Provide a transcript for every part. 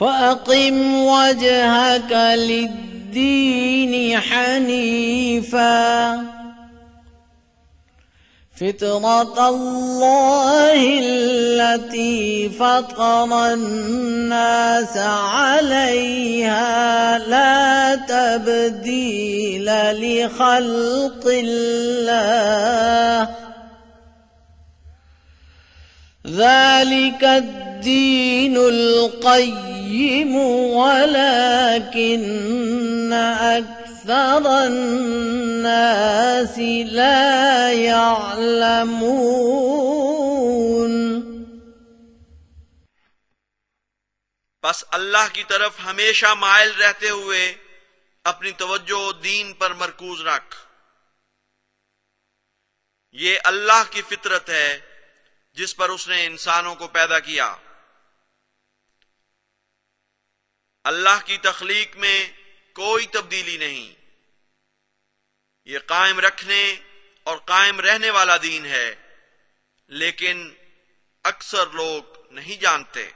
فأقم وجهك للدين حنيفا فطرة الله التي فطر الناس عليها لا تبديل لخلق الله ذلك الدين القيم ولكن أكثر الناس لا يعلمون بس اللہ کی طرف ہمیشہ مائل رہتے ہوئے اپنی توجہ دین پر مرکوز رکھ۔ یہ اللہ کی فطرت ہے۔ جس پر اس نے انسانوں کو پیدا کیا۔ اللہ کی تخلیق میں کوئی تبدیلی نہیں۔ یہ قائم رکھنے اور قائم رہنے والا دین ہے، لیکن اکثر لوگ نہیں جانتے۔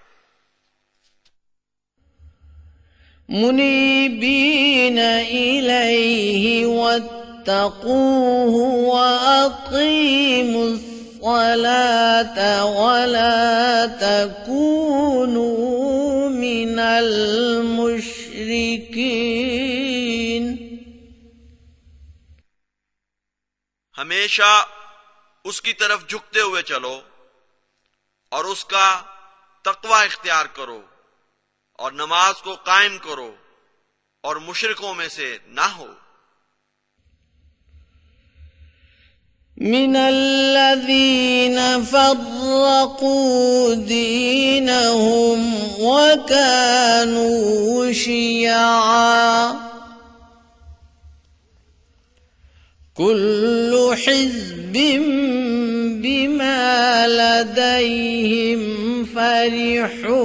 منيبين إليه واتقوه وأقيموا الصلاة ولا تكونوا من المشركين۔ ہمیشہ اس کی طرف جھکتے ہوئے چلو اور اس کا تقوی اختیار کرو اور نماز کو قائم کرو اور مشرکوں میں سے نہ ہو۔ من الذين فرقوا دينهم وكانوا شيعا. كل حزب بما لديهم فرحون.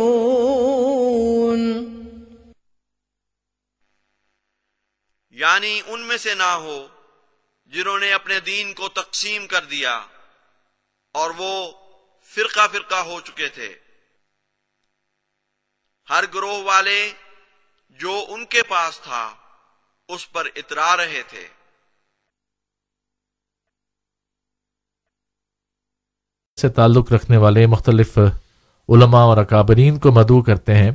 یعنی ان میں سے نہ ہو جنہوں نے اپنے دین کو تقسیم کر دیا اور وہ فرقہ فرقہ ہو چکے تھے۔ ہر گروہ والے جو ان کے پاس تھا، اس پر اترا رہے تھے۔ سے تعلق رکھنے والے مختلف علماء اور اکابرین کو مدعو کرتے ہیں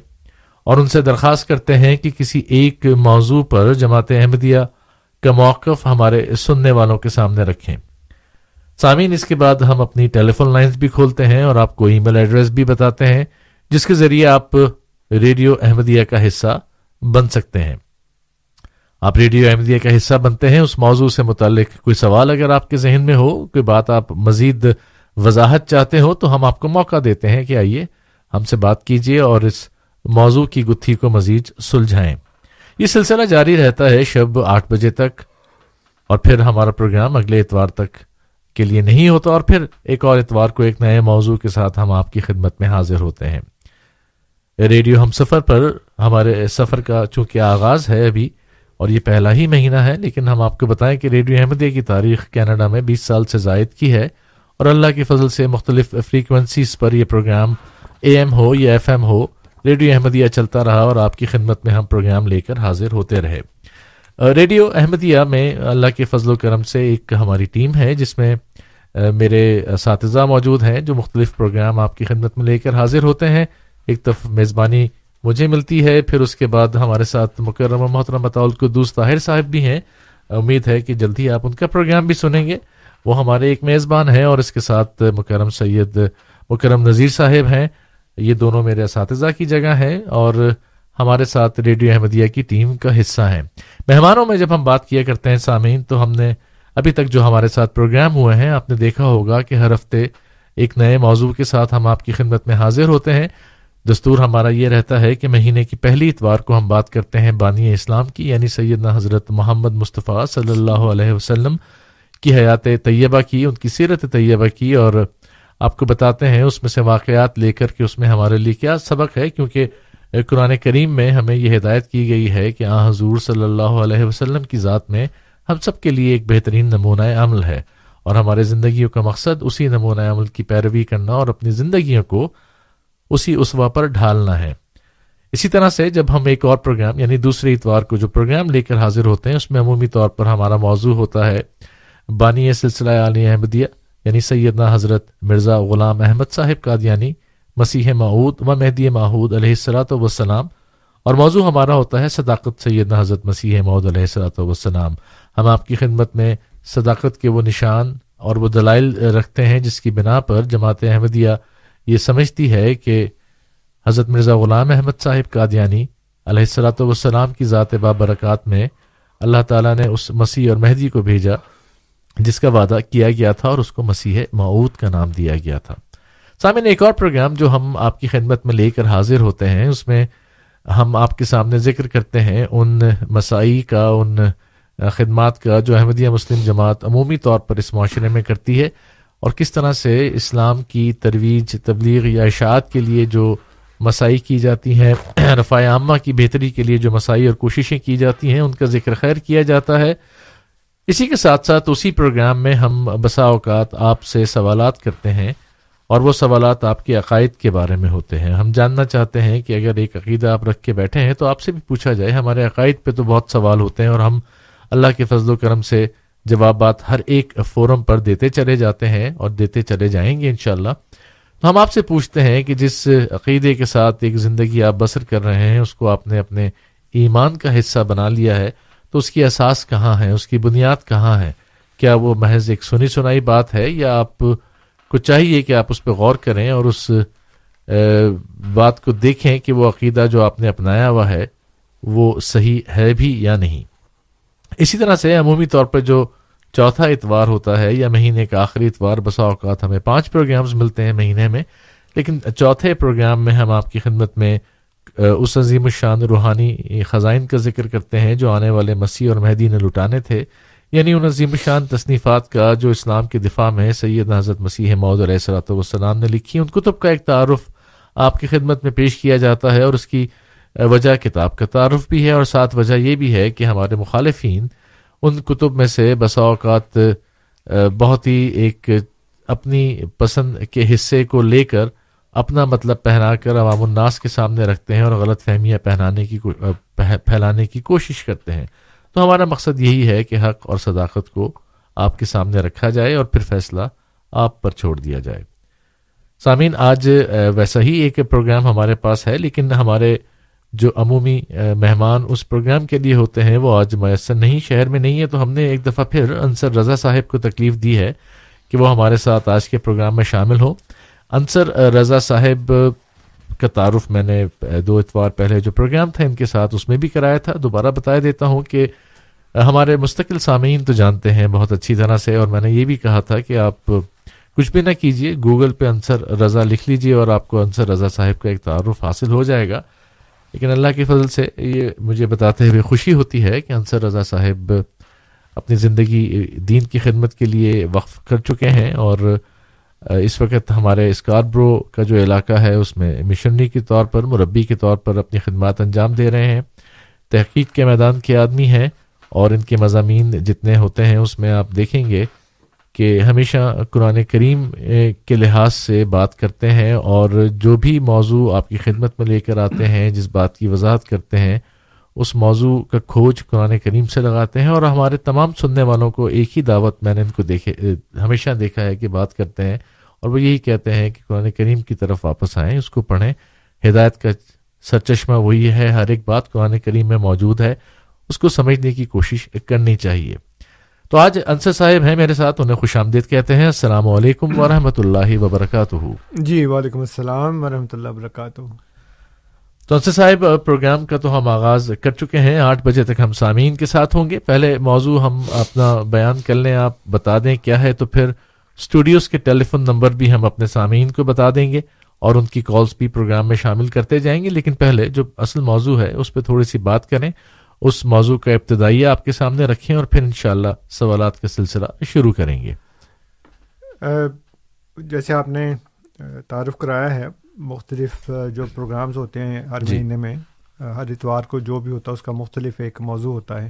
اور ان سے درخواست کرتے ہیں کہ کسی ایک موضوع پر جماعت احمدیہ کا موقف ہمارے سننے والوں کے سامنے رکھیں۔ سامعین، اس کے بعد ہم اپنی ٹیلی فون لائنز بھی کھولتے ہیں اور آپ کو ای میل ایڈریس بھی بتاتے ہیں، جس کے ذریعے آپ ریڈیو احمدیہ کا حصہ بن سکتے ہیں۔ آپ ریڈیو احمدیہ کا حصہ بنتے ہیں، اس موضوع سے متعلق کوئی سوال اگر آپ کے ذہن میں ہو، کوئی بات آپ مزید وضاحت چاہتے ہو، تو ہم آپ کو موقع دیتے ہیں کہ آئیے ہم سے بات کیجیے اور اس موضوع کی گتھی کو مزید سلجھائیں۔ یہ سلسلہ جاری رہتا ہے شب آٹھ بجے تک اور پھر ہمارا پروگرام اگلے اتوار تک کے لیے نہیں ہوتا اور پھر ایک اور اتوار کو ایک نئے موضوع کے ساتھ ہم آپ کی خدمت میں حاضر ہوتے ہیں۔ ریڈیو ہم سفر پر ہمارے سفر کا چونکہ آغاز ہے ابھی اور یہ پہلا ہی مہینہ ہے، لیکن ہم آپ کو بتائیں کہ ریڈیو احمدیہ کی تاریخ کینیڈا میں بیس سال سے زائد کی ہے اور اللہ کی فضل سے مختلف فریکوینسیز پر یہ پروگرام اے ایم ہو یا ایف ایم ہو ریڈیو احمدیہ چلتا رہا اور آپ کی خدمت میں ہم پروگرام لے کر حاضر ہوتے رہے۔ ریڈیو احمدیہ میں اللہ کے فضل و کرم سے ایک ہماری ٹیم ہے جس میں میرے اساتذہ موجود ہیں جو مختلف پروگرام آپ کی خدمت میں لے کر حاضر ہوتے ہیں۔ ایک طرف میزبانی مجھے ملتی ہے، پھر اس کے بعد ہمارے ساتھ مکرم محترم بطول کو دوست طاہر صاحب بھی ہیں۔ امید ہے کہ جلدی آپ ان کا پروگرام بھی سنیں گے۔ وہ ہمارے ایک میزبان ہیں اور اس کے ساتھ مکرم سید، مکرم نذیر صاحب ہیں۔ یہ دونوں میرے اساتذہ کی جگہ ہیں اور ہمارے ساتھ ریڈیو احمدیہ کی ٹیم کا حصہ ہیں۔ مہمانوں میں جب ہم بات کیا کرتے ہیں سامعین، تو ہم نے ابھی تک جو ہمارے ساتھ پروگرام ہوئے ہیں، آپ نے دیکھا ہوگا کہ ہر ہفتے ایک نئے موضوع کے ساتھ ہم آپ کی خدمت میں حاضر ہوتے ہیں۔ دستور ہمارا یہ رہتا ہے کہ مہینے کی پہلی اتوار کو ہم بات کرتے ہیں بانی اسلام کی یعنی سیدنا حضرت محمد مصطفیٰ صلی اللہ علیہ وسلم کی حیات طیبہ کی، ان کی سیرت طیبہ کی اور آپ کو بتاتے ہیں، اس میں سے واقعات لے کر کے اس میں ہمارے لیے کیا سبق ہے؟ کیونکہ قرآن کریم میں ہمیں یہ ہدایت کی گئی ہے کہ آ حضور صلی اللہ علیہ وسلم کی ذات میں ہم سب کے لیے ایک بہترین نمونہ عمل ہے اور ہمارے زندگیوں کا مقصد اسی نمونہ عمل کی پیروی کرنا اور اپنی زندگیوں کو اسی اسوا پر ڈھالنا ہے۔ اسی طرح سے جب ہم ایک اور پروگرام یعنی دوسرے اتوار کو جو پروگرام لے کر حاضر ہوتے ہیں، اس میں عمومی طور پر ہمارا موضوع ہوتا ہے بانی سلسلہ علی احمدیہ۔ یعنی سیدنا حضرت مرزا غلام احمد صاحب قادیانی مسیح معود و مہدی ماحود علیہ السلاۃ وسلام اور موضوع ہمارا ہوتا ہے صداقت سیدنا حضرت مسیح معود علیہ السلاۃ وسلام ہم آپ کی خدمت میں صداقت کے وہ نشان اور وہ دلائل رکھتے ہیں جس کی بنا پر جماعت احمدیہ یہ سمجھتی ہے کہ حضرت مرزا غلام احمد صاحب قادیانی علیہ السلاۃ وسلام کی ذات بابرکات میں اللہ تعالیٰ نے اس مسیح اور مہدی کو بھیجا۔ جس کا وعدہ کیا گیا تھا اور اس کو مسیح معود کا نام دیا گیا تھا۔ سامنے ایک اور پروگرام جو ہم آپ کی خدمت میں لے کر حاضر ہوتے ہیں، اس میں ہم آپ کے سامنے ذکر کرتے ہیں ان مسائی کا، ان خدمات کا جو احمدیہ مسلم جماعت عمومی طور پر اس معاشرے میں کرتی ہے اور کس طرح سے اسلام کی ترویج، تبلیغ یا اشاعت کے لیے جو مسائی کی جاتی ہیں رفاع عامہ کی بہتری کے لیے جو مسائی اور کوششیں کی جاتی ہیں، ان کا ذکر خیر کیا جاتا ہے۔ اسی کے ساتھ ساتھ اسی پروگرام میں ہم بسا اوقات آپ سے سوالات کرتے ہیں اور وہ سوالات آپ کے عقائد کے بارے میں ہوتے ہیں۔ ہم جاننا چاہتے ہیں کہ اگر ایک عقیدہ آپ رکھ کے بیٹھے ہیں تو آپ سے بھی پوچھا جائے، ہمارے عقائد پہ تو بہت سوال ہوتے ہیں اور ہم اللہ کے فضل و کرم سے جوابات ہر ایک فورم پر دیتے چلے جاتے ہیں اور دیتے چلے جائیں گے انشاءاللہ۔ تو ہم آپ سے پوچھتے ہیں کہ جس عقیدے کے ساتھ ایک زندگی آپ بسر کر رہے ہیں، اس کو آپ نے اپنے ایمان کا حصہ بنا لیا ہے تو اس کی اساس کہاں ہے؟ اس کی بنیاد کہاں ہے؟ کیا وہ محض ایک سنی سنائی بات ہے یا آپ کو چاہیے کہ آپ اس پہ غور کریں اور اس بات کو دیکھیں کہ وہ عقیدہ جو آپ نے اپنایا ہوا ہے، وہ صحیح ہے بھی یا نہیں؟ اسی طرح سے عمومی طور پر جو چوتھا اتوار ہوتا ہے یا مہینے کا آخری اتوار، بسا اوقات ہمیں پانچ پروگرامز ملتے ہیں مہینے میں، لیکن چوتھے پروگرام میں ہم آپ کی خدمت میں اس عظیم الشان روحانی خزائن کا ذکر کرتے ہیں جو آنے والے مسیح اور مہدی نے لٹانے تھے۔ یعنی ان عظیم شان تصنیفات کا جو اسلام کے دفاع میں سید حضرت مسیح مود علیہ صلاۃ والسلام نے لکھی، ان کتب کا ایک تعارف آپ کی خدمت میں پیش کیا جاتا ہے اور اس کی وجہ کتاب کا تعارف بھی ہے اور ساتھ وجہ یہ بھی ہے کہ ہمارے مخالفین ان کتب میں سے بسا اوقات بہت ہی ایک اپنی پسند کے حصے کو لے کر اپنا مطلب پہنا کر عوام الناس کے سامنے رکھتے ہیں اور غلط فہمیاں پہنانے کی پھیلانے کی کوشش کرتے ہیں۔ تو ہمارا مقصد یہی ہے کہ حق اور صداقت کو آپ کے سامنے رکھا جائے اور پھر فیصلہ آپ پر چھوڑ دیا جائے۔ سامعین، آج ویسا ہی ایک پروگرام ہمارے پاس ہے، لیکن ہمارے جو عمومی مہمان اس پروگرام کے لیے ہوتے ہیں، وہ آج میسر نہیں، شہر میں نہیں ہے، تو ہم نے ایک دفعہ پھر انصر رضا صاحب کو تکلیف دی ہے کہ وہ ہمارے ساتھ آج کے پروگرام میں شامل ہوں۔ انصر رضا صاحب کا تعارف میں نے دو اتوار پہلے جو پروگرام تھا ان کے ساتھ اس میں بھی کرایا تھا، دوبارہ بتا دیتا ہوں کہ ہمارے مستقل سامعین تو جانتے ہیں بہت اچھی طرح سے، اور میں نے یہ بھی کہا تھا کہ آپ کچھ بھی نہ کیجیے گوگل پہ انصر رضا لکھ لیجیے اور آپ کو انصر رضا صاحب کا ایک تعارف حاصل ہو جائے گا۔ لیکن اللہ کے فضل سے یہ مجھے بتاتے ہوئے خوشی ہوتی ہے کہ انصر رضا صاحب اپنی زندگی دین کی خدمت کے لیے وقف کر چکے ہیں اور اس وقت ہمارے اسکاربرو کا جو علاقہ ہے، اس میں مشنری کے طور پر، مربی کے طور پر اپنی خدمات انجام دے رہے ہیں۔ تحقیق کے میدان کے آدمی ہیں اور ان کے مضامین جتنے ہوتے ہیں، اس میں آپ دیکھیں گے کہ ہمیشہ قرآن کریم کے لحاظ سے بات کرتے ہیں اور جو بھی موضوع آپ کی خدمت میں لے کر آتے ہیں، جس بات کی وضاحت کرتے ہیں، اس موضوع کا کھوج قرآن کریم سے لگاتے ہیں اور ہمارے تمام سننے والوں کو ایک ہی دعوت میں نے ان کو دیکھے ہمیشہ دیکھا ہے کہ بات کرتے ہیں۔ اور وہ یہی کہتے ہیں کہ قرآن کریم کی طرف واپس آئیں اس کو پڑھیں۔ ہدایت کا سرچشمہ وہی ہے ہر ایک بات قرآن کریم میں موجود ہے اس کو سمجھنے کی کوشش کرنی چاہیے۔ تو آج انصر صاحب ہیں میرے ساتھ انہیں خوش آمدید کہتے ہیں۔ السلام علیکم ورحمۃ اللہ وبرکاتہ۔ جی وعلیکم السلام ورحمۃ اللہ وبرکاتہ۔ تو انصر صاحب پروگرام کا تو ہم آغاز کر چکے ہیں۔ آٹھ بجے تک ہم سامعین کے ساتھ ہوں گے۔ پہلے موضوع ہم اپنا بیان کر لیں آپ بتا دیں کیا ہے تو پھر اسٹوڈیوز کے ٹیلی فون نمبر بھی ہم اپنے سامعین کو بتا دیں گے اور ان کی کالز بھی پروگرام میں شامل کرتے جائیں گے لیکن پہلے جو اصل موضوع ہے اس پہ تھوڑی سی بات کریں۔ اس موضوع کا ابتدائیہ آپ کے سامنے رکھیں اور پھر انشاءاللہ سوالات کا سلسلہ شروع کریں گے۔ جیسے آپ نے تعارف کرایا ہے مختلف جو پروگرامز ہوتے ہیں ہر جی۔ مہینے میں ہر اتوار کو جو بھی ہوتا ہے اس کا مختلف ایک موضوع ہوتا ہے۔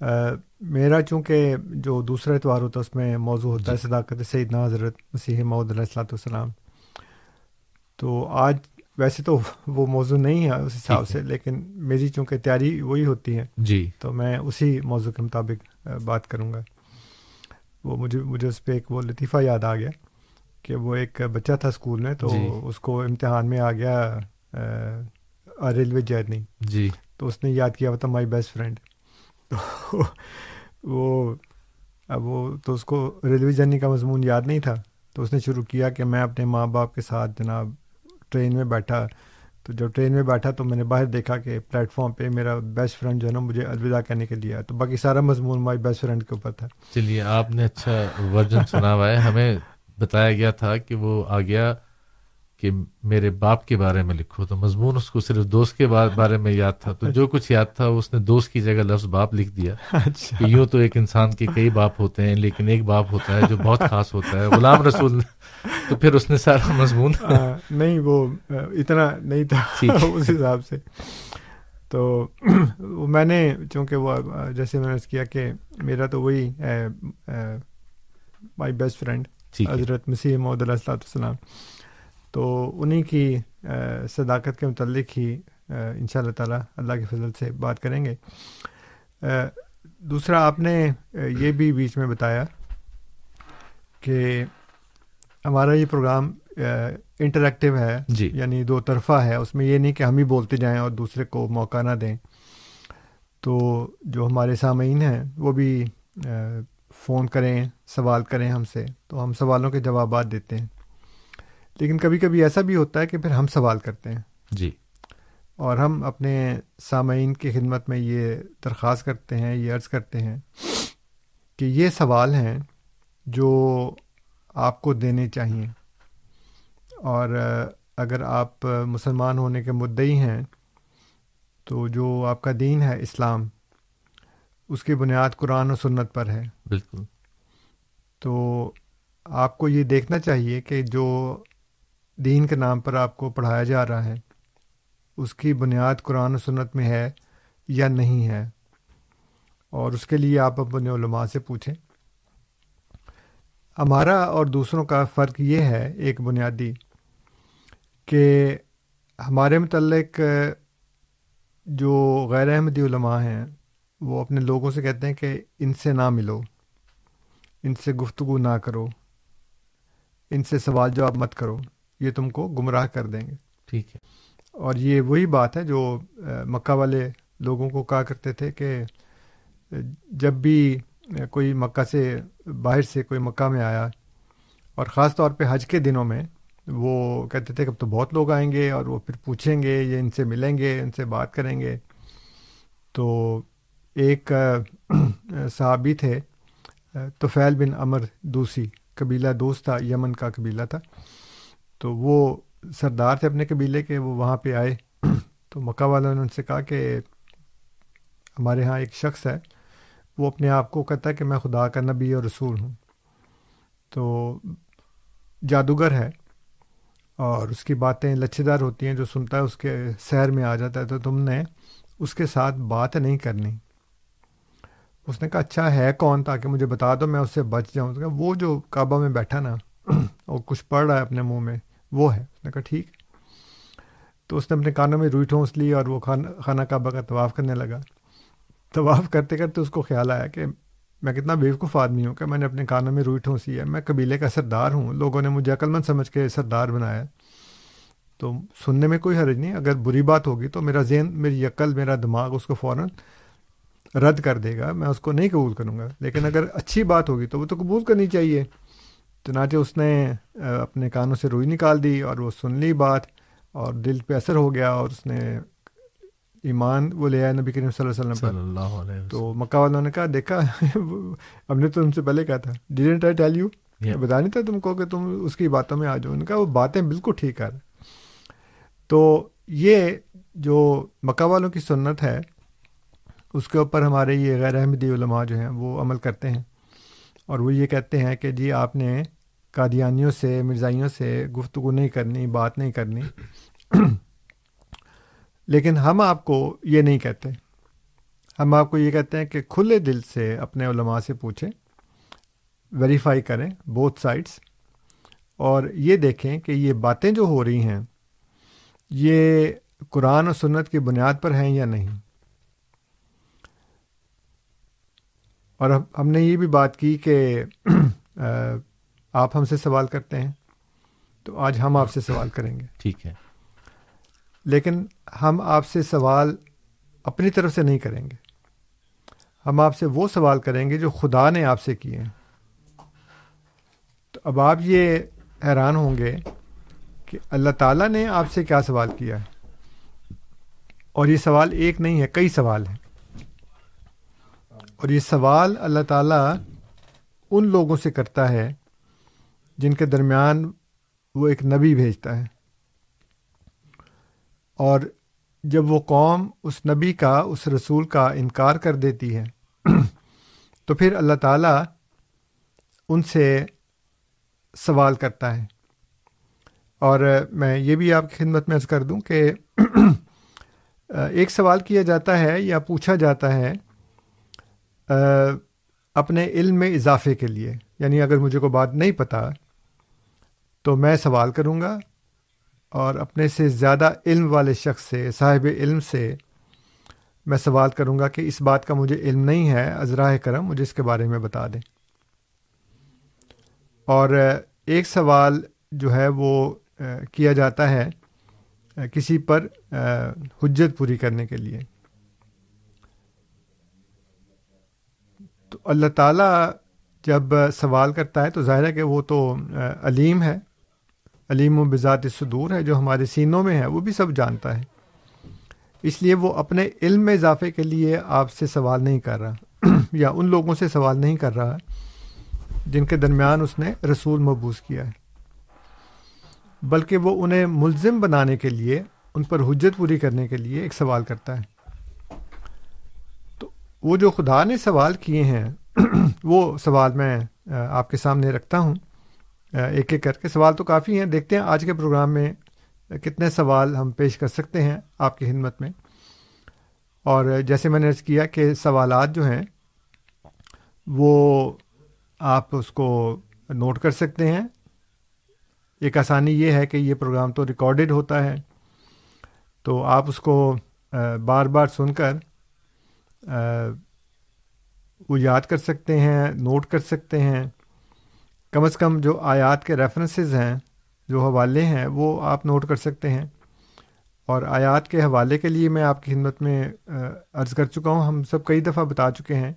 میرا چونکہ جو دوسرا اتوار ہوتا ہے اس میں موضوع ہوتا ہے جی۔ صداقت سیدنا حضرت مسیح محدود علیہ السلاۃ والسلام۔ تو آج ویسے تو وہ موضوع نہیں ہے اس حساب سے لیکن میری چونکہ تیاری وہی ہوتی ہے جی۔ تو میں اسی موضوع کے مطابق بات کروں گا۔ وہ مجھے مجھے اس پہ ایک وہ لطیفہ یاد آ گیا کہ وہ ایک بچہ تھا اسکول میں تو جی۔ اس کو امتحان میں آ گیا ریلوے جرنی۔ جی۔ تو اس نے یاد کیا تھا مائی بیسٹ فرینڈ۔ تو وہ اب وہ تو اس کو ریلوے جرنی کا مضمون یاد نہیں تھا، تو اس نے شروع کیا کہ میں اپنے ماں باپ کے ساتھ جناب ٹرین میں بیٹھا۔ تو جب ٹرین میں بیٹھا تو میں نے باہر دیکھا کہ پلیٹ فارم پہ میرا بیسٹ فرینڈ جو ہے نا مجھے الوداع کہنے کے لیے تو باقی سارا مضمون مائی بیسٹ فرینڈ کے اوپر تھا۔ چلیے، آپ نے اچھا ورژن سنا ہوا ہے۔ ہمیں بتایا گیا تھا کہ وہ آ گیا۔ کہ میرے باپ کے بارے میں لکھو تو مضمون اس کو صرف دوست کے بارے میں یاد تھا تو جو کچھ یاد تھا اس نے دوست کی جگہ لفظ باپ لکھ دیا اچھا۔ کہ یوں تو ایک انسان کے کئی باپ ہوتے ہیں لیکن ایک باپ ہوتا ہے جو بہت خاص ہوتا ہے غلام رسول۔ تو پھر اس نے سارا مضمون۔ نہیں وہ اتنا نہیں تھا اس حساب سے۔ تو میں نے چونکہ وہ جیسے میں نے کیا کہ میرا تو وہی مائی بیسٹ فرینڈ حضرت مسیح السلۃ السلام تو انہیں کی صداقت کے متعلق ہی ان شاء اللہ تعالیٰ اللہ کے فضل سے بات کریں گے۔ دوسرا آپ نے یہ بھی بیچ میں بتایا کہ ہمارا یہ پروگرام انٹریکٹیو ہے جی۔ یعنی دو طرفہ ہے۔ اس میں یہ نہیں کہ ہم ہی بولتے جائیں اور دوسرے کو موقع نہ دیں۔ تو جو ہمارے سامعین ہیں وہ بھی فون کریں سوال کریں ہم سے۔ تو ہم سوالوں کے جوابات دیتے ہیں۔ لیکن کبھی کبھی ایسا بھی ہوتا ہے کہ پھر ہم سوال کرتے ہیں۔ جی۔ اور ہم اپنے سامعین کی خدمت میں یہ درخواست کرتے ہیں یہ عرض کرتے ہیں کہ یہ سوال ہیں جو آپ کو دینے چاہیے۔ اور اگر آپ مسلمان ہونے کے مدعی ہیں تو جو آپ کا دین ہے اسلام اس کی بنیاد قرآن و سنت پر ہے۔ بالکل۔ تو آپ کو یہ دیکھنا چاہیے کہ جو دین کے نام پر آپ کو پڑھایا جا رہا ہے۔ اس کی بنیاد قرآن و سنت میں ہے یا نہیں ہے؟ اور اس کے لیے آپ اپنے علماء سے پوچھیں۔ ہمارا اور دوسروں کا فرق یہ ہے ایک بنیادی کہ ہمارے متعلق جو غیر احمدی علماء ہیں، وہ اپنے لوگوں سے کہتے ہیں کہ ان سے نہ ملو، ان سے گفتگو نہ کرو، ان سے سوال جواب مت کرو۔ یہ تم کو گمراہ کر دیں گے۔ ٹھیک ہے۔ اور یہ وہی بات ہے جو مکہ والے لوگوں کو کہا کرتے تھے کہ جب بھی کوئی مکہ سے باہر سے کوئی مکہ میں آیا اور خاص طور پہ حج کے دنوں میں وہ کہتے تھے کہ اب تو بہت لوگ آئیں گے اور وہ پھر پوچھیں گے یہ ان سے ملیں گے ان سے بات کریں گے۔ تو ایک صحابی تھے توفیل بن امر دوسی قبیلہ دوست تھا یمن کا قبیلہ تھا۔ تو وہ سردار تھے اپنے قبیلے کے، وہ وہاں پہ آئے۔ تو مکہ والوں نے ان سے کہا کہ ہمارے ہاں ایک شخص ہے، وہ اپنے آپ کو کہتا ہے کہ میں خدا کا نبی اور رسول ہوں۔ تو جادوگر ہے اور اس کی باتیں لچھے دار ہوتی ہیں، جو سنتا ہے اس کے سیر میں آ جاتا ہے۔ تو تم نے اس کے ساتھ بات نہیں کرنی۔ اس نے کہا اچھا ہے کون تاکہ مجھے بتا دو، میں اس سے بچ جاؤں۔ وہ جو کعبہ میں بیٹھا نا اور کچھ پڑھ رہا ہے اپنے منہ میں، وہ ہے۔ اس نے کہا، ٹھیک۔ تو اس نے اپنے کانوں میں روئی ٹھونس لی اور وہ خانہ خانہ کعبہ کا طواف کرنے لگا۔ طواف کرتے کرتے اس کو خیال آیا کہ میں کتنا بیوقوف آدمی ہوں کہ میں نے اپنے کانوں میں روئی ٹھونسی ہے۔ میں قبیلے کا سردار ہوں۔ لوگوں نے مجھے عقلمند سمجھ کے سردار بنایا۔ تو سننے میں کوئی حرج نہیں۔ اگر بری بات ہوگی تو میرا ذہن، میری عقل، میرا دماغ اس کو فوراً رد کر دے گا۔ میں اس کو نہیں قبول کروں گا۔ لیکن اگر اچھی بات ہوگی تو وہ تو قبول کرنی چاہیے۔ چنانچہ اس نے اپنے کانوں سے روئی نکال دی اور وہ سن لی بات اور دل پہ اثر ہو گیا اور اس نے ایمان وہ لے آیا نبی کریم صلی اللہ علیہ وسلم پر۔ اللہ علیہ تو مکہ والوں نے کہا دیکھا ہم نے تو تم سے پہلے کہا تھا ڈیڈنٹ آئی ٹیل یو بتا نہیں تھا تم کو کہ تم اس کی باتوں میں آ جاؤ۔ ان کا وہ باتیں بالکل ٹھیک کر تو یہ جو مکہ والوں کی سنت ہے اس کے اوپر ہمارے یہ غیر احمدی علماء جو ہیں وہ عمل کرتے ہیں۔ اور وہ یہ کہتے ہیں کہ جی آپ نے قادیانیوں سے، مرزائیوں سے گفتگو نہیں کرنی، بات نہیں کرنی۔ لیکن ہم آپ کو یہ نہیں کہتے۔ ہم آپ کو یہ کہتے ہیں کہ کھلے دل سے اپنے علماء سے پوچھیں ویریفائی کریں بوتھ سائڈس اور یہ دیکھیں کہ یہ باتیں جو ہو رہی ہیں، یہ قرآن و سنت کی بنیاد پر ہیں یا نہیں۔ اور ہم نے یہ بھی بات کی کہ آپ ہم سے سوال کرتے ہیں تو آج ہم آپ سے سوال کریں گے۔ ٹھیک ہے۔ لیکن ہم آپ سے سوال اپنی طرف سے نہیں کریں گے۔ ہم آپ سے وہ سوال کریں گے جو خدا نے آپ سے کیے ہیں۔ تو اب آپ یہ حیران ہوں گے کہ اللہ تعالیٰ نے آپ سے کیا سوال کیا ہے؟ اور یہ سوال ایک نہیں ہے کئی سوال ہیں۔ اور یہ سوال اللہ تعالیٰ ان لوگوں سے کرتا ہے جن کے درمیان وہ ایک نبی بھیجتا ہے۔ اور جب وہ قوم اس نبی کا، اس رسول کا انکار کر دیتی ہے، تو پھر اللہ تعالیٰ ان سے سوال کرتا ہے۔ اور میں یہ بھی آپ کی خدمت میں عرض کر دوں کہ ایک سوال کیا جاتا ہے یا پوچھا جاتا ہے اپنے علم میں اضافے کے لیے۔ یعنی اگر مجھے کو بات نہیں پتہ تو میں سوال کروں گا اور اپنے سے زیادہ علم والے شخص سے، صاحب علم سے میں سوال کروں گا کہ اس بات کا مجھے علم نہیں ہے ازراہ کرم، مجھے اس کے بارے میں بتا دیں۔ اور ایک سوال جو ہے وہ کیا جاتا ہے کسی پر حجت پوری کرنے کے لیے۔ تو اللہ تعالیٰ جب سوال کرتا ہے تو ظاہر ہے کہ وہ تو علیم ہے۔ علیم و بذات صدور ہے جو ہمارے سینوں میں ہے وہ بھی سب جانتا ہے۔ اس لیے وہ اپنے علم میں اضافے کے لیے آپ سے سوال نہیں کر رہا، یا ان لوگوں سے سوال نہیں کر رہا جن کے درمیان اس نے رسول مبوس کیا ہے۔ بلکہ وہ انہیں ملزم بنانے کے لیے، ان پر حجت پوری کرنے کے لیے ایک سوال کرتا ہے۔ تو وہ جو خدا نے سوال کیے ہیں، وہ سوال میں آپ کے سامنے رکھتا ہوں۔ ایک ایک کر کے سوال تو کافی ہیں۔ دیکھتے ہیں آج کے پروگرام میں کتنے سوال ہم پیش کر سکتے ہیں آپ کی خدمت میں۔ اور جیسے میں نے عرض کیا کہ سوالات جو ہیں، وہ آپ اس کو نوٹ کر سکتے ہیں۔ ایک آسانی یہ ہے کہ یہ پروگرام تو ریکارڈڈ ہوتا ہے۔ تو آپ اس کو بار بار سن کر وہ یاد کر سکتے ہیں، نوٹ کر سکتے ہیں۔ کم از کم جو آیات کے ریفرنسز ہیں، جو حوالے ہیں، وہ آپ نوٹ کر سکتے ہیں۔ اور آیات کے حوالے کے لیے میں آپ کی خدمت میں عرض کر چکا ہوں۔ ہم سب کئی دفعہ بتا چکے ہیں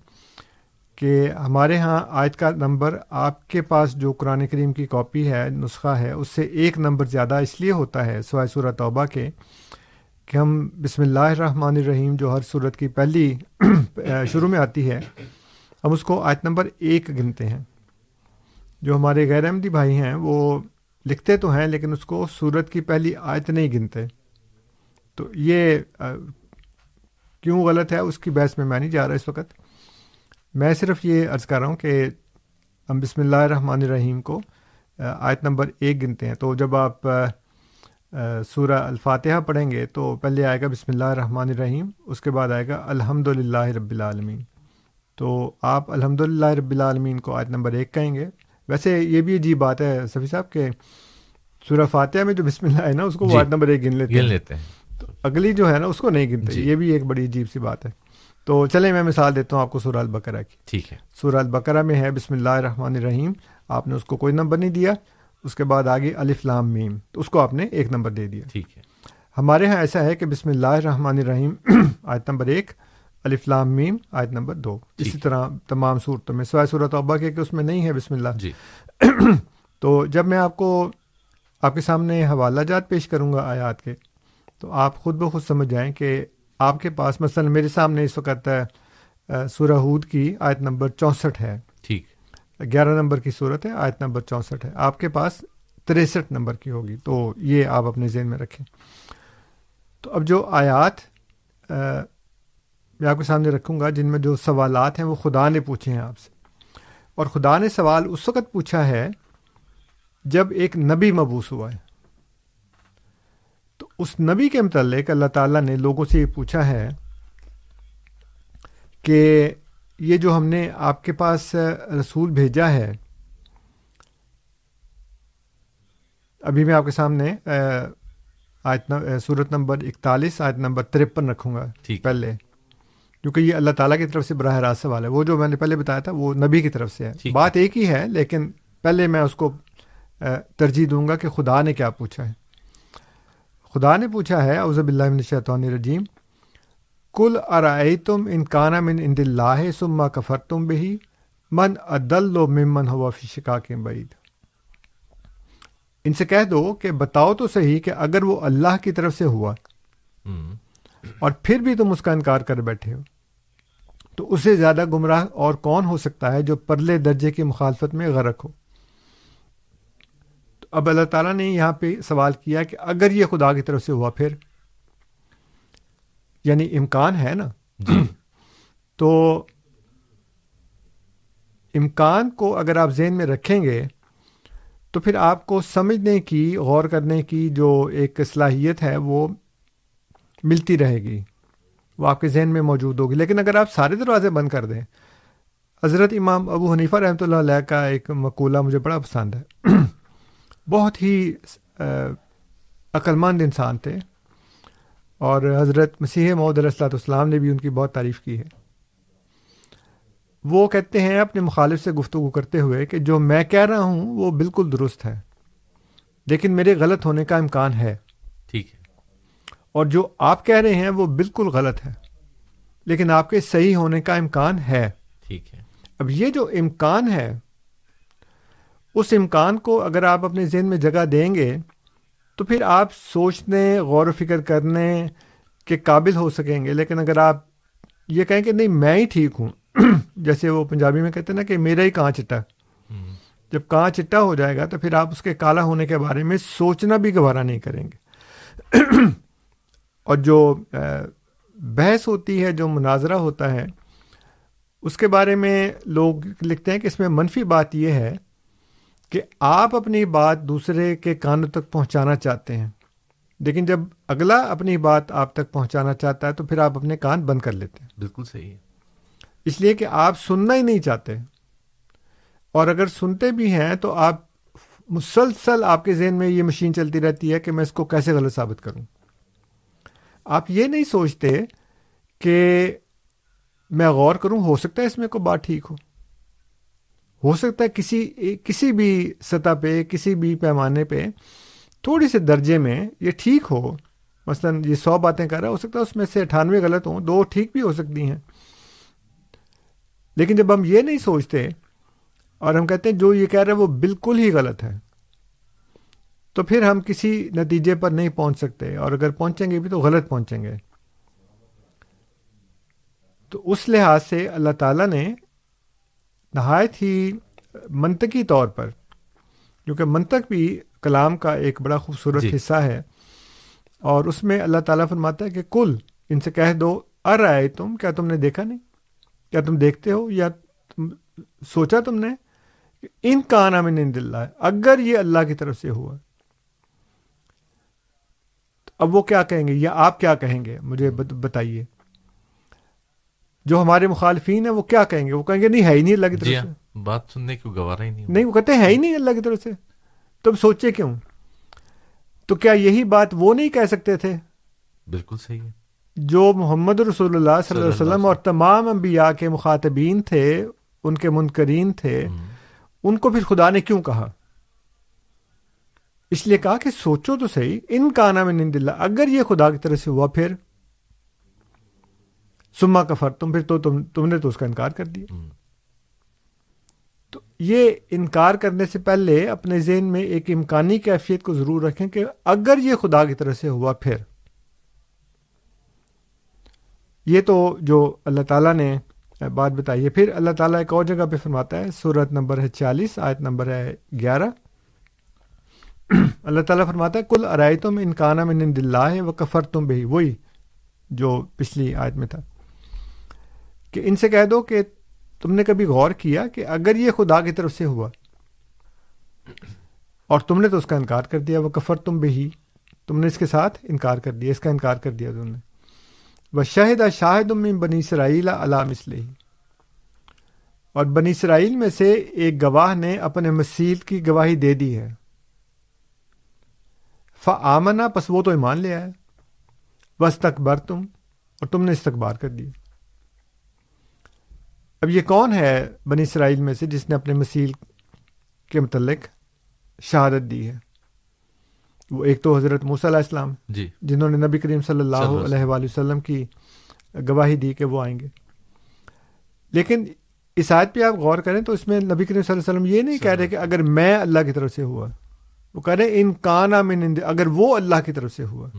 کہ ہمارے ہاں آیت کا نمبر آپ کے پاس جو قرآن کریم کی کاپی ہے، نسخہ ہے، اس سے ایک نمبر زیادہ اس لیے ہوتا ہے سوائے سورہ توبہ کے، کہ ہم بسم اللہ الرحمن الرحیم جو ہر صورت کی پہلی شروع میں آتی ہے، ہم اس کو آیت نمبر ایک گنتے ہیں۔ جو ہمارے غیر احمدی بھائی ہیں، وہ لکھتے تو ہیں، لیکن اس کو صورت کی پہلی آیت نہیں گنتے۔ تو یہ کیوں غلط ہے؟ اس کی بحث میں میں نہیں جا رہا اس وقت۔ میں صرف یہ عرض کر رہا ہوں کہ ہم بسم اللہ الرحمن الرحیم کو آیت نمبر ایک گنتے ہیں۔ تو جب آپ سورہ الفاتحہ پڑھیں گے تو پہلے آئے گا بسم اللہ الرحمن الرحیم، اس کے بعد آئے گا الحمد رب العالمین۔ تو آپ الحمد رب العالمین کو آیت نمبر ایک کہیں گے۔ ویسے یہ بھی عجیب بات ہے صفی صاحب کہ سورہ فاتحہ میں جو بسم اللہ ہے نا اس کو جی آیت نمبر ایک گن لیتے گن لیتے ہیں۔ تو اگلی جو ہے نا اس کو نہیں گنتے۔ جی۔ یہ بھی ایک بڑی عجیب سی بات ہے۔ تو چلیں میں مثال دیتا ہوں آپ کو سورہ البقرہ کی۔ ٹھیک ہے۔ سورہ البقرہ میں ہے بسم اللہ الرحمن الرحیم۔ آپ نے اس کو کوئی نمبر نہیں دیا۔ اس کے بعد آگے الف لام میم۔ تو اس کو آپ نے ایک نمبر دے دیا۔ ٹھیک ہے۔ ہمارے ہاں ایسا ہے کہ بسم اللہ الرحمن الرحیم آیت نمبر ایک الف لام میم آیت نمبر دو۔ اسی طرح تمام صورتوں میں سوائے صورت ابا کے کہ اس میں نہیں ہے بسم اللہ۔ جی۔ تو جب میں آپ کو آپ کے سامنے حوالہ جات پیش کروں گا آیات کے تو آپ خود بخود سمجھ جائیں کہ آپ کے پاس مثلا میرے سامنے اس وقت سورہ ہود کی آیت نمبر چونسٹھ ہے۔ ٹھیک۔ گیارہ نمبر کی صورت ہے آیت نمبر چونسٹھ ہے۔ آپ کے پاس تریسٹھ نمبر کی ہوگی تو یہ آپ اپنے ذہن میں رکھیں۔ تو اب جو آیات میں آپ کے سامنے رکھوں گا جن میں جو سوالات ہیں وہ خدا نے پوچھے ہیں آپ سے۔ اور خدا نے سوال اس وقت پوچھا ہے جب ایک نبی مبوس ہوا ہے۔ تو اس نبی کے متعلق اللہ تعالیٰ نے لوگوں سے یہ پوچھا ہے کہ یہ جو ہم نے آپ کے پاس رسول بھیجا ہے ابھی میں آپ کے سامنے آیت صورت نمبر اکتالیس آیت نمبر ترپن رکھوں گا پہلے۔ کیونکہ یہ اللہ تعالیٰ کی طرف سے براہ راست سوال ہے۔ وہ جو میں نے پہلے بتایا تھا وہ نبی کی طرف سے ہے۔ بات ایک ہی ہے لیکن پہلے میں اس کو ترجیح دوں گا کہ خدا نے کیا پوچھا ہے۔ خدا نے پوچھا ہے اوزب اللہ من الشیطان الرجیم کل ارائی تم انکانہ من اند اللہ سما کفر تم بہی من ادل و ممن ہوا فی شکا کے بعید۔ ان سے کہہ دو کہ بتاؤ تو صحیح کہ اگر وہ اللہ کی طرف سے ہوا اور پھر بھی تم اس کا انکار کر بیٹھے ہو۔ تو اس سے زیادہ گمراہ اور کون ہو سکتا ہے جو پرلے درجے کی مخالفت میں غرق ہو؟ تو اب اللہ تعالیٰ نے یہاں پہ سوال کیا کہ اگر یہ خدا کی طرف سے ہوا پھر؟ یعنی امکان ہے نا؟ جی۔ تو امکان کو اگر آپ ذہن میں رکھیں گے تو پھر آپ کو سمجھنے کی غور کرنے کی جو ایک صلاحیت ہے وہ ملتی رہے گی، وہ آپ کے ذہن میں موجود ہوگی۔ لیکن اگر آپ سارے دروازے بند کر دیں، حضرت امام ابو حنیفہ رحمۃ اللہ علیہ کا ایک مقولہ مجھے بڑا پسند ہے۔ بہت ہی عقلمند انسان تھے۔ اور حضرت مسیح محدود علیہ السلاۃ نے بھی ان کی بہت تعریف کی ہے۔ وہ کہتے ہیں، اپنے مخالف سے گفتگو کرتے ہوئے کہ جو میں کہہ رہا ہوں، وہ بالکل درست ہے۔ لیکن میرے غلط ہونے کا امکان ہے۔ ٹھیک ہے۔ اور جو آپ کہہ رہے ہیں وہ بالکل غلط ہے۔ لیکن آپ کے صحیح ہونے کا امکان ہے۔ ٹھیک ہے۔ اب یہ جو امکان ہے اس امکان کو اگر آپ اپنے ذہن میں جگہ دیں گے تو پھر آپ سوچنے غور و فکر کرنے کے قابل ہو سکیں گے۔ لیکن اگر آپ یہ کہیں کہ نہیں میں ہی ٹھیک ہوں جیسے وہ پنجابی میں کہتے ہیں نا کہ میرا ہی کہاں چٹا۔ جب کہاں چٹا ہو جائے گا تو پھر آپ اس کے کالا ہونے کے بارے میں سوچنا بھی گوارا نہیں کریں گے۔ اور جو بحث ہوتی ہے جو مناظرہ ہوتا ہے اس کے بارے میں لوگ لکھتے ہیں کہ اس میں منفی بات یہ ہے کہ آپ اپنی بات دوسرے کے کانوں تک پہنچانا چاہتے ہیں لیکن جب اگلا اپنی بات آپ تک پہنچانا چاہتا ہے تو پھر آپ اپنے کان بند کر لیتے ہیں۔ بالکل صحیح ہے۔ اس لیے کہ آپ سننا ہی نہیں چاہتے اور اگر سنتے بھی ہیں تو آپ مسلسل آپ کے ذہن میں یہ مشین چلتی رہتی ہے کہ میں اس کو کیسے غلط ثابت کروں۔ آپ یہ نہیں سوچتے کہ میں غور کروں، ہو سکتا ہے اس میں کوئی بات ٹھیک ہو۔ ہو سکتا ہے کسی کسی بھی سطح پہ، کسی بھی پیمانے پہ تھوڑی سے درجے میں یہ ٹھیک ہو۔ مثلا یہ سو باتیں کر رہا ہو سکتا ہے اس میں سے اٹھانوے غلط ہوں، دو ٹھیک بھی ہو سکتی ہیں۔ لیکن جب ہم یہ نہیں سوچتے اور ہم کہتے ہیں جو یہ کہہ رہے وہ بالکل ہی غلط ہے۔ تو پھر ہم کسی نتیجے پر نہیں پہنچ سکتے اور اگر پہنچیں گے بھی تو غلط پہنچیں گے۔ تو اس لحاظ سے اللہ تعالیٰ نے نہایت ہی منطقی طور پر کیونکہ منطق بھی کلام کا ایک بڑا خوبصورت جی. حصہ ہے اور اس میں اللہ تعالیٰ فرماتا ہے کہ کل ان سے کہہ دو ار آئے تم؟ کیا تم نے دیکھا نہیں؟ کیا تم دیکھتے ہو؟ یا تم سوچا تم نے؟ ان کا نام اللہ ہے اگر یہ اللہ کی طرف سے ہوا۔ اب وہ کیا کہیں گے؟ یا آپ کیا کہیں گے؟ مجھے بتائیے۔ جو ہمارے مخالفین ہیں وہ کیا کہیں گے؟ وہ کہیں گے نہیں ہے ہی نہیں اللہ کی طرف جی سے۔ ہاں، بات سننے کی گوارا ہی نہیں نہیں وہ کہتے ہیں ہے ہی نہیں اللہ کی طرف سے۔ تم سوچے کیوں؟ تو کیا یہی بات وہ نہیں کہہ سکتے تھے؟ بالکل صحیح ہے۔ جو محمد رسول اللہ صلی اللہ علیہ وسلم اور تمام انبیاء کے مخاطبین تھے ان کے منکرین تھے ان کو پھر خدا نے کیوں کہا؟ اس لیے کہا کہ سوچو تو صحیح ان کا نام نند اللہ اگر یہ خدا کی طرف سے ہوا پھر سما کفر تم پھر تو تم تم نے تو اس کا انکار کر دیا۔ تو یہ انکار کرنے سے پہلے اپنے ذہن میں ایک امکانی کیفیت کو ضرور رکھیں کہ اگر یہ خدا کی طرف سے ہوا پھر۔ یہ تو جو اللہ تعالیٰ نے بات بتائی ہے پھر اللہ تعالیٰ ایک اور جگہ پہ فرماتا ہے صورت نمبر ہے چالیس آیت نمبر ہے گیارہ۔ اللہ تعالیٰ فرماتا ہے، کل ارائے تم انکانہ میں نند اللہ وہ کفر تم بھی وہی جو پچھلی آیت میں تھا۔ کہ ان سے کہہ دو کہ تم نے کبھی غور کیا کہ اگر یہ خدا کی طرف سے ہوا اور تم نے تو اس کا انکار کر دیا، وہ کفر تم بھی تم نے اس کے ساتھ انکار کر دیا، اس کا انکار کر دیا تم نے۔ وہ شاہد شاہد بنی اسرائیل علام اسلحی اور بنی اسرائیل میں سے ایک گواہ نے اپنے مسیل کی گواہی دے دی ہے۔ فمنا پس وہ تو ایمان لے آیا بس تکبر تم اور تم نے استقبار کر دیا۔ اب یہ کون ہے بنی اسرائیل میں سے جس نے اپنے مسیل کے متعلق شہادت دی ہے؟ وہ ایک تو حضرت موسیٰ علیہ السلام جی۔ جنہوں نے نبی کریم صلی اللہ علیہ وآلہ وسلم کی گواہی دی کہ وہ آئیں گے۔ لیکن اس آیت پہ آپ غور کریں تو اس میں نبی کریم صلی اللہ علیہ وسلم یہ نہیں کہہ رہے کہ اگر میں اللہ کی طرف سے ہوا وہ کہہ رہے ان کانا میں اگر وہ اللہ کی طرف سے ہوا۔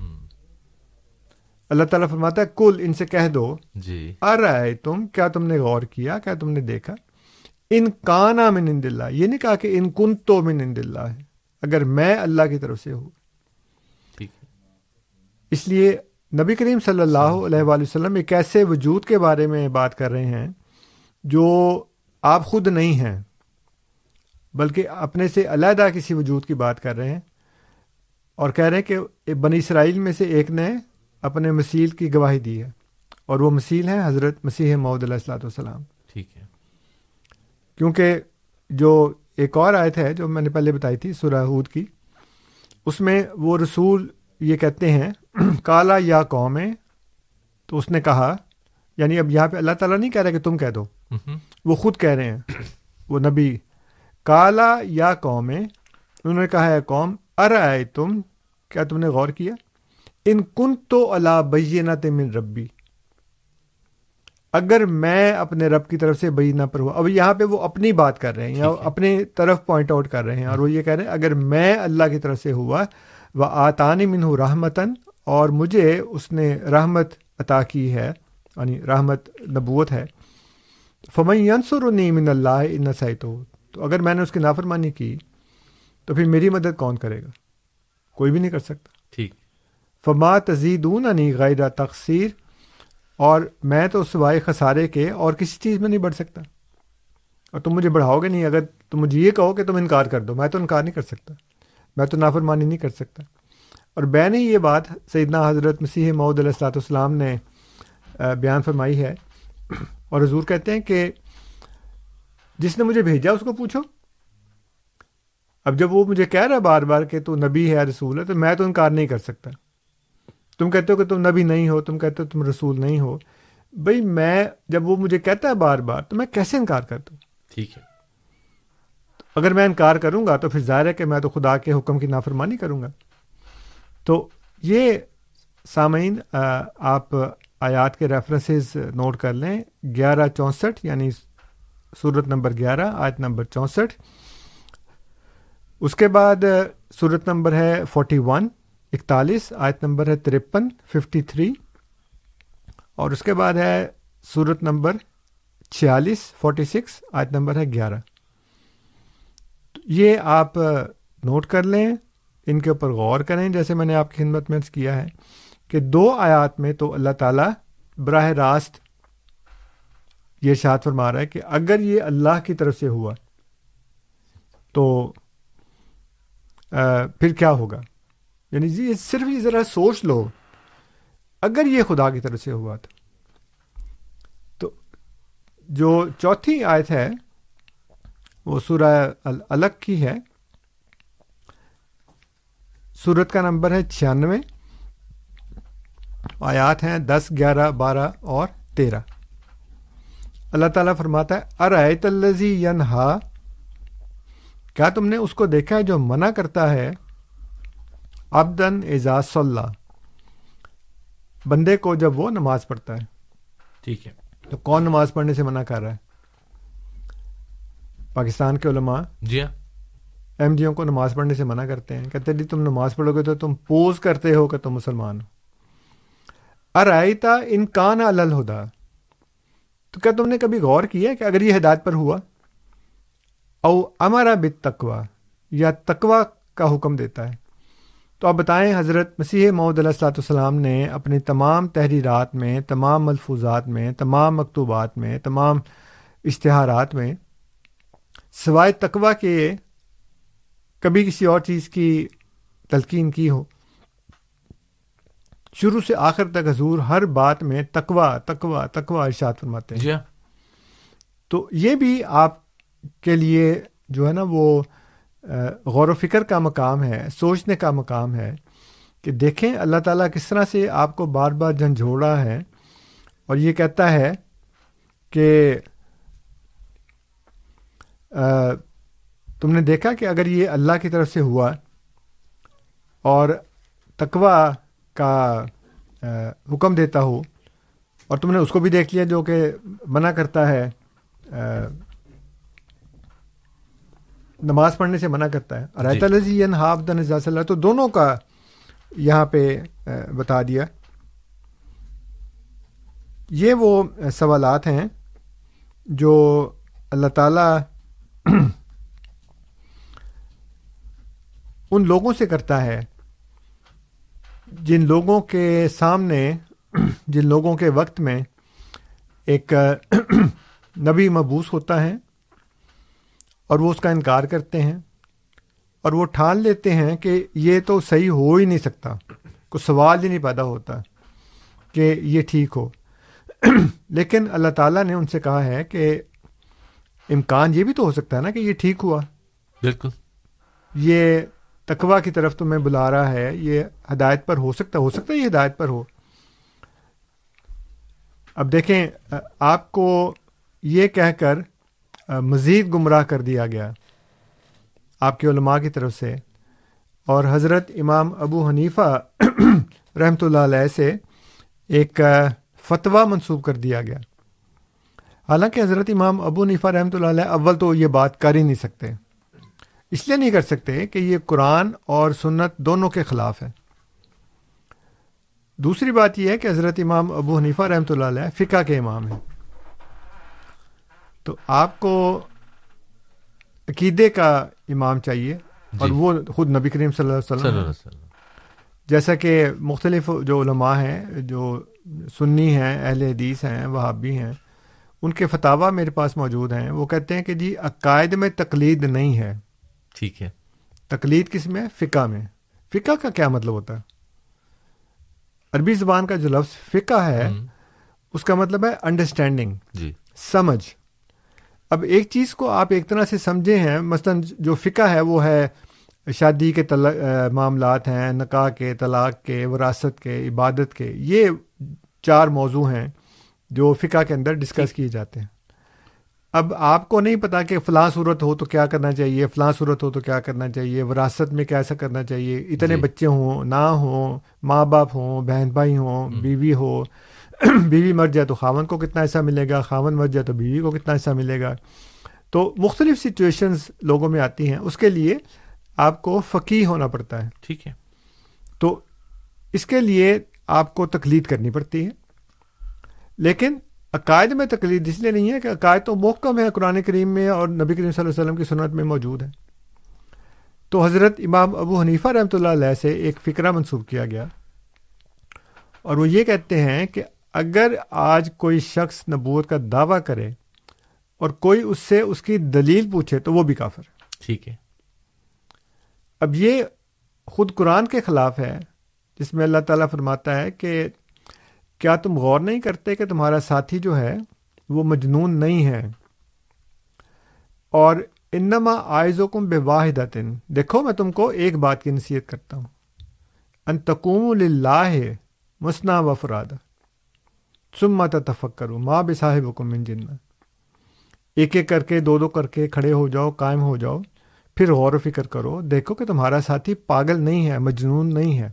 اللہ تعالیٰ فرماتا ہے کل ان سے کہہ دو۔ جی۔ ار آئے تم کیا تم نے غور کیا؟ کیا تم نے دیکھا؟ ان کانا میں نند اللہ یہ نہیں کہا کہ ان کن تو میں نند اللہ ہے۔ اگر میں اللہ کی طرف سے ہوں۔ اس لیے نبی کریم صلی اللہ علیہ وآلہ وسلم ایک ایسے وجود کے بارے میں بات کر رہے ہیں جو آپ خود نہیں ہیں۔ بلکہ اپنے سے علیحدہ کسی وجود کی بات کر رہے ہیں اور کہہ رہے ہیں کہ بنی اسرائیل میں سے ایک نے اپنے مسیل کی گواہی دی ہے اور وہ مسیل ہے حضرت مسیح محدود علیہ السلاۃ والسلام۔ ٹھیک ہے۔ کیونکہ جو ایک اور آیت ہے جو میں نے پہلے بتائی تھی سراہود کی اس میں وہ رسول یہ کہتے ہیں کالا یا قوم تو اس نے کہا یعنی اب یہاں پہ اللہ تعالیٰ نہیں کہہ رہا کہ تم کہہ دو۔ وہ خود کہہ رہے ہیں وہ نبی کالا یا قوم انہوں نے کہا ہے قوم ار آئے تم کیا تم نے غور کیا؟ ان کن تو اللہ بینت من ربی۔ اگر میں اپنے رب کی طرف سے بینہ پر ہوا اب یہاں پہ وہ اپنی بات کر رہے ہیں یا اپنی طرف پوائنٹ آؤٹ کر رہے ہیں اور وہ یہ کہہ رہے ہیں اگر میں اللہ کی طرف سے ہوا وہ آتانی من ہوں رحمتن اور مجھے اس نے رحمت عطا کی ہے یعنی رحمت نبوت ہے فمن ینسر من اللہ ان تو اگر میں نے اس کی نافرمانی کی تو پھر میری مدد کون کرے گا؟ کوئی بھی نہیں کر سکتا۔ ٹھیک۔ فما تزیدون غیر تقسیر اور میں تو سوائے خسارے کے اور کسی چیز میں نہیں بڑھ سکتا۔ اور تم مجھے بڑھاؤ گے نہیں اگر تم مجھے یہ کہو کہ تم انکار کر دو میں تو انکار نہیں کر سکتا۔ میں تو نافرمانی نہیں کر سکتا۔ اور بین ہی یہ بات سیدنا حضرت مسیح محدود علیہ السلاۃ والسلام نے بیان فرمائی ہے۔ اور حضور کہتے ہیں کہ جس نے مجھے بھیجا اس کو پوچھو۔ اب جب وہ مجھے کہہ رہا بار بار کہ تو نبی ہے رسول ہے تو میں تو انکار نہیں کر سکتا۔ تم کہتے ہو کہ تم نبی نہیں ہو تم کہتے ہو تم رسول نہیں ہو۔ بھائی میں جب وہ مجھے کہتا ہے بار بار تو میں کیسے انکار کرتا ہوں؟ ٹھیک ہے۔ اگر میں انکار کروں گا تو پھر ظاہر ہے کہ میں تو خدا کے حکم کی نافرمانی کروں گا۔ تو یہ سامعین آپ آیات کے ریفرنسز نوٹ کر لیں۔ گیارہ چونسٹھ یعنی صورت نمبر گیارہ، آیت نمبر چونسٹھ۔ اس کے بعد صورت نمبر ہے فورٹی ون، اکتالیس، آیت نمبر ہے ترپن، ففٹی تھری۔ اور اس کے بعد ہے صورت نمبر چھیالیس، فورٹی سکس، آیت نمبر ہے گیارہ۔ یہ آپ نوٹ کر لیں، ان کے اوپر غور کریں، جیسے میں نے آپ کی خدمت میں کیا ہے کہ دو آیات میں تو اللہ تعالیٰ براہ راست یہ شاد فرما رہا ہے کہ اگر یہ اللہ کی طرف سے ہوا تو پھر کیا ہوگا؟ یعنی جی صرف یہ ذرا سوچ لو، اگر یہ خدا کی طرف سے ہوا تھا، تو جو چوتھی آیت ہے، وہ سورہ الگ کی ہے۔ سورت کا نمبر ہے چھیانوے۔ آیات ہیں دس، گیارہ، بارہ اور تیرہ۔ اللہ تعالیٰ فرماتا ہے ارائے الزی ینہا؟ کیا تم نے اس کو دیکھا ہے جو منع کرتا ہے؟ ابدن اعزاز اللہ بندے کو جب وہ نماز پڑھتا ہے۔ ٹھیک ہے۔ تو کون نماز پڑھنے سے منع کر رہا ہے؟ پاکستان کے علماء۔ جی ہاں۔ ایم ڈیوں کو نماز پڑھنے سے منع کرتے ہیں۔ کہتے جی تم نماز پڑھو گے تو تم پوز کرتے ہو کہ تم مسلمان ہو۔ ارائیتا انکان الہدا۔ تو کیا تم نے کبھی غور کیا کہ اگر یہ ہدایت پر ہوا؟ او امارا بت تقوا یا تقوا کا حکم دیتا ہے۔ تو آپ بتائیں، حضرت مسیح محمد علیہ السلاۃ والسلام نے اپنی تمام تحریرات میں، تمام ملفوظات میں، تمام مکتوبات میں، تمام اشتہارات میں سوائے تقوا کے کبھی کسی اور چیز کی تلقین کی ہو؟ شروع سے آخر تک حضور ہر بات میں تقوا تقوا تقوا ارشاد فرماتے ہیں۔ جی ہاں۔ تو یہ بھی آپ کے لیے جو ہے نا وہ غور و فکر کا مقام ہے سوچنے کا مقام ہے کہ دیکھیں اللہ تعالیٰ کس طرح سے آپ کو بار بار جھنجھوڑا ہے۔ اور یہ کہتا ہے کہ تم نے دیکھا کہ اگر یہ اللہ کی طرف سے ہوا اور تقوا کا حکم دیتا ہو اور تم نے اس کو بھی دیکھ لیا جو کہ منع کرتا ہے نماز پڑھنے سے منع کرتا ہے۔ رائت الزی ہاف دن اللہ تو دونوں کا یہاں پہ بتا دیا۔ یہ وہ سوالات ہیں جو اللہ تعالیٰ ان لوگوں سے کرتا ہے جن لوگوں کے سامنے جن لوگوں کے وقت میں ایک نبی مبوس ہوتا ہے اور وہ اس کا انکار کرتے ہیں اور وہ ٹھان لیتے ہیں کہ یہ تو صحیح ہو ہی نہیں سکتا کوئی سوال ہی نہیں پیدا ہوتا کہ یہ ٹھیک ہو۔ لیکن اللہ تعالیٰ نے ان سے کہا ہے کہ امکان یہ بھی تو ہو سکتا ہے نا کہ یہ ٹھیک ہوا۔ بالکل۔ یہ تقوا کی طرف تمہیں بلا رہا ہے، یہ ہدایت پر ہو سکتا ہو سکتا ہے یہ ہدایت پر ہو۔ اب دیکھیں، آپ کو یہ کہہ کر مزید گمراہ کر دیا گیا۔ آپ کے علماء کی طرف سے۔ اور حضرت امام ابو حنیفہ رحمۃ اللہ علیہ سے ایک فتویٰ منسوخ کر دیا گیا۔ حالانکہ حضرت امام ابو حنیفہ رحمۃ اللہ علیہ اول تو یہ بات کر ہی نہیں سکتے۔ اس لیے نہیں کر سکتے کہ یہ قرآن اور سنت دونوں کے خلاف ہے دوسری بات یہ ہے کہ حضرت امام ابو حنیفہ رحمۃ اللہ علیہ فقہ کے امام ہیں۔ تو آپ کو عقیدے کا امام چاہیے جی۔ اور وہ خود نبی کریم صلی اللہ علیہ وسلم جیسا کہ مختلف جو علماء ہیں جو سنی ہیں اہل حدیث ہیں وہابی ہیں ان کے فتوا میرے پاس موجود ہیں۔ وہ کہتے ہیں کہ جی عقائد میں تقلید نہیں ہے۔ ٹھیک ہے۔ تقلید کس میں؟ فقہ میں۔ فقہ کا کیا مطلب ہوتا ہے؟ عربی زبان کا جو لفظ فقہ ہے اس کا مطلب ہے انڈرسٹینڈنگ جی۔ سمجھ۔ اب ایک چیز کو آپ ایک طرح سے سمجھے ہیں مثلا جو فقہ ہے وہ ہے شادی کے معاملات ہیں نکاح کے طلاق کے وراثت کے عبادت کے یہ چار موضوع ہیں جو فقہ کے اندر ڈسکس کیے جاتے ہیں۔ اب آپ کو نہیں پتا کہ فلاں صورت ہو تو کیا کرنا چاہیے فلاں صورت ہو تو کیا کرنا چاہیے وراثت میں کیسا کرنا چاہیے؟ اتنے جی۔ بچے ہوں نہ ہوں ماں باپ ہوں بہن بھائی ہوں بیوی ہو بیوی مر جائے تو خاون کو کتنا حصہ ملے گا؟ خاون مر جائے تو بیوی کو کتنا حصہ ملے گا؟ تو مختلف سچویشنز لوگوں میں آتی ہیں۔ اس کے لیے آپ کو فقی ہونا پڑتا ہے۔ ٹھیک ہے۔ تو اس کے لیے آپ کو تقلید کرنی پڑتی ہے۔ لیکن عقائد میں تقلید اس لیے نہیں ہے کہ عقائد تو محکم ہے قرآن کریم میں اور نبی کریم صلی اللہ علیہ وسلم کی سنت میں موجود ہے تو حضرت امام ابو حنیفہ رحمۃ اللہ علیہ سے ایک فکرہ منسوخ کیا گیا۔ اور وہ یہ کہتے ہیں کہ اگر آج کوئی شخص نبوت کا دعویٰ کرے اور کوئی اس سے اس کی دلیل پوچھے تو وہ بھی کافر ہے۔ ٹھیک ہے۔ اب یہ خود قرآن کے خلاف ہے جس میں اللہ تعالیٰ فرماتا ہے کہ کیا تم غور نہیں کرتے کہ تمہارا ساتھی جو ہے وہ مجنون نہیں ہے؟ اور انما آئز کم بے واحد دیکھو میں تم کو ایک بات کی نصیحت کرتا ہوں۔ ان تقوم لاہ مسنا و فراد ثم تفکرو ماں بے صاحب حکم من جنہ۔ ایک ایک کر کے، دو دو کر کے کھڑے ہو جاؤ، قائم ہو جاؤ، پھر غور و فکر کرو، دیکھو کہ تمہارا ساتھی پاگل نہیں ہے، مجنون نہیں ہے۔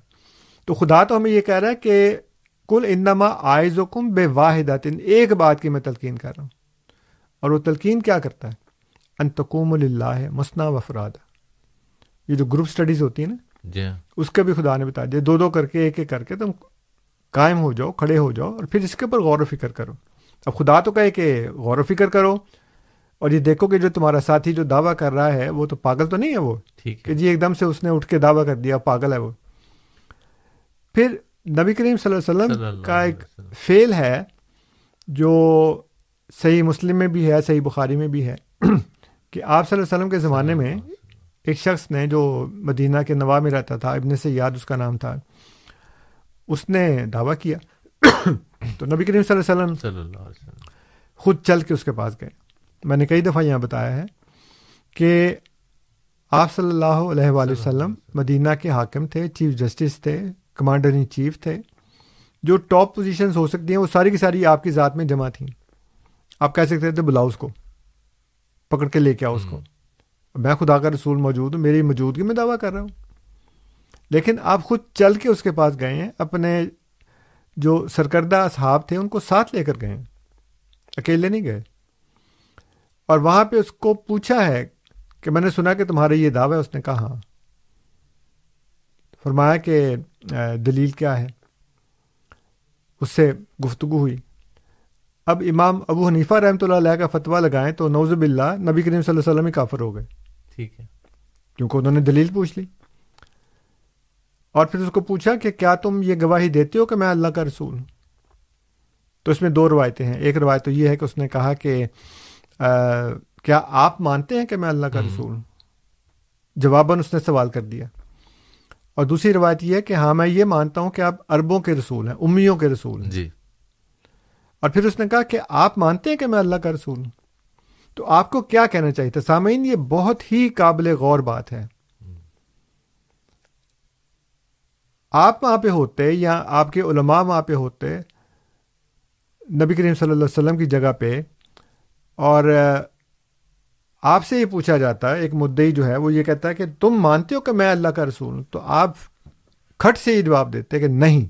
تو خدا تو ہمیں یہ کہہ رہا ہے کہ کل انما آئز کم بے واحد ایک بات کی میں تلقین کر رہا ہوں۔ اور وہ تلقین کیا کرتا ہے؟ انتقوم اللہ مسنا وفراد یہ جو گروپ سٹڈیز ہوتی ہیں نا جی۔ اس کا بھی خدا نے بتا دیا دو دو کر کے ایک ایک کر کے تم قائم ہو جاؤ کھڑے ہو جاؤ اور پھر اس کے اوپر غور و فکر کرو۔ اب خدا تو کہے کہ غور و فکر کرو اور یہ دیکھو کہ جو تمہارا ساتھی جو دعویٰ کر رہا ہے وہ تو پاگل تو نہیں ہے وہ؟ ٹھیک کہ ہے جی ایک دم سے اس نے اٹھ کے دعویٰ کر دیا پاگل ہے وہ۔ پھر نبی کریم صلی اللہ علیہ وسلم کا ایک۔ فیل ہے جو صحیح مسلم میں بھی ہے صحیح بخاری میں بھی ہے کہ آپ صلی اللہ علیہ وسلم کے زمانے میں ایک شخص نے جو مدینہ کے نوا میں رہتا تھا ابن سے یاد اس کا نام تھا اس نے دعویٰ کیا تو نبی کریم صلی اللہ علیہ وسلم صلی اللہ علیہ وسلم۔ خود چل کے اس کے پاس گئے۔ میں نے کئی دفعہ یہاں بتایا ہے کہ آپ صلی اللہ علیہ وآلہ وسلم۔ مدینہ کے حاکم تھے چیف جسٹس تھے کمانڈر ان چیف تھے جو ٹاپ پوزیشنز ہو سکتی ہیں وہ ساری کی ساری آپ کی ذات میں جمع تھیں۔ آپ کہہ سکتے تھے بلاؤ اس کو پکڑ کے لے کے آؤ اس کو۔ میں خدا کا رسول موجود ہوں میری موجودگی میں دعویٰ کر رہا ہوں۔ لیکن آپ خود چل کے اس کے پاس گئے ہیں اپنے جو سرکردہ اصحاب تھے ان کو ساتھ لے کر گئے ہیں۔ اکیلے نہیں گئے۔ اور وہاں پہ اس کو پوچھا ہے کہ میں نے سنا کہ تمہارا یہ دعویٰ ہے اس نے کہا ہاں۔ فرمایا کہ دلیل کیا ہے؟ اس سے گفتگو ہوئی۔ اب امام ابو حنیفہ رحمۃ اللہ علیہ کا فتویٰ لگائیں تو نوز باللہ نبی کریم صلی اللہ علیہ وسلم ہی کافر ہو گئے۔ ٹھیک ہے۔ کیونکہ انہوں نے دلیل پوچھ لی۔ اور پھر اس کو پوچھا کہ کیا تم یہ گواہی دیتے ہو کہ میں اللہ کا رسول ہوں؟ تو اس میں دو روایتیں ہیں۔ ایک روایت تو یہ ہے کہ اس نے کہا کہ آ, کیا آپ مانتے ہیں کہ میں اللہ کا رسول ہوں؟ جواباً اس نے سوال کر دیا۔ اور دوسری روایت یہ ہے کہ ہاں میں یہ مانتا ہوں کہ آپ عربوں کے رسول ہیں امیوں کے رسول ہیں۔ جی۔ اور پھر اس نے کہا کہ آپ مانتے ہیں کہ میں اللہ کا رسول ہوں؟ تو آپ کو کیا کہنا چاہیے؟ تھا سامعین یہ بہت ہی قابل غور بات ہے۔ آپ وہاں پہ ہوتے یا آپ کے علماء وہاں پہ ہوتے نبی کریم صلی اللہ علیہ وسلم کی جگہ پہ اور آپ سے یہ پوچھا جاتا ہے ایک مدعی جو ہے وہ یہ کہتا ہے کہ تم مانتے ہو کہ میں اللہ کا رسول ہوں تو آپ کھٹ سے یہ جواب دیتے کہ نہیں۔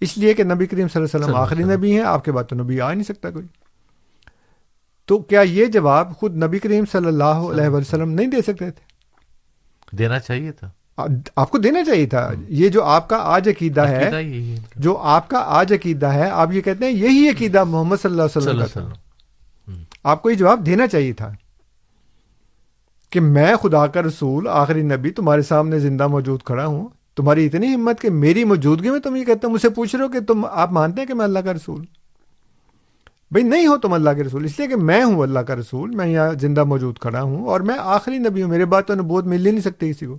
اس لیے کہ نبی کریم صلی اللہ علیہ وسلم آخری نبی ہیں آپ کے بعد تو نبی آ ہی نہیں سکتا کوئی۔ تو کیا یہ جواب خود نبی کریم صلی اللہ علیہ وسلم نہیں دے سکتے تھے؟ دینا چاہیے تھا۔ آپ کو دینا چاہیے تھا۔ یہ جو آپ کا آج عقیدہ ہے۔ جو آپ کا آج عقیدہ ہے آپ یہ کہتے ہیں یہی عقیدہ محمد صلی اللہ علیہ وسلم۔ آپ کو یہ جواب دینا چاہیے تھا۔ کہ میں خدا کا رسول، آخری نبی، تمہارے سامنے زندہ موجود کھڑا ہوں۔ تمہاری اتنی ہمت کہ میری موجودگی میں تم یہ کہتے ہو، مجھ سے پوچھ رہے ہو کہ تم، آپ مانتے ہیں کہ میں اللہ کا رسول؟ بھائی نہیں ہو تم اللہ کے رسول، اس لیے کہ میں ہوں اللہ کا رسول، میں یہاں زندہ موجود کھڑا ہوں اور میں آخری نبی ہوں، میرے بات تو نبوت مل ہی نہیں سکتے کسی کو۔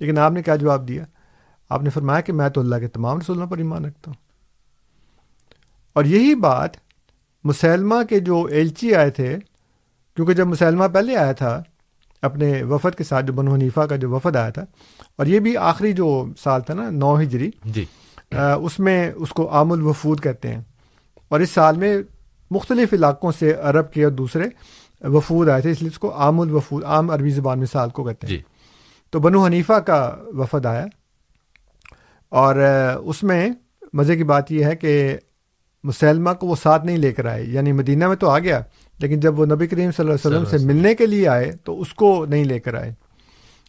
لیکن آپ نے کیا جواب دیا؟ آپ نے فرمایا کہ میں تو اللہ کے تمام رسولوں پر ایمان رکھتا ہوں۔ اور یہی بات مسلمہ کے جو ایلچی آئے تھے، کیونکہ جب مسلمہ پہلے آیا تھا اپنے وفد کے ساتھ جو بنو حنیفہ کا جو وفد آیا تھا اور یہ بھی آخری جو سال تھا نا نو ہجری جی۔ اس میں اس کو عام الوفود کہتے ہیں۔ اور اس سال میں مختلف علاقوں سے عرب کے اور دوسرے وفود آئے تھے اس لیے اس کو عام الوفود عام عربی زبان میں سال کو کہتے ہیں۔ جی۔ تو بنو حنیفہ کا وفد آیا۔ اور اس میں مزے کی بات یہ ہے کہ مسلمہ کو وہ ساتھ نہیں لے کر آئے یعنی مدینہ میں تو آ گیا لیکن جب وہ نبی کریم صلی اللہ علیہ وسلم سے ملنے کے لیے آئے تو اس کو نہیں لے کر آئے۔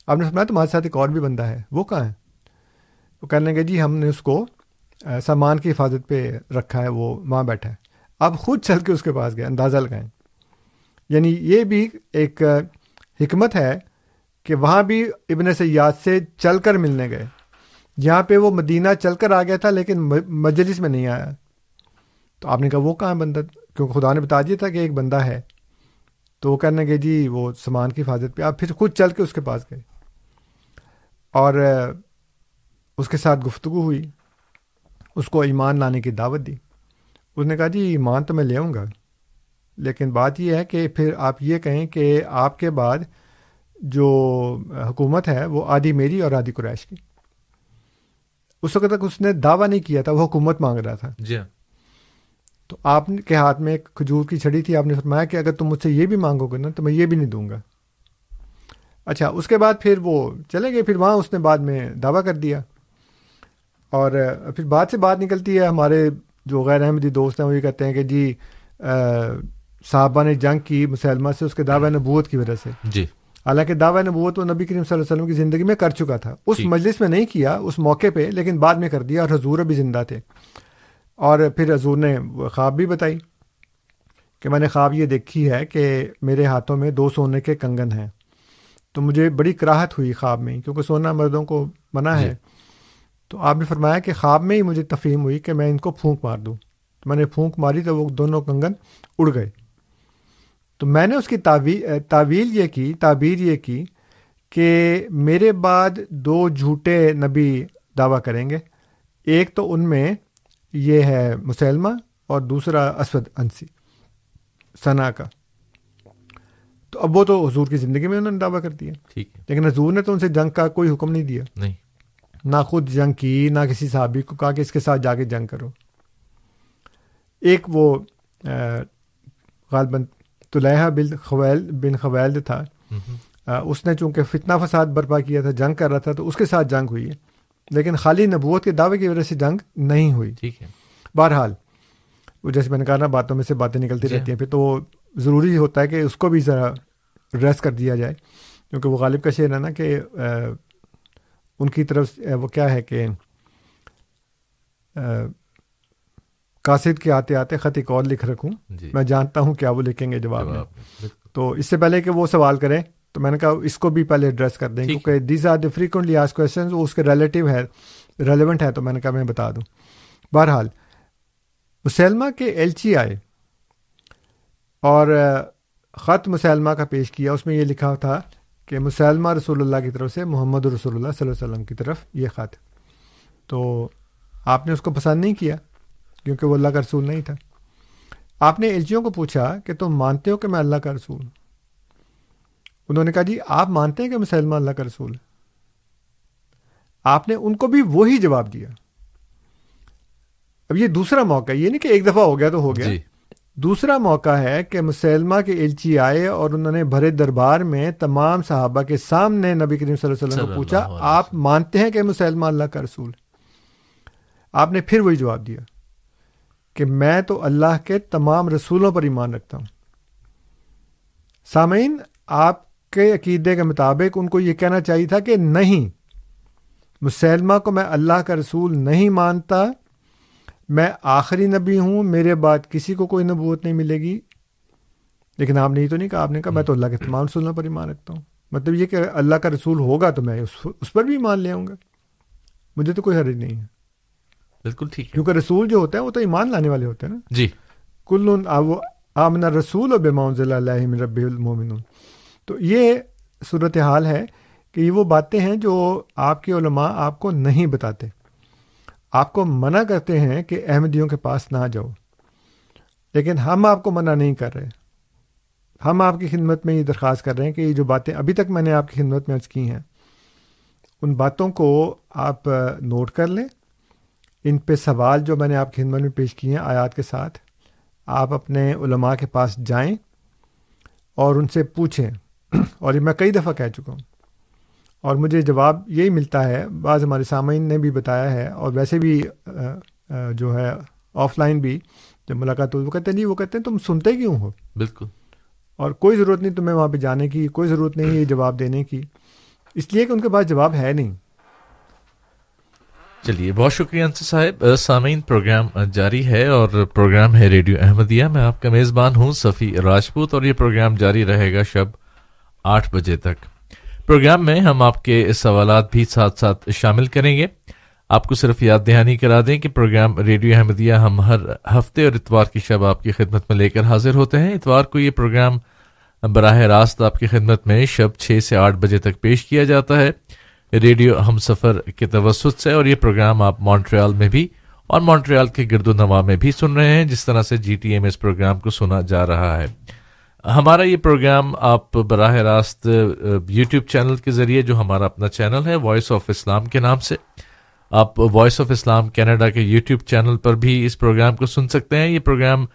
آپ نے سنا تمہارے ساتھ ایک اور بھی بندہ ہے وہ کہاں ہے؟ وہ کہنے لگے جی ہم نے اس کو سامان کی حفاظت پہ رکھا ہے وہ وہاں بیٹھا ہے۔ آپ خود چل کے اس کے پاس گئے اندازہ لگائیں۔ یعنی یہ بھی ایک حکمت ہے کہ وہاں بھی ابن سیاد سے چل کر ملنے گئے۔ جہاں پہ وہ مدینہ چل کر آ گیا تھا لیکن مجلس میں نہیں آیا۔ تو آپ نے کہا وہ کہاں بندہ؟ کیونکہ خدا نے بتا دیا تھا کہ ایک بندہ ہے۔ تو وہ کہنے کہ جی وہ سامان کی حفاظت پہ۔ آپ پھر خود چل کے اس کے پاس گئے۔ اور اس کے ساتھ گفتگو ہوئی۔ اس کو ایمان لانے کی دعوت دی۔ اس نے کہا جی ایمان تو میں لے آؤں گا۔ لیکن بات یہ ہے کہ پھر آپ یہ کہیں کہ آپ کے بعد جو حکومت ہے، وہ آدھی میری اور آدھی قریش کی۔ اس وقت تک اس نے دعویٰ نہیں کیا تھا، وہ حکومت مانگ رہا تھا۔ جی ہاں۔ تو آپ کے ہاتھ میں ایک کھجور کی چھڑی تھی آپ نے فرمایا کہ اگر تم مجھ سے یہ بھی مانگو گے نا تو میں یہ بھی نہیں دوں گا۔ اچھا اس کے بعد پھر وہ چلے گئے پھر وہاں اس نے بعد میں دعویٰ کر دیا۔ اور پھر بات سے بات نکلتی ہے ہمارے جو غیر احمدی دوست ہیں وہ یہ کہتے ہیں کہ جی صحابہ نے جنگ کی مسلمہ سے اس کے دعوی نبوت کی وجہ سے۔ جی۔ حالانکہ دعوی نبوت وہ نبی کریم صلی اللہ علیہ وسلم کی زندگی میں کر چکا تھا۔ اس مجلس میں نہیں کیا اس موقع پہ لیکن بعد میں کر دیا اور حضور ابھی زندہ تھے۔ اور پھر حضور نے خواب بھی بتائی کہ میں نے خواب یہ دیکھی ہے کہ میرے ہاتھوں میں دو سونے کے کنگن ہیں۔ تو مجھے بڑی کراہت ہوئی خواب میں کیونکہ سونا مردوں کو منع ہے۔ جی۔ تو آپ نے فرمایا کہ خواب میں ہی مجھے تفہیم ہوئی کہ میں ان کو پھونک مار دوں۔ تو میں نے پھونک ماری تو وہ دونوں کنگن اڑ گئے۔ تو میں نے اس کی تعویل یہ کی تعبیر یہ کی کہ میرے بعد دو جھوٹے نبی دعویٰ کریں گے۔ ایک تو ان میں یہ ہے مسلمہ اور دوسرا اسود انسی ثنا کا۔ تو اب وہ تو حضور کی زندگی میں انہوں نے دعویٰ کر دیا۔ لیکن حضور نے تو ان سے جنگ کا کوئی حکم نہیں دیا۔ نہیں۔ نہ خود جنگ کی نہ کسی صحابی کو کہا کہ اس کے ساتھ جا کے جنگ کرو۔ ایک وہ غالباً طلحہ بن خویل بن خویل تھا۔ اس نے چونکہ فتنہ فساد برپا کیا تھا جنگ کر رہا تھا تو اس کے ساتھ جنگ ہوئی ہے۔ لیکن خالی نبوت کے دعوے کی وجہ سے جنگ نہیں ہوئی ٹھیک ہے۔ بہرحال وہ جیسے میں نے کہا نا باتوں میں سے باتیں نکلتی جی۔ رہتی ہیں۔ پھر تو وہ ضروری ہوتا ہے کہ اس کو بھی ذرا ریس کر دیا جائے۔ کیونکہ وہ غالب کا شعر ہے نا کہ ان کی طرف وہ کیا ہے کہ قاصد کے آتے آتے خط ایک اور لکھ رکھوں۔ جی۔ میں جانتا ہوں کیا وہ لکھیں گے جواب میں۔ تو اس سے پہلے کہ وہ سوال کریں تو میں نے کہا اس کو بھی پہلے ایڈریس کر دیں کیونکہ دیز آر دی فریکوینٹلی آس کوشچن اس کے ریلیٹیو ہے ریلیونٹ ہے تو میں نے کہا میں بتا دوں۔ بہرحال مسلمہ کے ایلچی آئے اور خط مسلمہ کا پیش کیا اس میں یہ لکھا تھا کہ مسلمہ رسول اللہ کی طرف سے محمد رسول اللہ صلی اللہ علیہ وسلم کی طرف یہ خط۔ تو آپ نے اس کو پسند نہیں کیا کیونکہ وہ اللہ کا رسول نہیں تھا۔ آپ نے ایلچیوں کو پوچھا کہ تم مانتے ہو کہ میں اللہ کا رسول انہوں نے کہا جی آپ مانتے ہیں کہ مسلمان اللہ کا رسول ہے آپ نے ان کو بھی وہی جواب دیا۔ اب یہ دوسرا موقع یہ نہیں کہ ایک دفعہ ہو گیا تو ہو گیا۔ جی. دوسرا موقع ہے کہ مسلمہ کے الچی آئے اور انہوں نے بھرے دربار میں تمام صحابہ کے سامنے نبی کریم صلی اللہ علیہ وسلم کو پوچھا آپ مانتے ہیں کہ مسلمہ اللہ کا رسول آپ نے پھر وہی جواب دیا کہ میں تو اللہ کے تمام رسولوں پر ایمان رکھتا ہوں۔ سامعین آپ کے عقیدے کے مطابق ان کو یہ کہنا چاہیے تھا کہ نہیں مسلمہ کو میں اللہ کا رسول نہیں مانتا میں آخری نبی ہوں میرے بعد کسی کو کوئی نبوت نہیں ملے گی۔ لیکن آپ نے یہ تو نہیں کہا آپ نے کہا میں تو اللہ کے تمام رسولوں پر ہی مان رکھتا ہوں۔ مطلب یہ کہ اللہ کا رسول ہوگا تو میں اس پر بھی مان لے آؤں گا۔ مجھے تو کوئی حرج نہیں ہے۔ بالکل ٹھیک ہے۔ کیونکہ رسول جو ہوتا ہے وہ تو ایمان لانے والے ہوتے ہیں نا۔ جی۔ کل آمنا رسول و بے من رب المومنون تو یہ صورت حال ہے کہ یہ وہ باتیں ہیں جو آپ کے علماء آپ کو نہیں بتاتے۔ آپ کو منع کرتے ہیں کہ احمدیوں کے پاس نہ جاؤ۔ لیکن ہم آپ کو منع نہیں کر رہے۔ ہم آپ کی خدمت میں یہ درخواست کر رہے ہیں کہ یہ جو باتیں ابھی تک میں نے آپ کی خدمت میں عرض کی ہیں، ان باتوں کو آپ نوٹ کر لیں۔ ان پہ سوال جو میں نے آپ کی خدمت میں پیش کیے ہیں آیات کے ساتھ، آپ اپنے علماء کے پاس جائیں اور ان سے پوچھیں۔ اور یہ میں کئی دفعہ کہہ چکا ہوں۔ اور مجھے جواب یہی ملتا ہے بعض ہمارے سامعین نے بھی بتایا ہے اور ویسے بھی جو ہے آف لائن بھی جب ملاقات ہو وہ کہتے ہیں جی وہ کہتے ہیں تم سنتے کیوں ہو؟ بالکل۔ اور کوئی ضرورت نہیں تمہیں وہاں پہ جانے کی کوئی ضرورت نہیں یہ جواب دینے کی۔ اس لیے کہ ان کے پاس جواب ہے نہیں۔ چلیے بہت شکریہ انصر صاحب۔ سامعین پروگرام جاری ہے اور پروگرام ہے ریڈیو احمدیہ۔ میں آپ کا میزبان ہوں صفی راجپوت اور یہ پروگرام جاری رہے گا شب آٹھ بجے تک۔ پروگرام میں ہم آپ کے سوالات بھی ساتھ ساتھ شامل کریں گے۔ آپ کو صرف یاد دہانی کرا دیں کہ پروگرام ریڈیو احمدیہ ہم ہر ہفتے اور اتوار کی شب آپ کی خدمت میں لے کر حاضر ہوتے ہیں۔ اتوار کو یہ پروگرام براہ راست آپ کی خدمت میں شب چھ سے آٹھ بجے تک پیش کیا جاتا ہے۔ ریڈیو ہم سفر کے توسط سے اور یہ پروگرام آپ مونٹریال میں بھی اور مونٹریال کے گرد و نما میں بھی سن رہے ہیں۔ جس طرح سے جی ٹی ایم اس پروگرام کو سنا جا رہا ہے۔ ہمارا یہ پروگرام آپ براہ راست یوٹیوب چینل کے ذریعے جو ہمارا اپنا چینل ہے وائس آف اسلام کے نام سے، آپ وائس آف اسلام کینیڈا کے یوٹیوب چینل پر بھی اس پروگرام کو سن سکتے ہیں۔ یہ پروگرام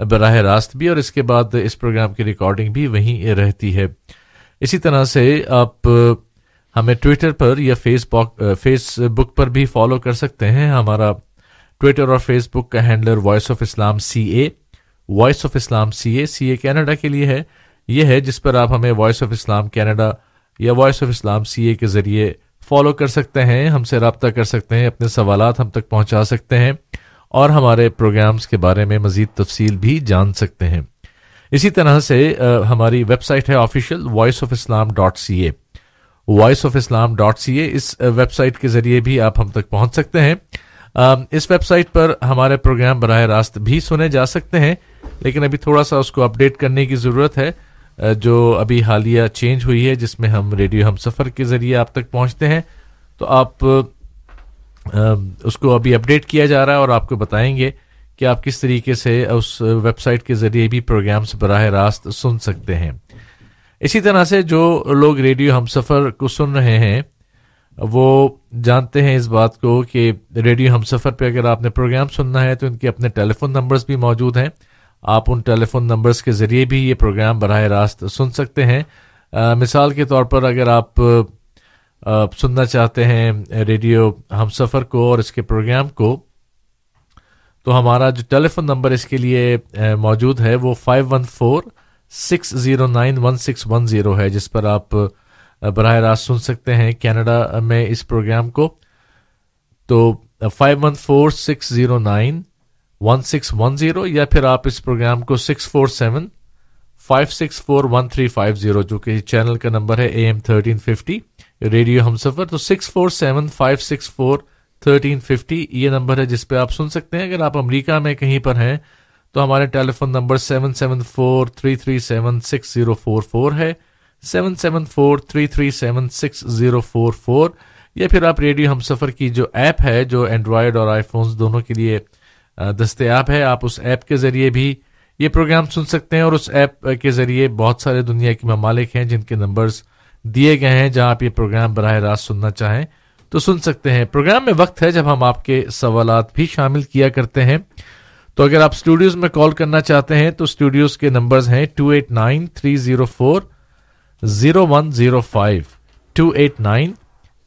براہ راست بھی اور اس کے بعد اس پروگرام کی ریکارڈنگ بھی وہیں رہتی ہے۔ اسی طرح سے آپ ہمیں ٹویٹر پر یا فیس فیس بک پر بھی فالو کر سکتے ہیں۔ ہمارا ٹویٹر اور فیس بک کا handler Voice of Islam C A Voice of Islam C A C A Canada کے لیے ہے۔ یہ ہے جس پر آپ ہمیں وائس آف اسلام کینیڈا یا Voice of Islam C A کے ذریعے فالو کر سکتے ہیں، ہم سے رابطہ کر سکتے ہیں، اپنے سوالات ہم تک پہنچا سکتے ہیں اور ہمارے پروگرامز کے بارے میں مزید تفصیل بھی جان سکتے ہیں۔ اسی طرح سے ہماری ویب سائٹ ہے official Voice of Islam dot C A. Voice of Islam dot C A us website کے ذریعے بھی آپ ہم تک پہنچ سکتے ہیں۔ اس ویب سائٹ پر ہمارے پروگرام براہ راست بھی سنے جا سکتے ہیں۔ لیکن ابھی تھوڑا سا اس کو اپڈیٹ کرنے کی ضرورت ہے جو ابھی حالیہ چینج ہوئی ہے، جس میں ہم ریڈیو ہم سفر کے ذریعے آپ تک پہنچتے ہیں۔ تو آپ اس کو ابھی اپڈیٹ کیا جا رہا ہے اور آپ کو بتائیں گے کہ آپ کس طریقے سے اس ویب سائٹ کے ذریعے بھی پروگرامس براہ راست سن سکتے ہیں۔ اسی طرح سے جو لوگ ریڈیو ہم سفر کو سن رہے ہیں، وہ جانتے ہیں اس بات کو کہ ریڈیو ہم سفر پہ اگر آپ نے پروگرام سننا ہے تو ان کے اپنے ٹیلی فون نمبرز بھی موجود ہیں۔ آپ ان ٹیلی فون نمبرز کے ذریعے بھی یہ پروگرام براہ راست سن سکتے ہیں۔ مثال کے طور پر اگر آپ سننا چاہتے ہیں ریڈیو ہم سفر کو اور اس کے پروگرام کو، تو ہمارا جو ٹیلی فون نمبر اس کے لیے موجود ہے، وہ five one four six zero nine one six one zero ہے، جس پر آپ براہ راست سن سکتے ہیں کینیڈا میں اس پروگرام کو۔ تو five one four six zero nine one six one zero یا پھر آپ اس پروگرام کو six four seven five six four one three five zero جو کہ چینل کا نمبر ہے A M thirteen fifty radio Hum Safar, تو six four seven five six four thirteen fifty یہ نمبر ہے جس پہ آپ سن سکتے ہیں۔ اگر آپ امریکہ میں کہیں پر ہیں تو ہمارے telephone number seven seven four three three seven six zero four four ہے۔ Seven seven four three three seven six zero four four یا پھر آپ ریڈیو ہم سفر کی جو ایپ ہے، جو اینڈرائڈ اور آئی فونس دونوں کے لیے دستیاب ہے، آپ اس ایپ کے ذریعے بھی یہ پروگرام سن سکتے ہیں اور اس ایپ کے ذریعے بہت سارے دنیا کے ممالک ہیں جن کے نمبرز دیے گئے ہیں جہاں آپ یہ پروگرام براہ راست سننا چاہیں تو سن سکتے ہیں۔ پروگرام میں وقت ہے جب ہم آپ کے سوالات بھی شامل کیا کرتے ہیں۔ تو اگر آپ اسٹوڈیوز میں کال کرنا چاہتے ہیں تو اسٹوڈیوز کے نمبرز ہیں two eight nine three zero four zero one zero five, two eight nine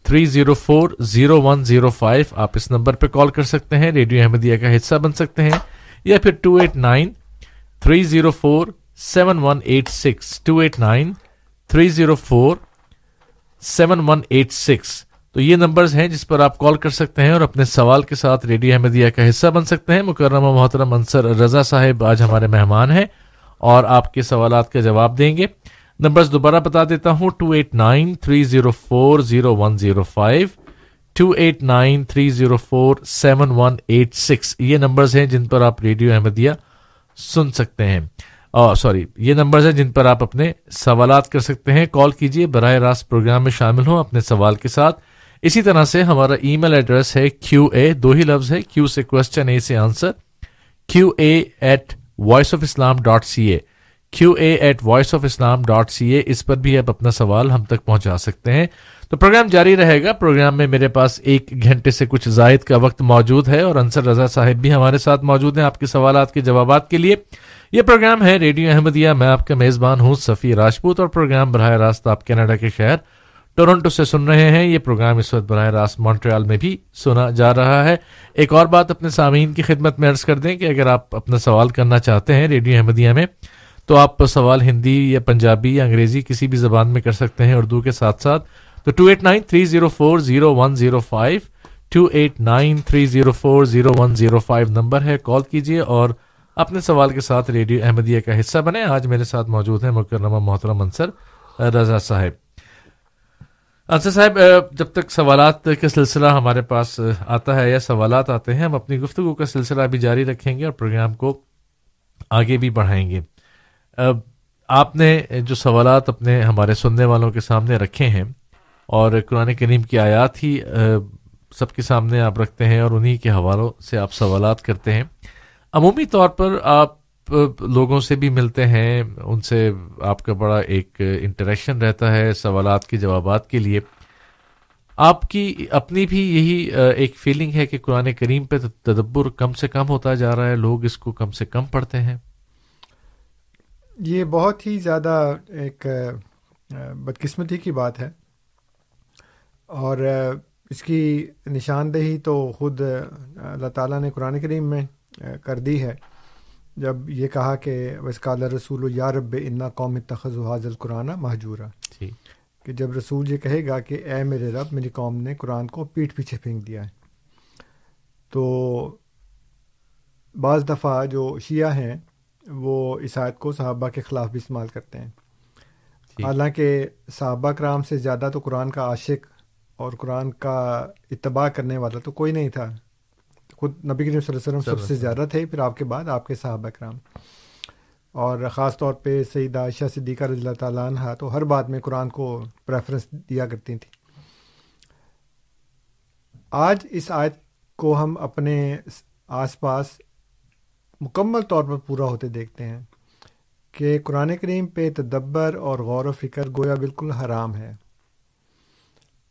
three zero four zero one zero five آپ اس نمبر پہ کال کر سکتے ہیں، ریڈیو احمدیہ کا حصہ بن سکتے ہیں، یا پھر two eight nine three zero four seven one eight six two eight nine three zero four seven one eight six تو یہ نمبرز ہیں جس پر آپ کال کر سکتے ہیں اور اپنے سوال کے ساتھ ریڈیو احمدیہ کا حصہ بن سکتے ہیں۔ مکرمہ محترم انصر رضا صاحب آج ہمارے مہمان ہیں اور آپ کے سوالات کا جواب دیں گے۔ نمبرز دوبارہ بتا دیتا ہوں two eight nine three zero four zero one zero five two eight nine three zero four seven one eight six یہ نمبرز ہیں جن پر آپ ریڈیو احمدیہ سن سکتے ہیں۔ سوری، یہ نمبرز ہیں جن پر آپ اپنے سوالات کر سکتے ہیں۔ کال کیجیے، براہ راست پروگرام میں شامل ہوں اپنے سوال کے ساتھ۔ اسی طرح سے ہمارا ای میل ایڈریس ہے کیو اے دو ہی لفظ ہے کیو سے کوشچن اے سے answer Q A at voice of Islam dot C A Q A at voice of Islam dot C A اس پر بھی آپ اپنا سوال ہم تک پہنچا سکتے ہیں۔ تو پروگرام جاری رہے گا۔ پروگرام میں میرے پاس ایک گھنٹے سے کچھ زائد کا وقت موجود ہے اور انصر رضا صاحب بھی ہمارے ساتھ موجود ہیں آپ کے سوالات کے جوابات کے لیے۔ یہ پروگرام ہے ریڈیو احمدیہ۔ میں آپ کا میزبان ہوں سفی راجپوت اور پروگرام براہ راست آپ کینیڈا کے شہر ٹورنٹو سے سن رہے ہیں۔ یہ پروگرام اس وقت براہ راست مونٹریال میں بھی سنا جا رہا ہے۔ ایک اور بات اپنے سامعین کی خدمت میں عرض کر دیں کہ اگر آپ اپنا سوال کرنا چاہتے ہیں ریڈیو احمدیہ میں تو آپ سوال ہندی یا پنجابی یا انگریزی کسی بھی زبان میں کر سکتے ہیں اردو کے ساتھ ساتھ۔ تو two eight nine three zero four zero one zero five, two eight nine three zero four zero one zero five number ہے۔ کال کیجیے اور اپنے سوال کے ساتھ ریڈیو احمدیہ کا حصہ بنے آج میرے ساتھ موجود ہیں مکرمہ محترم انصر رضا صاحب۔ انصر صاحب جب تک سوالات کا سلسلہ ہمارے پاس آتا ہے یا سوالات آتے ہیں، ہم اپنی گفتگو کا سلسلہ بھی جاری رکھیں گے اور پروگرام کو آگے بھی بڑھائیں گے۔ آپ نے جو سوالات اپنے ہمارے سننے والوں کے سامنے رکھے ہیں اور قرآن کریم کی آیات ہی سب کے سامنے آپ رکھتے ہیں اور انہی کے حوالوں سے آپ سوالات کرتے ہیں۔ عمومی طور پر آپ لوگوں سے بھی ملتے ہیں، ان سے آپ کا بڑا ایک انٹریکشن رہتا ہے سوالات کے جوابات کے لیے۔ آپ کی اپنی بھی یہی ایک فیلنگ ہے کہ قرآن کریم پہ تدبر کم سے کم ہوتا جا رہا ہے، لوگ اس کو کم سے کم پڑھتے ہیں۔ یہ بہت ہی زیادہ ایک بدقسمتی کی بات ہے اور اس کی نشاندہی تو خود اللہ تعالیٰ نے قرآن کریم میں کر دی ہے۔ جب یہ کہا کہ وسکال رسول یا رب انا قوم تخذ و حاضل قرآن محجورہ کہ جب رسول یہ کہے گا کہ اے میرے رب میری قوم نے قرآن کو پیٹھ پیچھے پھینک دیا ہے۔ تو بعض دفعہ جو شیعہ ہیں وہ اس آیت کو صحابہ کے خلاف بھی استعمال کرتے ہیں۔ حالانکہ صحابہ کرام سے زیادہ تو قرآن کا عاشق اور قرآن کا اتباع کرنے والا تو کوئی نہیں تھا۔ خود نبی کریم صلی اللہ علیہ وسلم سب سے زیادہ تھے پھر آپ کے بعد آپ کے صحابہ کرام۔ اور خاص طور پہ سعید عائشہ صدیقہ رضی اللہ تعالیٰ عنہ تو ہر بات میں قرآن کو پریفرنس دیا کرتی تھیں۔ آج اس آیت کو ہم اپنے آس پاس مکمل طور پر پورا ہوتے دیکھتے ہیں کہ قرآن کریم پہ تدبر اور غور و فکر گویا بالکل حرام ہے۔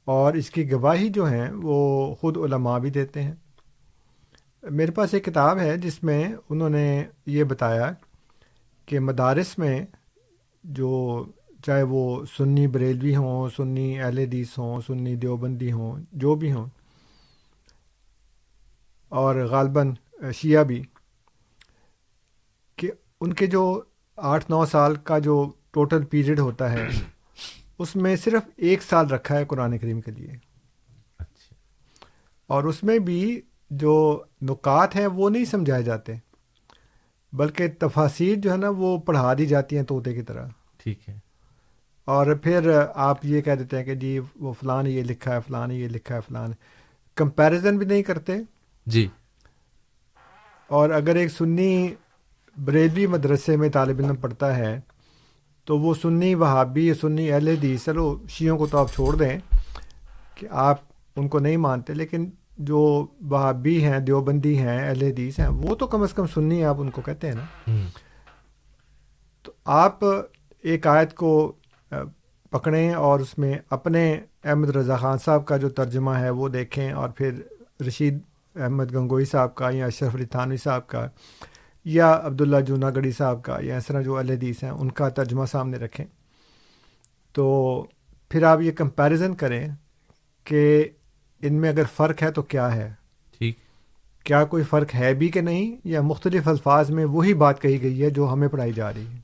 اور اس کی گواہی جو ہیں وہ خود علماء بھی دیتے ہیں۔ میرے پاس ایک کتاب ہے جس میں انہوں نے یہ بتایا کہ مدارس میں جو چاہے وہ سنی بریلوی ہوں، سنی اہل حدیث ہوں، سنی دیوبندی ہوں، جو بھی ہوں، اور غالباً شیعہ بھی ان کے جو آٹھ نو سال کا جو ٹوٹل پیریڈ ہوتا ہے اس میں صرف ایک سال رکھا ہے قرآن کریم کے لیے۔ اچھا۔ اور اس میں بھی جو نکات ہیں وہ نہیں سمجھائے جاتے بلکہ تفاصیر جو ہے نا وہ پڑھا دی جاتی ہیں طوطے کی طرح۔ ٹھیک ہے۔ اور پھر آپ یہ کہہ دیتے ہیں کہ جی وہ فلان یہ لکھا ہے فلان یہ لکھا ہے فلان۔ کمپیریزن بھی نہیں کرتے۔ جی۔ اور اگر ایک سنی بریلوی مدرسے میں طالب علم پڑھتا ہے تو وہ سنی وہابی سنی اہل حدیث چلو شیوں کو تو آپ چھوڑ دیں کہ آپ ان کو نہیں مانتے لیکن جو وہابی ہیں دیوبندی ہیں اہل حدیث ہیں وہ تو کم از کم سنی آپ ان کو کہتے ہیں نا۔ تو آپ ایک آیت کو پکڑیں اور اس میں اپنے احمد رضا خان صاحب کا جو ترجمہ ہے وہ دیکھیں اور پھر رشید احمد گنگوئی صاحب کا یا اشرف علی تھانوی صاحب کا۔ یا عبداللہ جونا گڑی صاحب کا یا اس طرح جو الحدیث ہیں ان کا ترجمہ سامنے رکھیں۔ تو پھر آپ یہ کمپیریزن کریں کہ ان میں اگر فرق ہے تو کیا ہے؟ ٹھیک۔ کیا کوئی فرق ہے بھی کہ نہیں؟ یا مختلف الفاظ میں وہی بات کہی گئی ہے جو ہمیں پڑھائی جا رہی ہے۔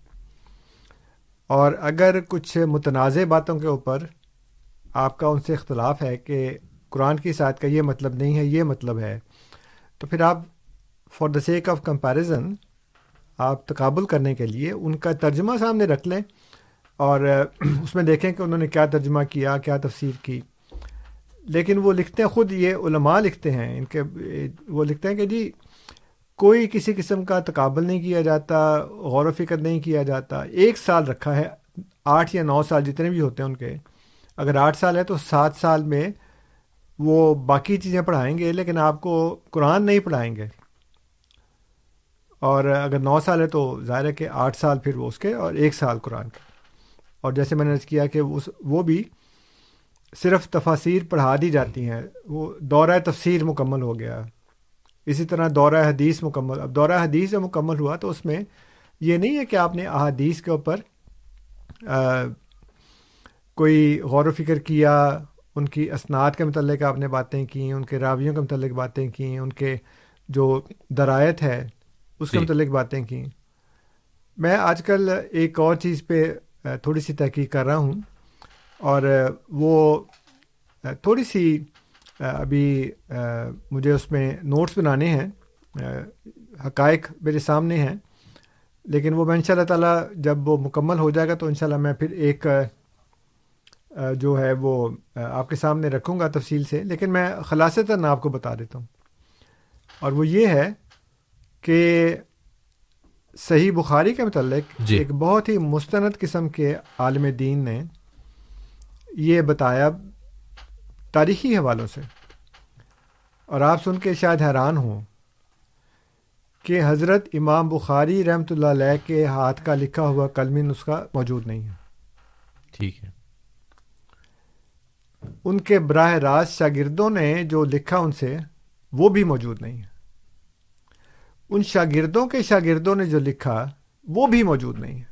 اور اگر کچھ متنازع باتوں کے اوپر آپ کا ان سے اختلاف ہے کہ قرآن کی ساتھ کا یہ مطلب نہیں ہے یہ مطلب ہے تو پھر آپ for the sake of comparison آپ تقابل کرنے کے لیے ان کا ترجمہ سامنے رکھ لیں اور اس میں دیکھیں کہ انہوں نے کیا ترجمہ کیا کیا تفسیر کی۔ لیکن وہ لکھتے ہیں، خود یہ علماء لکھتے ہیں، ان کے، وہ لکھتے ہیں کہ جی کوئی کسی قسم کا تقابل نہیں کیا جاتا، غور و فکر نہیں کیا جاتا۔ ایک سال رکھا ہے، آٹھ یا نو سال جتنے بھی ہوتے ہیں ان کے۔ اگر آٹھ سال ہے تو سات سال میں وہ باقی چیزیں پڑھائیں گے، لیکن آپ کو قرآن نہیں پڑھائیں گے۔ اور اگر نو سال ہے تو ظاہر ہے کہ آٹھ سال پھر وہ اس کے اور ایک سال قرآن کے۔ اور جیسے میں نے کیا کہ اس وہ بھی صرف تفاصیر پڑھا دی جاتی ہیں۔ وہ دورہ تفسیر مکمل ہو گیا۔ اسی طرح دورہ حدیث مکمل۔ اب دورہ حدیث جو مکمل ہوا تو اس میں یہ نہیں ہے کہ آپ نے احادیث کے اوپر کوئی غور و فکر کیا، ان کی اسناد کے متعلق آپ نے باتیں کیں ان کے راویوں کے متعلق باتیں کیں ان کے جو درایت ہے اس کے جی۔ متعلق باتیں کیں میں آج کل ایک اور چیز پہ تھوڑی سی تحقیق کر رہا ہوں اور وہ تھوڑی سی ابھی مجھے اس میں نوٹس بنانے ہیں حقائق میرے سامنے ہیں لیکن وہ میں ان شاء اللہ تعالیٰ جب وہ مکمل ہو جائے گا تو ان شاء اللہ میں پھر ایک جو ہے وہ آپ کے سامنے رکھوں گا تفصیل سے لیکن میں خلاصتاً آپ کو بتا دیتا ہوں اور وہ یہ ہے کہ صحیح بخاری کے متعلق جی۔ ایک بہت ہی مستند قسم کے عالم دین نے یہ بتایا تاریخی حوالوں سے۔ اور آپ سن کے شاید حیران ہوں کہ حضرت امام بخاری رحمۃ اللہ علیہ کے ہاتھ کا لکھا ہوا کلمی نسخہ موجود نہیں ہے۔ ٹھیک ہے۔ ان کے براہ راست شاگردوں نے جو لکھا ان سے وہ بھی موجود نہیں ہے۔ ان شاگردوں کے شاگردوں نے جو لکھا وہ بھی موجود نہیں ہے۔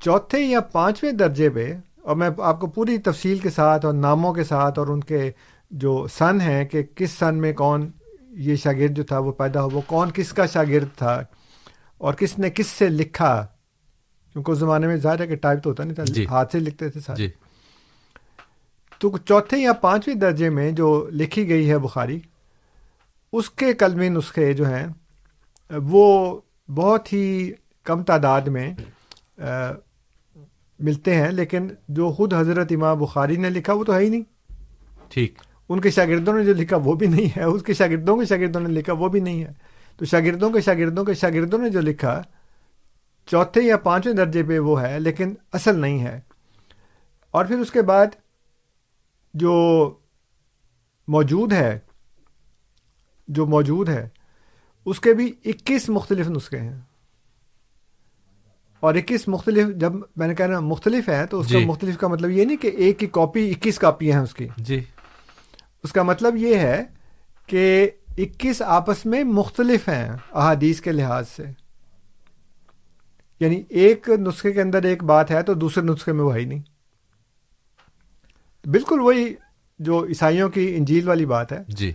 چوتھے یا پانچویں درجے پہ اور میں آپ کو پوری تفصیل کے ساتھ اور ناموں کے ساتھ اور ان کے جو سن ہیں کہ کس سن میں کون یہ شاگرد جو تھا وہ پیدا ہو وہ کون کس کا شاگرد تھا اور کس نے کس سے لکھا کیونکہ اس زمانے میں ظاہر ہے کہ ٹائپ تو ہوتا نہیں تھا جی۔ ہاتھ سے لکھتے تھے سارے۔ جی۔ تو چوتھے یا پانچویں درجے میں جو لکھی گئی ہے بخاری اس کے کلمی نسخے جو ہیں وہ بہت ہی کم تعداد میں ملتے ہیں لیکن جو خود حضرت امام بخاری نے لکھا وہ تو ہے ہی نہیں۔ ٹھیک۔ ان کے شاگردوں نے جو لکھا وہ بھی نہیں ہے اس کے شاگردوں کے شاگردوں نے لکھا وہ بھی نہیں ہے۔ تو شاگردوں کے شاگردوں کے شاگردوں نے جو لکھا چوتھے یا پانچویں درجے پہ وہ ہے لیکن اصل نہیں ہے۔ اور پھر اس کے بعد جو موجود ہے جو موجود ہے اس کے بھی اکیس مختلف نسخے ہیں۔ اور اکیس مختلف جب میں نے کہا مختلف ہے تو اس کا جی۔ مختلف کا مطلب یہ نہیں کہ ایک کی کاپی اکیس کاپی ہیں اس کی۔ جی۔ اس کا مطلب یہ ہے کہ اکیس آپس میں مختلف ہیں احادیث کے لحاظ سے۔ یعنی ایک نسخے کے اندر ایک بات ہے تو دوسرے نسخے میں وہ ہی نہیں۔ بالکل وہی جو عیسائیوں کی انجیل والی بات ہے۔ جی۔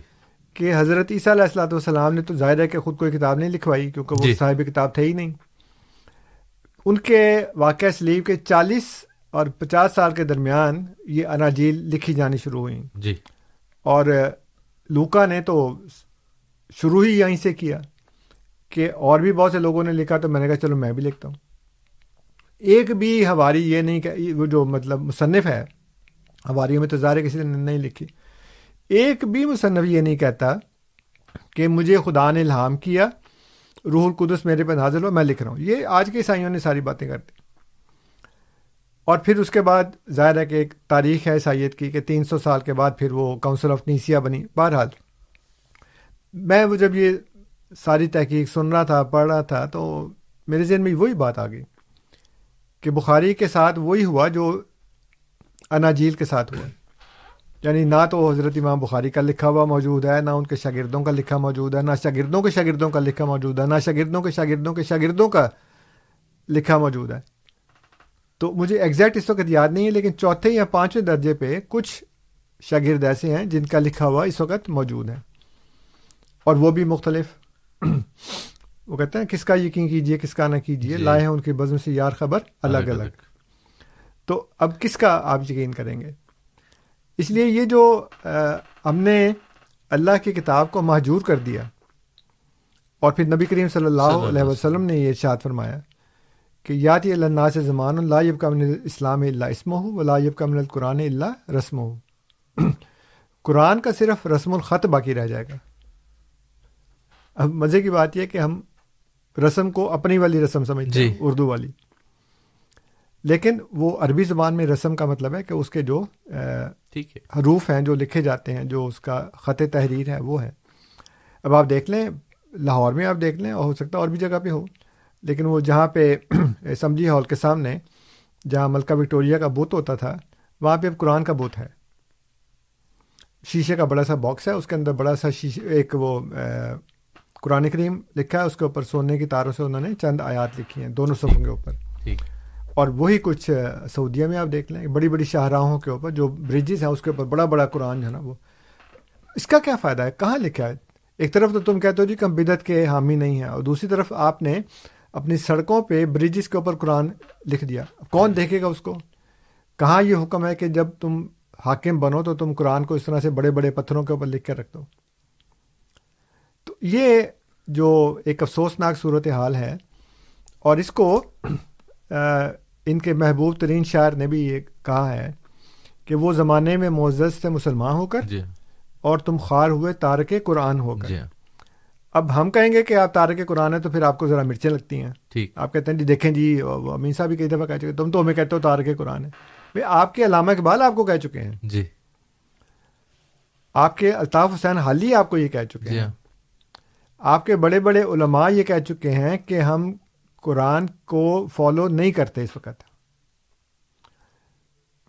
کہ حضرت عیسیٰ علیہ السلاۃ والسلام نے تو ظاہر ہے کہ خود کوئی کتاب نہیں لکھوائی کیونکہ وہ جی۔ صاحب کتاب تھے ہی نہیں۔ ان کے واقعہ سلیب کے چالیس اور پچاس سال کے درمیان یہ اناجیل لکھی جانی شروع ہوئی جی۔ اور لوکا نے تو شروع ہی یہیں سے کیا کہ اور بھی بہت سے لوگوں نے لکھا تو میں نے کہا چلو میں بھی لکھتا ہوں۔ ایک بھی ہماری یہ نہیں کہ وہ جو مطلب مصنف ہے ہماری میں تو ظاہر کسی نے نہیں لکھی۔ ایک بھی مصنف یہ نہیں کہتا کہ مجھے خدا نے الہام کیا، روح القدس میرے پہ نازل ہو، میں لکھ رہا ہوں۔ یہ آج کے عیسائیوں نے ساری باتیں کر دی۔ اور پھر اس کے بعد ظاہر ہے کہ ایک تاریخ ہے عیسائیت کی کہ تین سو سال کے بعد پھر وہ کونسل آف نیسیا بنی۔ بہرحال، میں وہ جب یہ ساری تحقیق سن رہا تھا، پڑھ رہا تھا، تو میرے ذہن میں وہی بات آ گئی کہ بخاری کے ساتھ وہی ہوا جو اناجیل کے ساتھ ہوا۔ یعنی نہ تو حضرت امام بخاری کا لکھا ہوا موجود ہے نہ ان کے شاگردوں کا لکھا موجود ہے نہ شاگردوں کے شاگردوں کا لکھا موجود ہے نہ شاگردوں کے شاگردوں کے شاگردوں کا لکھا موجود ہے۔ تو مجھے ایگزیکٹ اس وقت یاد نہیں ہے لیکن چوتھے یا پانچویں درجے پہ کچھ شاگرد ایسے ہیں جن کا لکھا ہوا اس وقت موجود ہے۔ اور وہ بھی مختلف۔ وہ کہتے ہیں کس کا یقین کیجیے کس کا نہ کیجیے جی۔ لائے ہیں ان کی بزم سے یار خبر الگ۔ الگ۔ تو اب کس کا آپ یقین کریں گے؟ اس لیے یہ جو ہم نے اللہ کی کتاب کو محجور کر دیا اور پھر نبی کریم صلی اللہ علیہ وسلم نے یہ ارشاد فرمایا کہ یاتی اللہ سے زمان اللہ یب کا من اسلام اللہ اسم ہو ولاب کا من القرآن اللہ رسم ہو قرآن کا صرف رسم الخط باقی رہ جائے گا۔ اب مزے کی بات یہ کہ ہم رسم کو اپنی والی رسم سمجھتے ہیں جی۔ اردو والی۔ لیکن وہ عربی زبان میں رسم کا مطلب ہے کہ اس کے جو ٹھیک ہے۔ حروف ہیں جو لکھے جاتے ہیں جو اس کا خط تحریر ہے وہ ہے اب آپ دیکھ لیں لاہور میں آپ دیکھ لیں اور ہو سکتا ہے اور بھی جگہ پہ ہو لیکن وہ جہاں پہ اسمبلی ہال کے سامنے جہاں ملکہ وکٹوریہ کا بت ہوتا تھا وہاں پہ اب قرآن کا بت ہے۔ شیشے کا بڑا سا باکس ہے اس کے اندر بڑا سا شیشے ایک وہ قرآن کریم لکھا ہے اس کے اوپر سونے کی تاروں سے انہوں نے چند آیات لکھی ہیں دونوں صفوں کے اوپر۔ ٹھیک۔ اور وہی کچھ سعودیہ میں آپ دیکھ لیں بڑی بڑی شاہراہوں کے اوپر جو بریجز ہیں اس کے اوپر بڑا بڑا قرآن جو ہے نا وہ۔ اس کا کیا فائدہ ہے؟ کہاں لکھا ہے؟ ایک طرف تو تم کہتے ہو جی کہ ہم بدت کے حامی نہیں ہیں اور دوسری طرف آپ نے اپنی سڑکوں پہ بریجز کے اوپر قرآن لکھ دیا۔ کون دیکھے گا اس کو؟ کہاں یہ حکم ہے کہ جب تم حاکم بنو تو تم قرآن کو اس طرح سے بڑے بڑے پتھروں کے اوپر لکھ کر رکھ دو۔ تو یہ جو ایک افسوسناک صورت حال ہے اور اس کو ان کے محبوب ترین شاعر نے بھی یہ کہا ہے کہ وہ زمانے میں معزز سے مسلمان ہو کر جی۔ اور تم خوار ہوئے تارک قرآن ہو کر۔ جی۔ اب ہم کہیں گے کہ آپ تارک قرآن ہیں تو پھر آپ کو ذرا مرچیں لگتی ہیں۔ ٹھیک۔ آپ کہتے ہیں جی دیکھیں جی امین صاحب بھی کئی دفعہ کہہ چکے تم تو ہمیں کہتے ہو تارک قرآن ہے بھائی آپ کے علامہ اقبال آپ کو کہہ چکے ہیں۔ جی۔ آپ کے الطاف حسین حالی آپ کو یہ کہہ چکے جی۔ ہیں۔ آپ کے بڑے بڑے علماء یہ کہہ چکے ہیں کہ ہم قرآن کو فالو نہیں کرتے اس وقت۔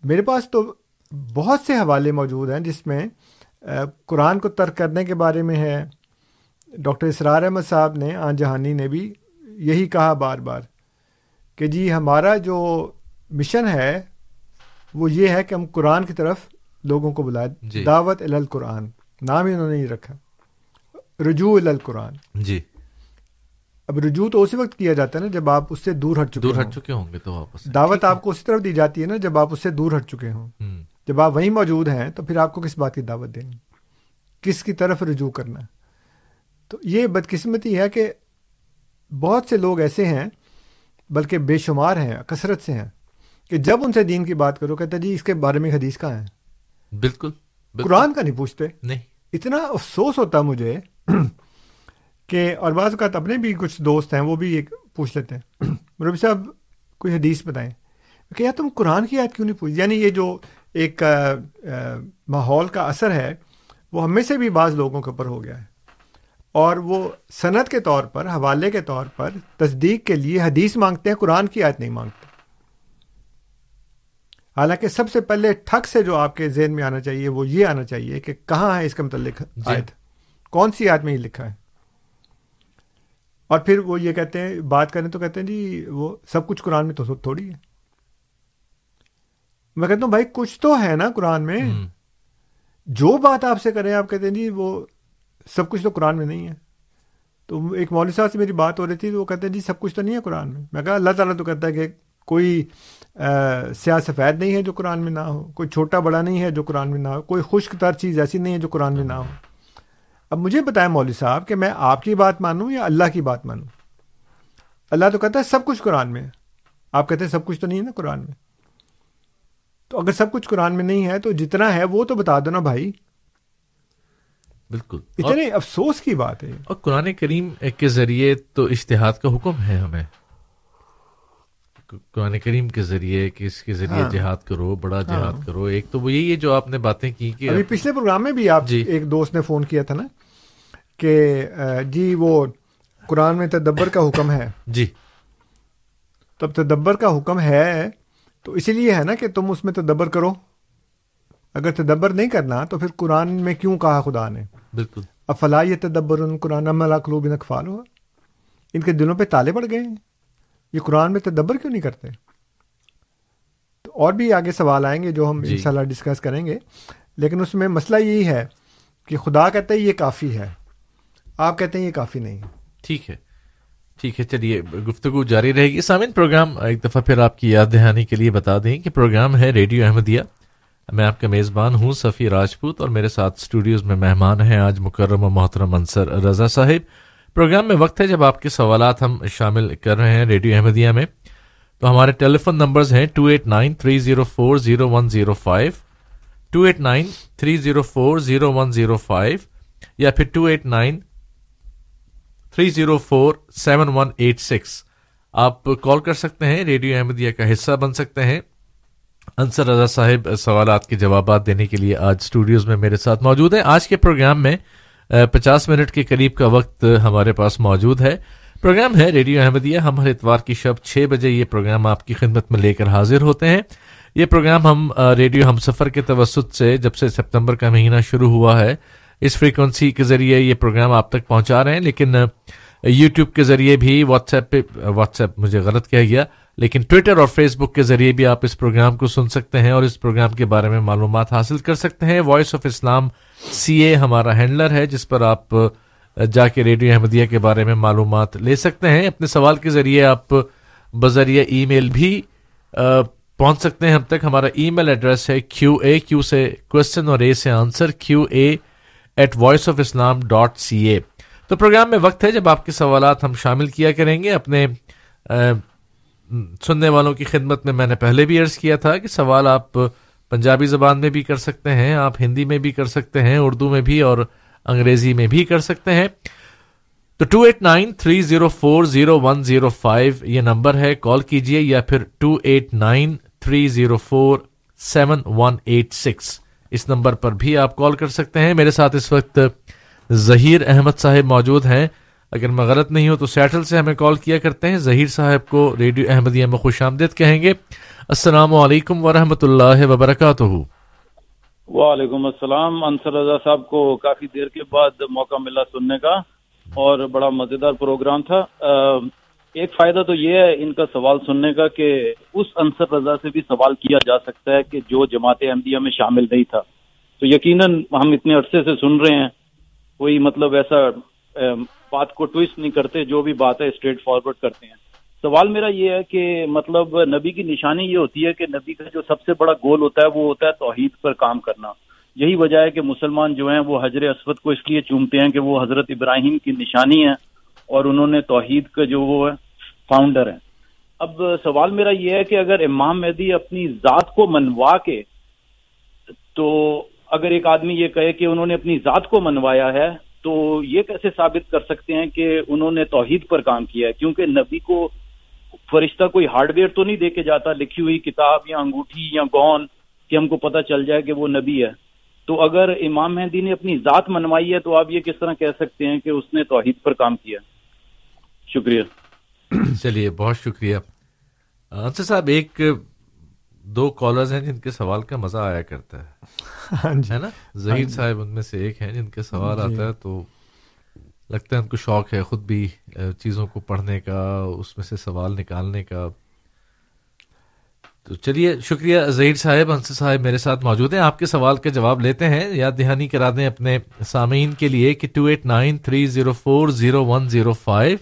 میرے پاس تو بہت سے حوالے موجود ہیں جس میں قرآن کو ترک کرنے کے بارے میں ہے۔ ڈاکٹر اسرار احمد صاحب نے آن جہانی نے بھی یہی کہا بار بار کہ جی ہمارا جو مشن ہے وہ یہ ہے کہ ہم قرآن کی طرف لوگوں کو بلائے جی۔ دعوت القرآن نام ہی انہوں نے نہیں رکھا۔ رجوع القرآن۔ جی۔ اب رجوع تو اسی وقت کیا جاتا ہے نا جب آپ اس سے دور ہٹ چکے دور ہٹ چکے ہوں گے تو واپس دعوت آپ کو اسی طرف دی جاتی ہے نا جب آپ اس سے دور ہٹ چکے ہوں۔ جب آپ وہیں موجود ہیں تو پھر آپ کو کس بات کی دعوت دینی؟ کس کی طرف رجوع کرنا؟ تو یہ بدقسمتی ہے کہ بہت سے لوگ ایسے ہیں بلکہ بے شمار ہیں کثرت سے ہیں کہ جب ان سے دین کی بات کرو کہتے جی اس کے بارے میں حدیث کہاں ہے؟ بالکل بالکل۔ قرآن کا نہیں پوچھتے۔ نہیں۔ اتنا افسوس ہوتا مجھے کہ اور بعض اوقات اپنے بھی کچھ دوست ہیں وہ بھی ایک پوچھ لیتے ہیں۔ ربی صاحب کوئی حدیث بتائیں۔ کہ یار تم قرآن کی یاد کیوں نہیں پوچھ؟ یعنی یہ جو ایک ماحول کا اثر ہے وہ ہم میں سے بھی بعض لوگوں کے اوپر ہو گیا ہے۔ اور وہ صنعت کے طور پر حوالے کے طور پر تصدیق کے لیے حدیث مانگتے ہیں قرآن کی آیت نہیں مانگتے۔ حالانکہ سب سے پہلے ٹھک سے جو آپ کے ذہن میں آنا چاہیے وہ یہ آنا چاہیے کہ کہاں ہے اس کے متعلق آیت؟ کون سی آیت میں یہ لکھا ہے؟ اور پھر وہ یہ کہتے ہیں بات کریں تو کہتے ہیں جی وہ سب کچھ قرآن میں تو تھوڑی ہے۔ میں کہتا ہوں بھائی کچھ تو ہے نا قرآن میں۔ جو بات آپ سے کریں آپ کہتے ہیں جی وہ سب کچھ تو قرآن میں نہیں ہے۔ تو ایک مولوی صاحب سے میری بات ہو رہی تھی تو وہ کہتے ہیں جی سب کچھ تو نہیں ہے قرآن میں۔ میں کہا اللہ تعالیٰ تو کہتا ہے کہ کوئی سیاہ سفید نہیں ہے جو قرآن میں نہ ہو کوئی چھوٹا بڑا نہیں ہے جو قرآن میں نہ ہو کوئی خشک تر چیز ایسی نہیں ہے جو قرآن میں نہ ہو۔ اب مجھے بتائیں مولوی صاحب کہ میں آپ کی بات مانوں یا اللہ کی بات مانوں؟ اللہ تو کہتا ہے سب کچھ قرآن میں آپ کہتے ہیں سب کچھ تو نہیں ہے نا قرآن میں۔ تو اگر سب کچھ قرآن میں نہیں ہے تو جتنا ہے وہ تو بتا دو نا بھائی۔ بالکل۔ اتنے افسوس کی بات ہے۔ اور قرآن کریم کے ذریعے تو اشتہاد کا حکم ہے ہمیں۔ قرآن کریم کے ذریعے کہ اس کے ذریعے ہاں۔ جہاد کرو بڑا جہاد کرو۔ ایک تو وہ یہی ہے جو آپ نے باتیں کی کہ ابھی پچھلے پروگرام میں بھی آپ جی۔ ایک دوست نے فون کیا تھا نا کہ جی وہ قرآن میں تدبر کا حکم ہے۔ جی۔ تب تدبر کا حکم ہے تو اسی لیے ہے نا کہ تم اس میں تدبر کرو۔ اگر تدبر نہیں کرنا تو پھر قرآن میں کیوں کہا خدا نے؟ بالکل۔ افلا یہ تدبر قرآن قلوب اقفال ہوا ان کے دلوں پہ تالے پڑ گئے ہیں۔ یہ قرآن میں تدبر کیوں نہیں کرتے؟ تو اور بھی آگے سوال آئیں گے جو ہم جی۔ انشاءاللہ ڈسکس کریں گے۔ لیکن اس میں مسئلہ یہی ہے کہ خدا کہتا ہے یہ کافی ہے آپ کہتے ہیں یہ کافی نہیں۔ ٹھیک ہے ٹھیک ہے چلیے گفتگو جاری رہے گی۔ سامعین پروگرام ایک دفعہ پھر آپ کی یاد دہانی کے لیے بتا دیں کہ پروگرام ہے ریڈیو احمدیہ۔ میں آپ کا میزبان ہوں صفی راجپوت اور میرے ساتھ اسٹوڈیوز میں مہمان ہیں آج مکرم و محترم انصر رضا صاحب۔ پروگرام میں وقت ہے جب آپ کے سوالات ہم شامل کر رہے ہیں ریڈیو احمدیہ میں۔ تو ہمارے ٹیلی فون نمبرز ہیں two eight nine three zero four zero one zero five two eight nine three zero four zero one zero five یا پھر two eight nine three zero four seven one eight six آپ call کر سکتے ہیں، radio Ahmadiyya کا حصہ بن سکتے ہیں۔ انصر رضا صاحب سوالات کے جوابات دینے کے لیے آج اسٹوڈیوز میں میرے ساتھ موجود ہیں۔ آج کے پروگرام میں پچاس منٹ کے قریب کا وقت ہمارے پاس موجود ہے۔ پروگرام ہے ریڈیو احمدیہ۔ ہم ہر اتوار کی شب چھ بجے یہ پروگرام آپ کی خدمت میں لے کر حاضر ہوتے ہیں۔ یہ پروگرام ہم ریڈیو ہم سفر کے توسط سے جب سے سپتمبر کا مہینہ شروع ہوا ہے، اس فریکوینسی کے ذریعے یہ پروگرام آپ تک پہنچا رہے ہیں۔ لیکن یوٹیوب کے ذریعے بھی، واٹس ایپ پہ، واٹس ایپ مجھے غلط کہہ گیا۔ لیکن ٹویٹر اور فیس بک کے ذریعے بھی آپ اس پروگرام کو سن سکتے ہیں اور اس پروگرام کے بارے میں معلومات حاصل کر سکتے ہیں۔ وائس آف اسلام سی اے ہمارا ہینڈلر ہے، جس پر آپ جا کے ریڈیو احمدیہ کے بارے میں معلومات لے سکتے ہیں۔ اپنے سوال کے ذریعے آپ بذریعہ ای میل بھی پہنچ سکتے ہیں۔ ہم تک ہمارا ای میل ایڈریس ہے کیو اے کیو سے کوشچن اور اے سے answer Q A at voice of Islam dot C A تو پروگرام میں وقت ہے، جب آپ کے سوالات ہم شامل کیا کریں گے، اپنے سننے والوں کی خدمت میں میں نے پہلے بھی عرض کیا تھا کہ سوال آپ پنجابی زبان میں بھی کر سکتے ہیں، آپ ہندی میں بھی کر سکتے ہیں، اردو میں بھی اور انگریزی میں بھی کر سکتے ہیں۔ تو two eight nine three zero four zero one zero five یہ نمبر ہے، کال کیجیے یا پھر two eight nine three zero four seven one eight six اس نمبر پر بھی آپ کال کر سکتے ہیں۔ میرے ساتھ اس وقت ظہیر احمد صاحب موجود ہیں۔ اگر میں غلط نہیں ہوں تو سیٹل سے ہمیں کال کیا کرتے ہیں۔ ظہیر صاحب کو ریڈیو احمدیہ میں خوش آمدید کہیں گے۔ السلام علیکم ورحمۃ اللہ وبرکاتہ۔ وعلیکم السلام۔ انصر رضا صاحب کو کافی دیر کے بعد موقع ملا سننے کا اور بڑا مزیدار پروگرام تھا۔ ایک فائدہ تو یہ ہے ان کا سوال سننے کا کہ اس انصر رضا سے بھی سوال کیا جا سکتا ہے کہ جو جماعت احمدیہ میں شامل نہیں تھا۔ تو یقیناً ہم اتنے عرصے سے سن رہے ہیں۔ کوئی مطلب ایسا بات کو ٹویسٹ نہیں کرتے، جو بھی بات ہے اسٹریٹ فارورڈ کرتے ہیں۔ سوال میرا یہ ہے کہ مطلب نبی کی نشانی یہ ہوتی ہے کہ نبی کا جو سب سے بڑا گول ہوتا ہے وہ ہوتا ہے توحید پر کام کرنا۔ یہی وجہ ہے کہ مسلمان جو ہیں وہ حضر اسود کو اس لیے چومتے ہیں کہ وہ حضرت ابراہیم کی نشانی ہے اور انہوں نے توحید کا جو وہ ہے فاؤنڈر ہے اب سوال میرا یہ ہے کہ اگر امام مہدی اپنی ذات کو منوا کے تو اگر ایک آدمی یہ کہے کہ انہوں نے اپنی ذات کو منوایا ہے تو یہ کیسے ثابت کر سکتے ہیں کہ انہوں نے توحید پر کام کیا ہے؟ کیونکہ نبی کو فرشتہ کوئی ہارڈ ویئر تو نہیں دے کے جاتا، لکھی ہوئی کتاب یا انگوٹھی یا گون کہ ہم کو پتہ چل جائے کہ وہ نبی ہے۔ تو اگر امام مہدی نے اپنی ذات منوائی ہے تو آپ یہ کس طرح کہہ سکتے ہیں کہ اس نے توحید پر کام کیا؟ شکریہ۔ چلیے، بہت شکریہ۔ صاحب، ایک دو کالرز ہیں جن کے سوال کا مزہ آیا کرتا ہے ہاں جی۔ ہے نا ظہیر ہاں جی۔ صاحب ان میں سے ایک ہیں جن کے سوال جی۔ آتا ہے تو لگتا ہے ان کو شوق ہے خود بھی چیزوں کو پڑھنے کا اس میں سے سوال نکالنے کا تو چلیے شکریہ ظہیر صاحب انصر صاحب میرے ساتھ موجود ہیں آپ کے سوال کے جواب لیتے ہیں یاد دہانی کرا دیں اپنے سامعین کے لیے کہ two eight nine three zero four zero one zero five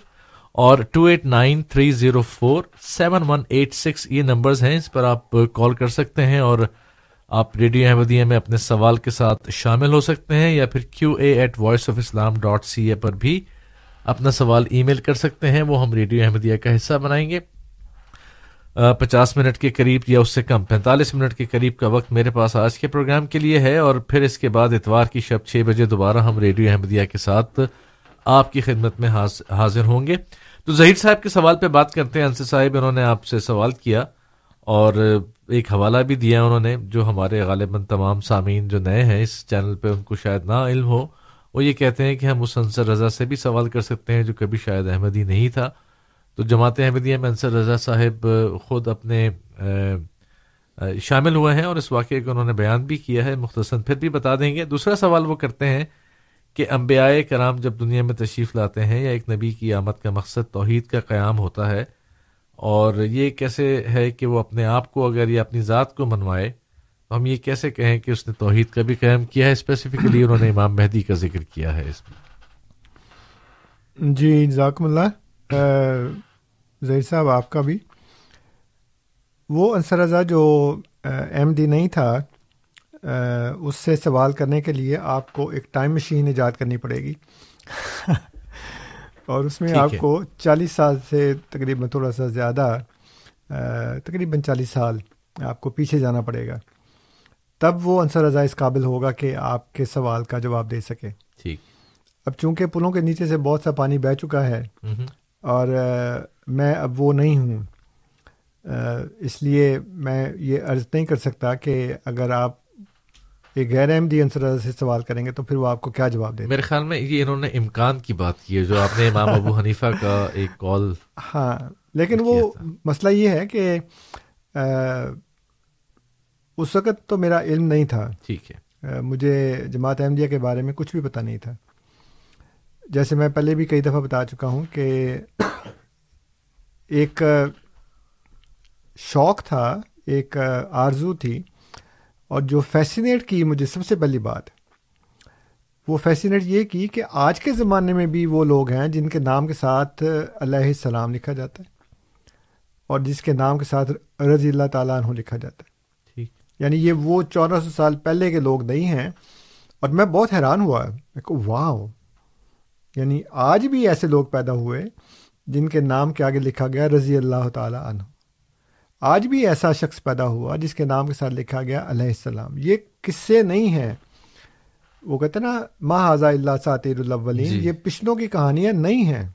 اور two eight nine three zero four seven one eight six یہ نمبرز ہیں، اس پر آپ کال کر سکتے ہیں اور آپ ریڈیو احمدیہ میں اپنے سوال کے ساتھ شامل ہو سکتے ہیں یا پھر Q A at voice of Islam dot C A پر بھی اپنا سوال ای میل کر سکتے ہیں، وہ ہم ریڈیو احمدیہ کا حصہ بنائیں گے۔ پچاس منٹ کے قریب یا اس سے کم، پینتالیس منٹ کے قریب کا وقت میرے پاس آج کے پروگرام کے لیے ہے اور پھر اس کے بعد اتوار کی شب چھ بجے دوبارہ ہم ریڈیو احمدیہ کے ساتھ آپ کی خدمت میں حاضر ہوں گے۔ تو ظہیر صاحب کے سوال پہ بات کرتے ہیں، انصر صاحب، انہوں نے آپ سے سوال کیا اور ایک حوالہ بھی دیا انہوں نے، جو ہمارے غالباً تمام سامعین جو نئے ہیں، اس چینل پہ ان کو شاید نہ علم ہو، وہ یہ کہتے ہیں کہ ہم اس انصر رضا سے بھی سوال کر سکتے ہیں، جو کبھی شاید احمدی نہیں تھا۔ تو جماعت احمدیہ میں انصر رضا صاحب خود اپنے شامل ہوئے ہیں اور اس واقعے کو انہوں نے بیان بھی کیا ہے، مختصر پھر بھی بتا دیں گے۔ دوسرا سوال وہ کرتے ہیں کہ انبیاء کرام جب دنیا میں تشریف لاتے ہیں یا ایک نبی کی آمد کا مقصد توحید کا قیام ہوتا ہے، اور یہ کیسے ہے کہ وہ اپنے آپ کو اگر یہ اپنی ذات کو منوائے، تو ہم یہ کیسے کہیں کہ اس نے توحید کا بھی قیام کیا ہے؟ اسپیسیفکلی انہوں نے امام مہدی کا ذکر کیا ہے اس میں جی ذاکم اللہ۔ ظہیر صاحب، آپ کا بھی۔ وہ انصر رضا جو ایم ڈی نہیں تھا اس سے سوال کرنے کے لیے آپ کو ایک ٹائم مشین ایجاد کرنی پڑے گی۔ اور اس میں آپ کو چالیس سال سے تقریباً تھوڑا سا زیادہ تقریباً چالیس سال آپ کو پیچھے جانا پڑے گا۔ تب وہ انصر رضا اس قابل ہوگا کہ آپ کے سوال کا جواب دے سکے۔ ٹھیک۔ اب چونکہ پلوں کے نیچے سے بہت سا پانی بہہ چکا ہے اور میں اب وہ نہیں ہوں اس لیے میں یہ عرض نہیں کر سکتا کہ اگر آپ ایک غیر احمدی رضا سے سوال کریں گے تو پھر وہ آپ کو کیا جواب دے میرے خیال میں یہ انہوں نے امکان کی بات کی ہے جو آپ نے امام ابو حنیفہ کا ایک کال ہاں لیکن وہ؟ مسئلہ یہ ہے کہ اس وقت تو میرا علم نہیں تھا۔ ٹھیک ہے۔ مجھے جماعت احمدیہ کے بارے میں کچھ بھی پتہ نہیں تھا۔ جیسے میں پہلے بھی کئی دفعہ بتا چکا ہوں کہ ایک شوق تھا ایک آرزو تھی اور جو فیسینیٹ کی مجھے سب سے پہلی بات وہ فیسینیٹ یہ کی کہ آج کے زمانے میں بھی وہ لوگ ہیں جن کے نام کے ساتھ علیہ السلام لکھا جاتا ہے اور جس کے نام کے ساتھ رضی اللہ تعالیٰ عنہ لکھا جاتا ہے۔ ٹھیک۔ یعنی یہ وہ چودہ سو سال پہلے کے لوگ نہیں ہیں اور میں بہت حیران ہوا۔ واہ یعنی آج بھی ایسے لوگ پیدا ہوئے جن کے نام کے آگے لکھا گیا رضی اللہ تعالی عنہ۔ آج بھی ایسا شخص پیدا ہوا جس کے نام کے ساتھ لکھا گیا علیہ السلام۔ یہ قصے نہیں ہیں۔ وہ کہتے ہیں نا ما حضا اللہ ساتیر الاولین۔ جی۔ یہ پچھلوں کی کہانیاں نہیں ہیں۔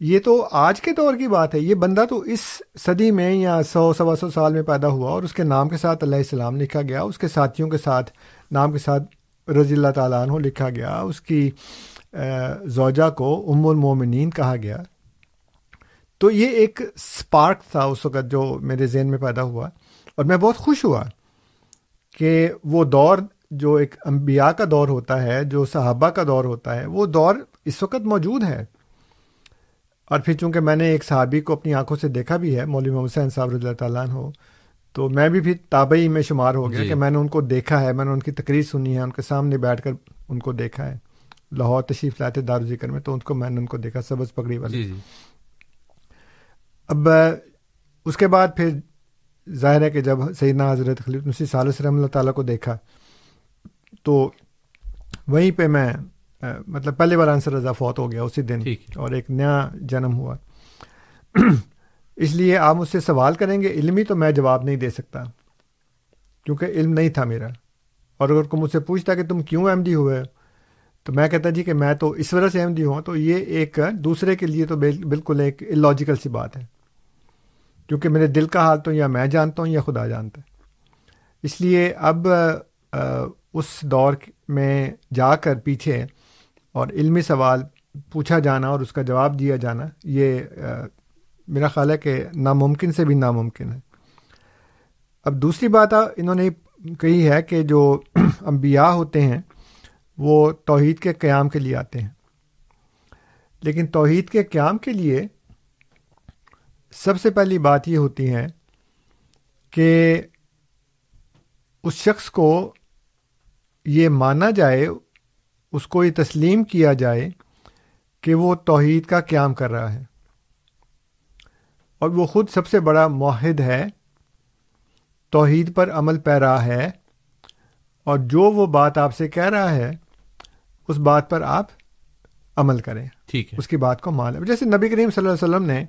یہ تو آج کے دور کی بات ہے۔ یہ بندہ تو اس صدی میں یا سو سوا سو سال میں پیدا ہوا اور اس کے نام کے ساتھ علیہ السلام لکھا گیا۔ اس کے ساتھیوں کے ساتھ نام کے ساتھ رضی اللہ تعالیٰ عنہ لکھا گیا۔ اس کی زوجہ کو ام المومنین کہا گیا۔ تو یہ ایک سپارک تھا اس وقت جو میرے ذہن میں پیدا ہوا اور میں بہت خوش ہوا کہ وہ دور جو ایک انبیاء کا دور ہوتا ہے جو صحابہ کا دور ہوتا ہے وہ دور اس وقت موجود ہے۔ اور پھر چونکہ میں نے ایک صحابی کو اپنی آنکھوں سے دیکھا بھی ہے مولوی محمد حسین صاحب رضی اللہ تعالیٰ عنہ تو میں بھی پھر تابعی میں شمار ہو گیا جی۔ کہ میں نے ان کو دیکھا ہے میں نے ان کی تقریر سنی ہے ان کے سامنے بیٹھ کر ان کو دیکھا ہے۔ لاہور تشریف لائے تھے دار ذکر میں تو ان کو میں نے ان کو دیکھا سبز پگڑی والے جی جی۔ اب اس کے بعد پھر ظاہر ہے کہ جب سیدنا حضرت خلیف نسی صالح رحم اللہ تعالیٰ کو دیکھا تو وہیں پہ میں مطلب پہلے بار آنسر رضا فوت ہو گیا اسی دن اور ایک نیا جنم ہوا۔ اس لیے آپ مجھ سے سوال کریں گے علمی تو میں جواب نہیں دے سکتا کیونکہ علم نہیں تھا میرا۔ اور اگر کوئی مجھ سے پوچھتا کہ تم کیوں احمدی ہوئے تو میں کہتا جی کہ میں تو اس وجہ سے احمدی ہوں تو یہ ایک دوسرے کے لیے تو بالکل ایک لاجیکل سی بات ہے۔ کیونکہ میرے دل کا حال تو یا میں جانتا ہوں یا خدا جانتا ہے۔ اس لیے اب اس دور میں جا کر پیچھے اور علمی سوال پوچھا جانا اور اس کا جواب دیا جانا، یہ میرا خیال ہے کہ ناممکن سے بھی ناممکن ہے۔ اب دوسری بات انہوں نے کہی ہے کہ جو انبیاء ہوتے ہیں، وہ توحید کے قیام کے لیے آتے ہیں۔ لیکن توحید کے قیام کے لیے سب سے پہلی بات یہ ہوتی ہے کہ اس شخص کو یہ مانا جائے اس کو یہ تسلیم کیا جائے کہ وہ توحید کا قیام کر رہا ہے۔ اور وہ خود سب سے بڑا معاہد ہے توحید پر عمل پیرا ہے۔ اور جو وہ بات آپ سے کہہ رہا ہے اس بات پر آپ عمل کریں۔ ٹھیک ہے۔ اس کی بات کو مان لیں۔ جیسے نبی کریم صلی اللہ علیہ وسلم نے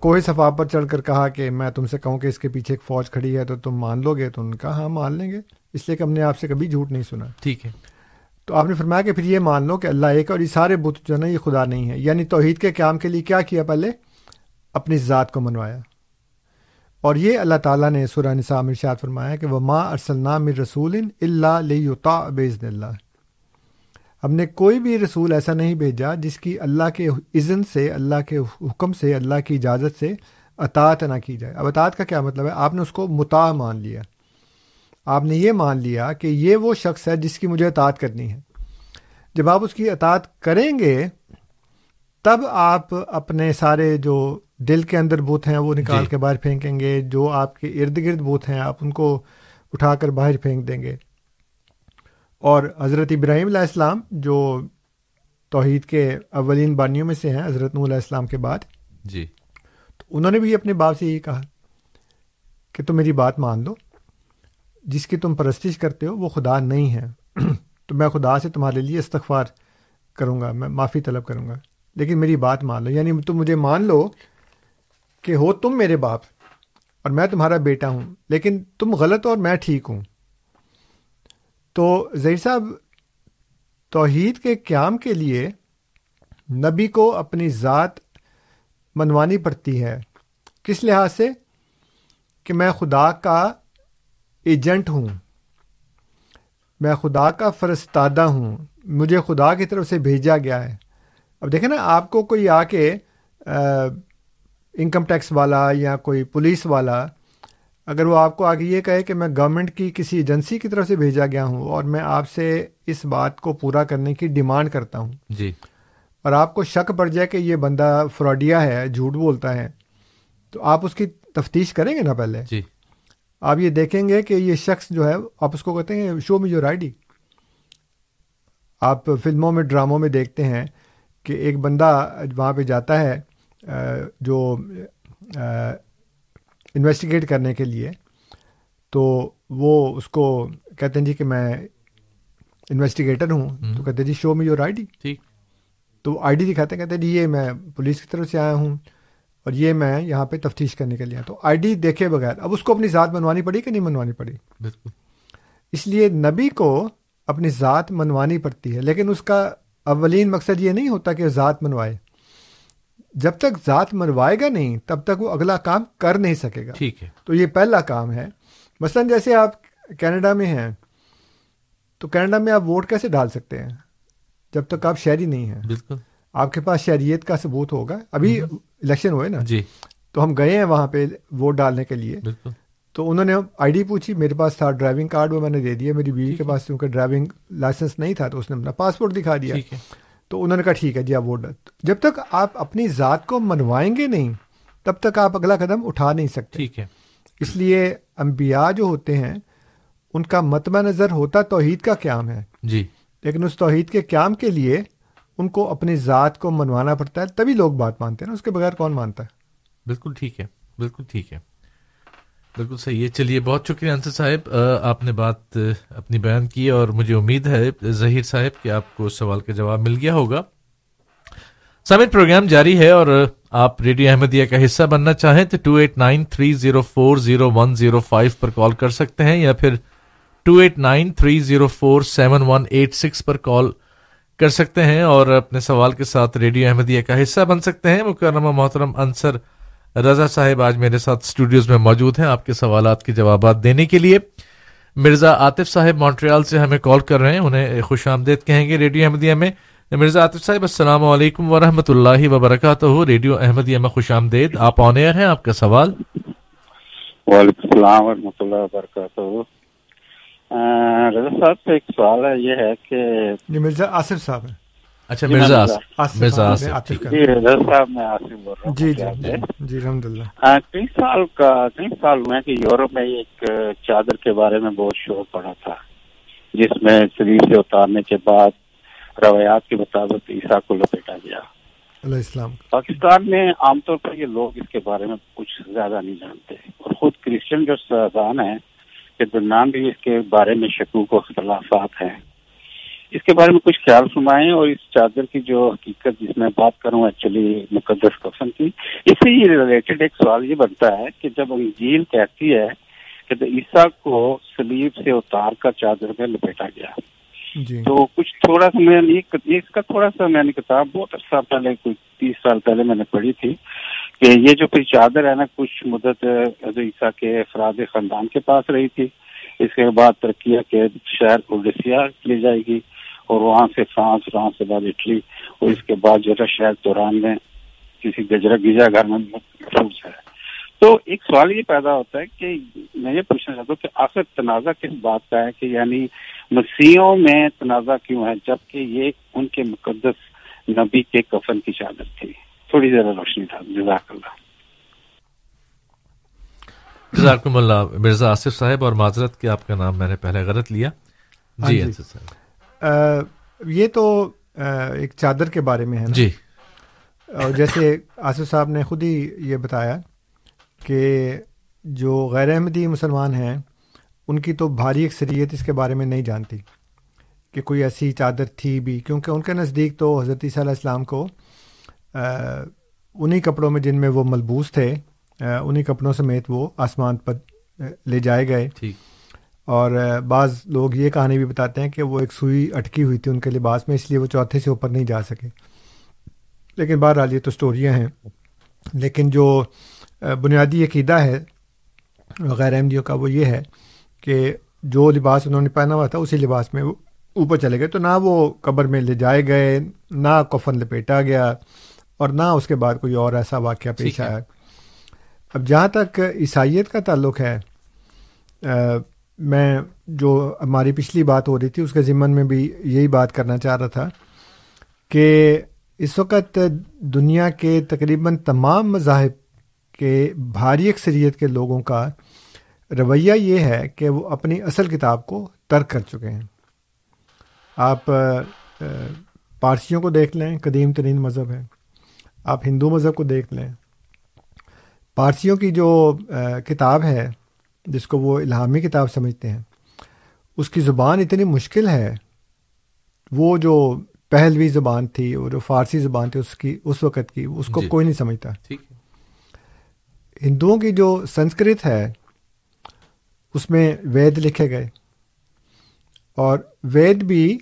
کوئی صفا پر چڑھ کر کہا کہ میں تم سے کہوں کہ اس کے پیچھے ایک فوج کھڑی ہے تو تم مان لو گے تو ان کا ہاں مان لیں گے۔ اس لیے کہ ہم نے آپ سے کبھی جھوٹ نہیں سنا۔ ٹھیک ہے۔ تو آپ نے فرمایا کہ پھر یہ مان لو کہ اللہ ایک اور یہ سارے بت جو ہے نا یہ خدا نہیں ہے۔ یعنی توحید کے قیام کے لیے کیا کیا پہلے؟ اپنی ذات کو منوایا۔ اور یہ اللہ تعالیٰ نے سورہ میں ارشاد فرمایا کہ وہ ماں ارسلام رسول اللہ لیتا بزن اللہ ہم نے کوئی بھی رسول ایسا نہیں بھیجا جس کی اللہ کے اذن سے اللہ کے حکم سے اللہ کی اجازت سے اطاعت نہ کی جائے۔ اب اطاعت کا کیا مطلب ہے؟ آپ نے اس کو متا مان لیا۔ آپ نے یہ مان لیا کہ یہ وہ شخص ہے جس کی مجھے اطاعت کرنی ہے۔ جب آپ اس کی اطاعت کریں گے تب آپ اپنے سارے جو دل کے اندر بت ہیں وہ نکال جی۔ کے باہر پھینکیں گے۔ جو آپ کے ارد گرد بت ہیں آپ ان کو اٹھا کر باہر پھینک دیں گے۔ اور حضرت ابراہیم علیہ السلام جو توحید کے اولین بانیوں میں سے ہیں حضرت نور علیہ السلام کے بعد جی۔ تو انہوں نے بھی اپنے باپ سے یہی کہا کہ تم میری بات مان لو جس کی تم پرستش کرتے ہو وہ خدا نہیں ہے۔ تو میں خدا سے تمہارے لیے استغفار کروں گا میں معافی طلب کروں گا لیکن میری بات مان لو۔ یعنی تم مجھے مان لو کہ ہو تم میرے باپ اور میں تمہارا بیٹا ہوں لیکن تم غلط اور میں ٹھیک ہوں۔ تو ظہیر صاحب، توحید کے قیام کے لیے نبی کو اپنی ذات منوانی پڑتی ہے۔ کس لحاظ سے؟ کہ میں خدا کا ایجنٹ ہوں۔ میں خدا کا فرستادہ ہوں۔ مجھے خدا کی طرف سے بھیجا گیا ہے۔ اب دیکھیں نا، آپ کو کوئی آ کے انکم ٹیکس والا یا کوئی پولیس والا اگر وہ آپ کو آگے یہ کہے کہ میں گورنمنٹ کی کسی ایجنسی کی طرف سے بھیجا گیا ہوں اور میں آپ سے اس بات کو پورا کرنے کی ڈیمانڈ کرتا ہوں جی۔ اور آپ کو شک پڑ جائے کہ یہ بندہ فراڈیا ہے جھوٹ بولتا ہے تو آپ اس کی تفتیش کریں گے نا پہلے؟ جی۔ آپ یہ دیکھیں گے کہ یہ شخص جو ہے آپ اس کو کہتے ہیں شو میں جو رائڈی آپ فلموں میں ڈراموں میں دیکھتے ہیں کہ ایک بندہ وہاں پہ جاتا ہے جو انویسٹیگیٹ کرنے کے لیے تو وہ اس کو کہتے ہیں جی کہ میں انویسٹیگیٹر ہوں تو کہتے ہیں جی شو میں یور آئی ڈی ٹھیک۔ تو آئی ڈی دکھاتے ہیں کہتے ہیں جی یہ میں پولیس کی طرف سے آیا ہوں اور یہ میں یہاں پہ تفتیش کرنے کے لیے۔ تو آئی ڈی دیکھے بغیر اب اس کو اپنی ذات منوانی پڑی کہ نہیں منوانی پڑی؟ بالکل۔ اس لیے نبی کو اپنی ذات منوانی پڑتی ہے لیکن اس کا اولین مقصد یہ نہیں ہوتا کہ ذات منوائے۔ جب تک ذات منوائے گا نہیں تب تک وہ اگلا کام کر نہیں سکے گا۔ ٹھیک ہے۔ تو یہ پہلا کام ہے۔ مثلا جیسے آپ کینیڈا میں ہیں تو کینیڈا میں آپ ووٹ کیسے ڈال سکتے ہیں؟ جب تک آپ شہری نہیں ہیں۔ بالکل۔ آپ کے پاس شہریت کا ثبوت ہوگا۔ ابھی الیکشن ہوئے نا۔ جی۔ تو ہم گئے ہیں وہاں پہ ووٹ ڈالنے کے لیے۔ بالکل۔ تو انہوں نے آئی ڈی پوچھی میرے پاس تھا ڈرائیونگ کارڈ وہ میں نے دے دیا میری بیوی کے پاس کیونکہ ڈرائیونگ لائسنس نہیں تھا تو اس نے اپنا پاسپورٹ دکھا دیا۔ ٹھیک ہے۔ تو انہوں نے کہا ٹھیک ہے جی آپ ووٹ جب تک آپ اپنی ذات کو منوائیں گے نہیں تب تک آپ اگلا قدم اٹھا نہیں سکتے۔ ٹھیک ہے۔ اس لیے انبیاء جو ہوتے ہیں ان کا متمع نظر ہوتا توحید کا قیام ہے۔ جی۔ لیکن اس توحید کے قیام کے لیے ان کو اپنی ذات کو منوانا پڑتا ہے تبھی لوگ بات مانتے ہیں نا اس کے بغیر کون مانتا ہے؟ بالکل ٹھیک ہے بالکل ٹھیک ہے۔ بالکل صحیح ہے۔ چلیے، بہت شکریہ انصر صاحب آپ نے بات اپنی بیان کی اور مجھے امید ہے ظہیر صاحب، کہ آپ کو سوال کا جواب مل گیا ہوگا۔ سمٹ پروگرام جاری ہے اور آپ ریڈیو احمدیہ کا حصہ بننا چاہیں تو two eight nine three zero four zero one zero five پر کال کر سکتے ہیں یا پھر two eight nine three zero four seven one eight six پر کال کر سکتے ہیں اور اپنے سوال کے ساتھ ریڈیو احمدیہ کا حصہ بن سکتے ہیں۔ مکرمہ محترم انصر رضا صاحب آج میرے ساتھ اسٹوڈیوز میں موجود ہیں۔ آپ کے سوالات کے جوابات دینے کے لیے مرزا عاطف صاحب مونٹریال سے ہمیں کال کر رہے ہیں۔ انہیں خوش آمدید کہیں گے ریڈیو احمدیہ میں۔ مرزا عاطف صاحب السلام علیکم ورحمۃ اللہ وبرکاتہ۔ ریڈیو احمدیہ میں خوش آمدید۔ آپ آن ایئر ہیں آپ کا سوال؟ وعلیکم السلام ورحمۃ اللہ وبرکاتہ۔ رضا صاحب ایک سوال ہے یہ ہے کہ مرزا آصف صاحب ہیں۔ اچھا مرزا مرزا جی رضا صاحب میں آصف بول رہا ہوں۔ جی جی جی الحمد للہ۔ کئی سال کا کئی سال ہوئے کہ یورپ میں ایک چادر کے بارے میں بہت شور پڑا تھا جس میں شریر سے اتارنے کے بعد روایات کے مطابق عیسیٰ کو لپیٹا گیا۔ علیہ السلام۔ پاکستان میں عام طور پر یہ لوگ اس کے بارے میں کچھ زیادہ نہیں جانتے۔ اور خود کرسچن جو سردان ہیں کہ درمیان بھی اس کے بارے میں شکوک و اختلافات ہیں اس کے بارے میں کچھ خیال فرمائیں اور اس چادر کی جو حقیقت جس میں بات کروں ایکچولی مقدس کفن کی اس سے یہ ریلیٹڈ ایک سوال یہ بنتا ہے کہ جب انجیل کہتی ہے کہ عیسیٰ کو سلیب سے اتار کر چادر میں لپیٹا گیا۔ جی۔ تو کچھ تھوڑا سا میں نے اس کا تھوڑا سا میں نے کتاب بہت عرصہ پہلے کوئی تیس سال پہلے میں نے پڑھی تھی کہ یہ جو پھر چادر ہے نا کچھ مدت عیسیٰ کے افراد خاندان کے پاس رہی تھی۔ اس کے بعد ترقیہ کے شہر اڈیسیا لی جائے گی۔ اور وہاں سے فرانس فرانس کے بعد اٹلی اور اس کے بعد جو ہے شہر دوران میں کسی گجرا گیجا گھر میں محفوظ ہے۔ تو ایک سوال یہ پیدا ہوتا ہے کہ میں یہ پوچھنا چاہتا ہوں کہ آخر تنازع کس بات کا ہے کہ یعنی مسیحوں میں تنازع کیوں ہے جبکہ یہ ان کے مقدس نبی کے کفن کی چادر تھی؟ تھوڑی ذرا روشنی تھا۔ جزاک اللہ۔ جزاکم اللہ۔ مرزا آصف صاحب اور معذرت کہ آپ کا نام میں نے پہلے غلط لیا۔ ہاں جی جی۔ انصر صاحب۔ یہ تو ایک چادر کے بارے میں ہے جی۔ اور جیسے آصف صاحب نے خود ہی یہ بتایا کہ جو غیر احمدی مسلمان ہیں ان کی تو بھاری اکثریت اس کے بارے میں نہیں جانتی کہ کوئی ایسی چادر تھی بھی کیونکہ ان کے نزدیک تو حضرت عیسیٰ علیہ السلام کو انہی کپڑوں میں جن میں وہ ملبوس تھے انہیں کپڑوں سمیت وہ آسمان پر لے جائے گئے۔ ٹھیک۔ اور بعض لوگ یہ کہانی بھی بتاتے ہیں کہ وہ ایک سوئی اٹکی ہوئی تھی ان کے لباس میں اس لیے وہ چوتھے سے اوپر نہیں جا سکے۔ لیکن بہرحال یہ تو اسٹوریاں ہیں۔ لیکن جو بنیادی عقیدہ ہے غیر احمدیوں کا وہ یہ ہے کہ جو لباس انہوں نے پہنا ہوا تھا اسی لباس میں وہ اوپر چلے گئے۔ تو نہ وہ قبر میں لے جائے گئے نہ کفن لپیٹا گیا اور نہ اس کے بعد کوئی اور ایسا واقعہ پیش آیا۔ اب جہاں تک عیسائیت کا تعلق ہے میں جو ہماری پچھلی بات ہو رہی تھی، اس کے ذمن میں بھی یہی بات کرنا چاہ رہا تھا کہ اس وقت دنیا کے تقریباً تمام مذاہب کے بھاری اکثریت کے لوگوں کا رویہ یہ ہے کہ وہ اپنی اصل کتاب کو ترک کر چکے ہیں۔ آپ پارسیوں کو دیکھ لیں، قدیم ترین مذہب ہے۔ آپ ہندو مذہب کو دیکھ لیں۔ پارسیوں کی جو کتاب ہے جس کو وہ الہامی کتاب سمجھتے ہیں۔ اس کی زبان اتنی مشکل ہے۔ وہ جو پہلوی زبان تھی اور جو فارسی زبان تھی اس کی اس وقت کی اس کو جی۔ کوئی نہیں سمجھتا۔ ہندوؤں کی جو سنسکرت ہے اس میں وید لکھے گئے۔ اور وید بھی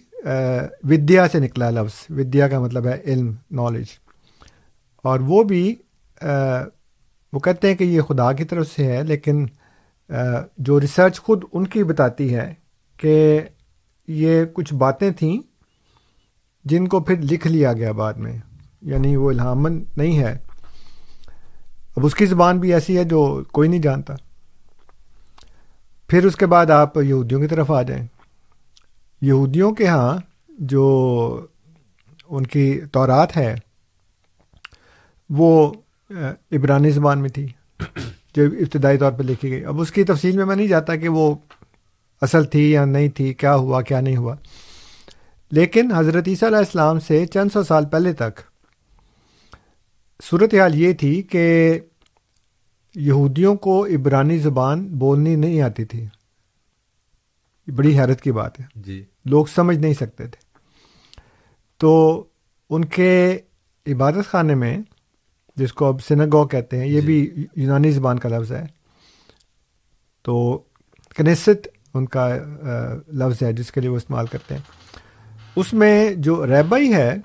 ودیا سے نکلا لفظ۔ ودیا کا مطلب ہے علم نالج اور وہ بھی وہ کہتے ہیں کہ یہ خدا کی طرف سے ہے لیکن جو ریسرچ خود ان کی بتاتی ہے کہ یہ کچھ باتیں تھیں جن کو پھر لکھ لیا گیا بعد میں یعنی وہ الہامن نہیں ہے۔ اب اس کی زبان بھی ایسی ہے جو کوئی نہیں جانتا۔ پھر اس کے بعد آپ یہودیوں کی طرف آ جائیں۔ یہودیوں کے ہاں جو ان کی تورات ہے، وہ عبرانی زبان میں تھی۔ جو ابتدائی طور پہ لکھی گئی۔ اب اس کی تفصیل میں میں نہیں جاتا کہ وہ اصل تھی یا نہیں تھی کیا ہوا کیا نہیں ہوا۔ لیکن حضرت عیسیٰ علیہ السلام سے چند سو سال پہلے تک صورت حال یہ تھی کہ یہودیوں کو عبرانی زبان بولنی نہیں آتی تھی۔ بڑی حیرت کی بات ہے۔ جی۔ لوگ سمجھ نہیں سکتے تھے۔ تو ان کے عبادت خانے میں جس کو اب سنگو کہتے ہیں یہ جی۔ بھی یونانی زبان کا لفظ ہے۔ تو کنیست ان کا لفظ ہے جس کے لیے وہ استعمال کرتے ہیں۔ اس میں جو ریبئی ہے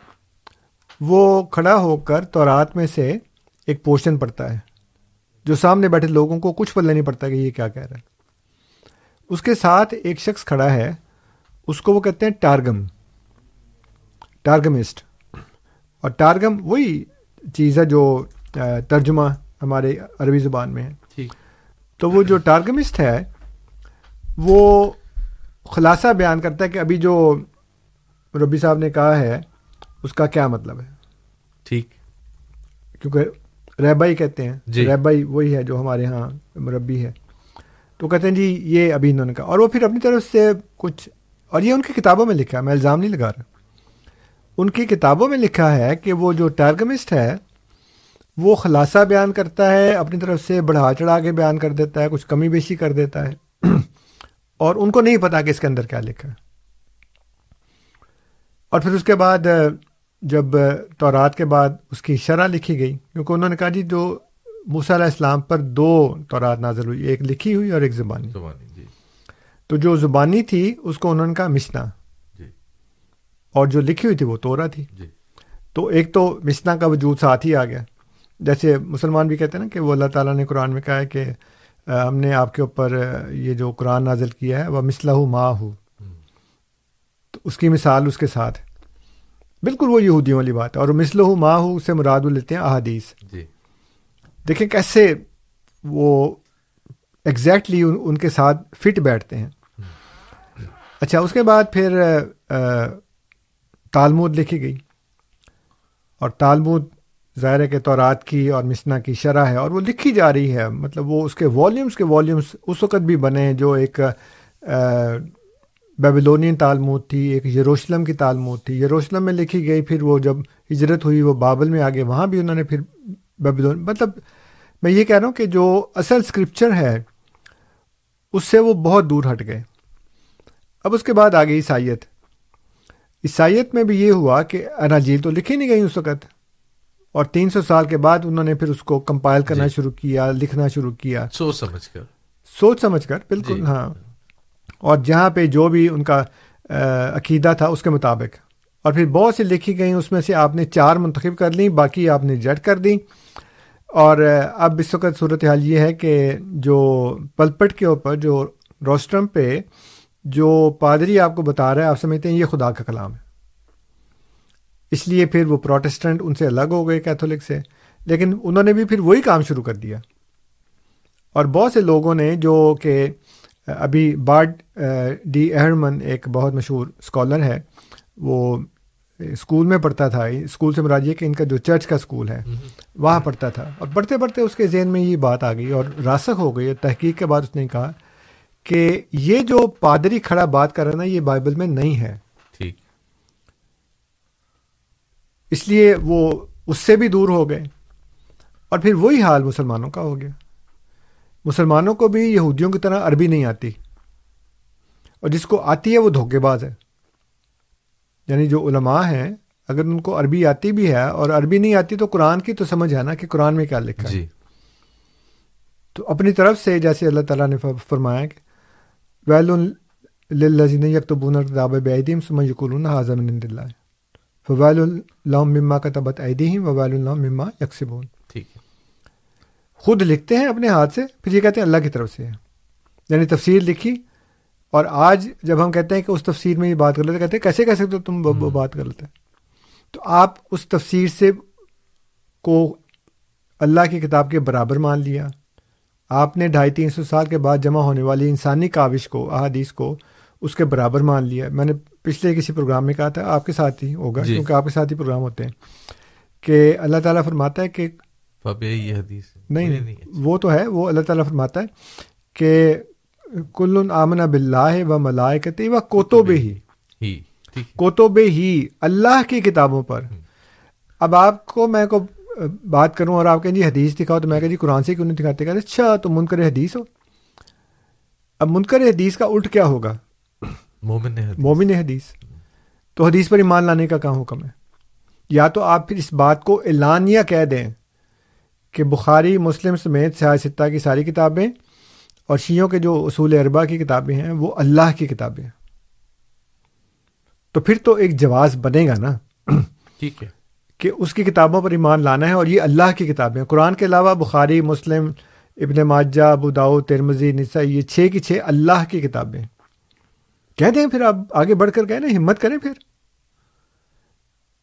وہ کھڑا ہو کر تورات میں سے ایک پورشن پڑتا ہے۔ جو سامنے بیٹھے لوگوں کو کچھ پلے نہیں پڑتا کہ یہ کیا کہہ رہا ہے۔ اس کے ساتھ ایک شخص کھڑا ہے اس کو وہ کہتے ہیں ٹارگم۔ ٹارگمسٹ۔ اور ٹارگم وہی چیز ہے جو ترجمہ ہمارے عربی زبان میں ہے۔ تو وہ جو ٹارگمسٹ ہے وہ خلاصہ بیان کرتا ہے کہ ابھی جو ربی صاحب نے کہا ہے اس کا کیا مطلب ہے۔ ٹھیک۔ کیونکہ ریبائی کہتے ہیں۔ جی۔ ریبائی وہی ہے جو ہمارے ہاں مربی ہے۔ تو کہتے ہیں جی یہ ابھی انہوں نے کہا۔ اور وہ پھر اپنی طرف سے کچھ اور یہ ان کی کتابوں میں لکھا ہے میں الزام نہیں لگا رہا۔ ان کی کتابوں میں لکھا ہے کہ وہ جو ٹارگمسٹ ہے وہ خلاصہ بیان کرتا ہے اپنی طرف سے بڑھا چڑھا کے بیان کر دیتا ہے کچھ کمی بیشی کر دیتا ہے۔ اور ان کو نہیں پتا کہ اس کے اندر کیا لکھا ہے۔ اور پھر اس کے بعد جب تورات کے بعد اس کی شرح لکھی گئی کیونکہ انہوں نے کہا جی جو موسیٰ علیہ السلام پر دو تورات نازل ہوئی ایک لکھی ہوئی اور ایک زبانی۔ زبانی جی۔ تو جو زبانی تھی اس کو انہوں نے کہا مسنا۔ جی اور جو لکھی ہوئی تھی وہ تورا تھی۔ جی۔ تو ایک تو مسنا کا وجود ساتھ ہی آ گیا۔ جیسے مسلمان بھی کہتے ہیں نا کہ وہ اللہ تعالیٰ نے قرآن میں کہا ہے کہ ہم نے آپ کے اوپر یہ جو قرآن نازل کیا ہے وہ مسلح ماں ہو۔ تو اس کی مثال اس کے ساتھ۔ ہے بالکل وہ یہودیوں والی بات ہے اور مسلح ماں ہو اسے مراد لیتے ہیں احادیث۔ جی۔ دیکھیں کیسے وہ ایگزیکٹلی ان کے ساتھ فٹ بیٹھتے ہیں۔ اچھا اس کے بعد پھر تالمود لکھی گئی۔ اور تالمود ظاہر ہے کہ تورات کی اور مسنا کی شرح ہے اور وہ لکھی جا رہی ہے۔ مطلب وہ اس کے والیومس کے والیومس اس وقت بھی بنے جو ایک بیبلونین تالمود تھی، ایک یروشلم کی تالمود تھی۔ یروشلم میں لکھی گئی، پھر وہ جب ہجرت ہوئی، وہ بابل میں آگے، وہاں بھی انہوں نے پھر بیبلون مطلب میں یہ کہہ رہا ہوں کہ جو اصل اسکرپچر ہے، اس سے وہ بہت دور ہٹ گئے۔ اب اس کے بعد آ گئی عیسائیت۔ عیسائیت میں بھی یہ ہوا کہ اناجیل تو لکھی نہیں گئی اس وقت اور تین سو سال کے بعد انہوں نے پھر اس کو کمپائل کرنا جی۔ شروع کیا لکھنا شروع کیا۔ سوچ سمجھ کر۔ سوچ سمجھ کر بالکل جی۔ ہاں۔ اور جہاں پہ جو بھی ان کا عقیدہ تھا اس کے مطابق۔ اور پھر بہت سی لکھی گئیں اس میں سے آپ نے چار منتخب کر لیں باقی آپ نے جٹ کر دیں۔ اور اب اس وقت صورتحال یہ ہے کہ جو پلپٹ کے اوپر جو روسٹرم پہ جو پادری آپ کو بتا رہا ہے، آپ سمجھتے ہیں یہ خدا کا کلام ہے۔ اس لیے پھر وہ پروٹسٹنٹ ان سے الگ ہو گئے کیتھولک سے۔ لیکن انہوں نے بھی پھر وہی کام شروع کر دیا۔ اور بہت سے لوگوں نے جو کہ، ابھی بارڈ ڈی ایئرمن ایک بہت مشہور اسکالر ہے، وہ اسکول میں پڑھتا تھا۔ اسکول سے مراجیے کہ ان کا جو چرچ کا اسکول ہے، وہاں پڑھتا تھا۔ اور پڑھتے پڑھتے اس کے ذہن میں یہ بات آ گئی اور راسخ ہو گئی اور تحقیق کے بعد اس نے کہا کہ یہ جو پادری کھڑا بات کر رہا نا یہ بائبل میں نہیں ہے۔ ٹھیک۔ اس لیے وہ اس سے بھی دور ہو گئے۔ اور پھر وہی حال مسلمانوں کا ہو گیا۔ مسلمانوں کو بھی یہودیوں کی طرح عربی نہیں آتی۔ اور جس کو آتی ہے وہ دھوکے باز ہے۔ یعنی جو علماء ہیں اگر ان کو عربی آتی بھی ہے اور عربی نہیں آتی تو قرآن کی تو سمجھ ہے نا کہ قرآن میں کیا لکھا ہے۔ جی۔ تو اپنی طرف سے جیسے اللہ تعالیٰ نے فرمایا کہ ویل لذین یکتبون کتاب بعدیم سم یقولون حاضم اللہ فویل اللہ مما کا تبت عیدیم وویل اللہ مما یکسبون ٹھیک ہے خود لکھتے ہیں اپنے ہاتھ سے پھر یہ کہتے ہیں اللہ کی طرف سے یعنی تفسیر لکھی اور آج جب ہم کہتے ہیں کہ اس تفسیر میں یہ بات کر لیتے کہتے ہیں کیسے کہہ سکتے ہو تم وہ بات کر لیتے تو آپ اس تفسیر سے کو اللہ کی کتاب کے برابر مان لیا آپ نے ڈھائی تین سو سال کے بعد جمع ہونے والی انسانی کاوش کو احادیث کو اس کے برابر مان لیا۔ میں نے پچھلے کسی پروگرام میں کہا تھا آپ کے ساتھ ہی ہوگا جی۔ کیونکہ آپ کے ساتھ ہی پروگرام ہوتے ہیں۔ کہ اللہ تعالیٰ فرماتا ہے کہ یہ حدیث نہیں وہ تو ہے وہ اللہ تعالیٰ فرماتا ہے کہ کل آمنا بلّہ و ملائکت و کوتوب ہی کوتوب ہی اللہ کی کتابوں پر۔ اب آپ کو میں کو بات کروں اور آپ کہیں جی حدیث دکھاؤ تو میں کہا جی قرآن سے کیوں نہیں دکھاتے؟ کہتے اچھا تو منکر حدیث ہو۔ اب منکر حدیث کا الٹ کیا ہوگا؟ مومن حدیث۔ مومن حدیث۔ تو حدیث پر ایمان لانے کا کہاں حکم ہے؟ یا تو آپ پھر اس بات کو اعلانیہ کہہ دیں کہ بخاری مسلم سمیت سیاستہ کی ساری کتابیں اور شیعوں کے جو اصول اربا کی کتابیں ہیں وہ اللہ کی کتابیں ہیں۔ تو پھر تو ایک جواز بنے گا نا۔ ٹھیک ہے۔ کہ اس کی کتابوں پر ایمان لانا ہے اور یہ اللہ کی کتابیں ہیں۔ قرآن کے علاوہ بخاری مسلم ابن ماجہ ابو داؤ ترمزی نسا یہ چھ کی چھ اللہ کی کتابیں کہہ دیں پھر آپ آگے بڑھ کر کہیں نا ہمت کریں پھر۔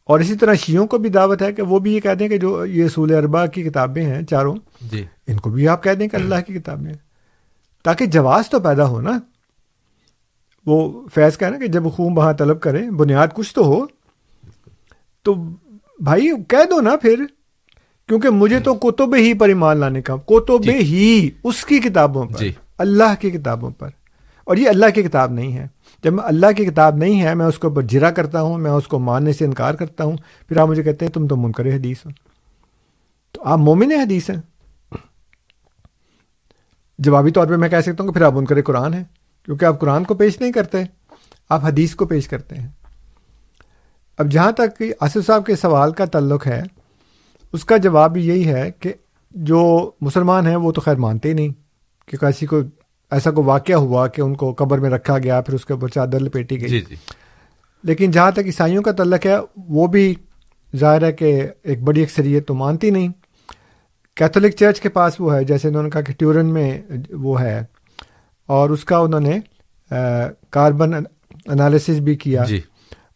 اور اسی طرح شیعوں کو بھی دعوت ہے کہ وہ بھی یہ کہہ دیں کہ جو یہ اصول اربا کی کتابیں ہیں چاروں جی۔ ان کو بھی آپ کہہ دیں کہ اللہ کی کتابیں ہیں۔ تاکہ جواز تو پیدا ہو نا۔ وہ فیض کہنا کہ جب خون وہاں طلب کرے بنیاد کچھ تو ہو تو بھائی کہہ دو نا پھر کیونکہ مجھے تو کتب ہی پر ایمان لانے کا کتب ہی اس کی کتابوں پر جی۔ اللہ کی کتابوں پر۔ اور یہ اللہ کی کتاب نہیں ہے۔ جب میں اللہ کی کتاب نہیں ہے میں اس کو جرا کرتا ہوں میں اس کو ماننے سے انکار کرتا ہوں پھر آپ مجھے کہتے ہیں تم تو منکر حدیث ہو۔ تو آپ مومن حدیث ہیں۔ جوابی طور پہ میں کہہ سکتا ہوں کہ پھر آپ منکر قرآن ہیں کیونکہ آپ قرآن کو پیش نہیں کرتے آپ حدیث کو پیش کرتے ہیں۔ اب جہاں تک آصف صاحب کے سوال کا تعلق ہے اس کا جواب بھی یہی ہے کہ جو مسلمان ہیں وہ تو خیر مانتے ہی نہیں کہ کسی کو ایسا کوئی واقعہ ہوا کہ ان کو قبر میں رکھا گیا پھر اس کے اوپر چادر لپیٹی گئی۔ جی جی۔ لیکن جہاں تک عیسائیوں کا تعلق ہے وہ بھی ظاہر ہے کہ ایک بڑی اکثریت تو مانتی نہیں۔ کیتھولک چرچ کے پاس وہ ہے جیسے انہوں نے کہا کہ ٹیورن میں وہ ہے۔ اور اس کا انہوں نے کاربن انالیسس بھی کیا۔ جی۔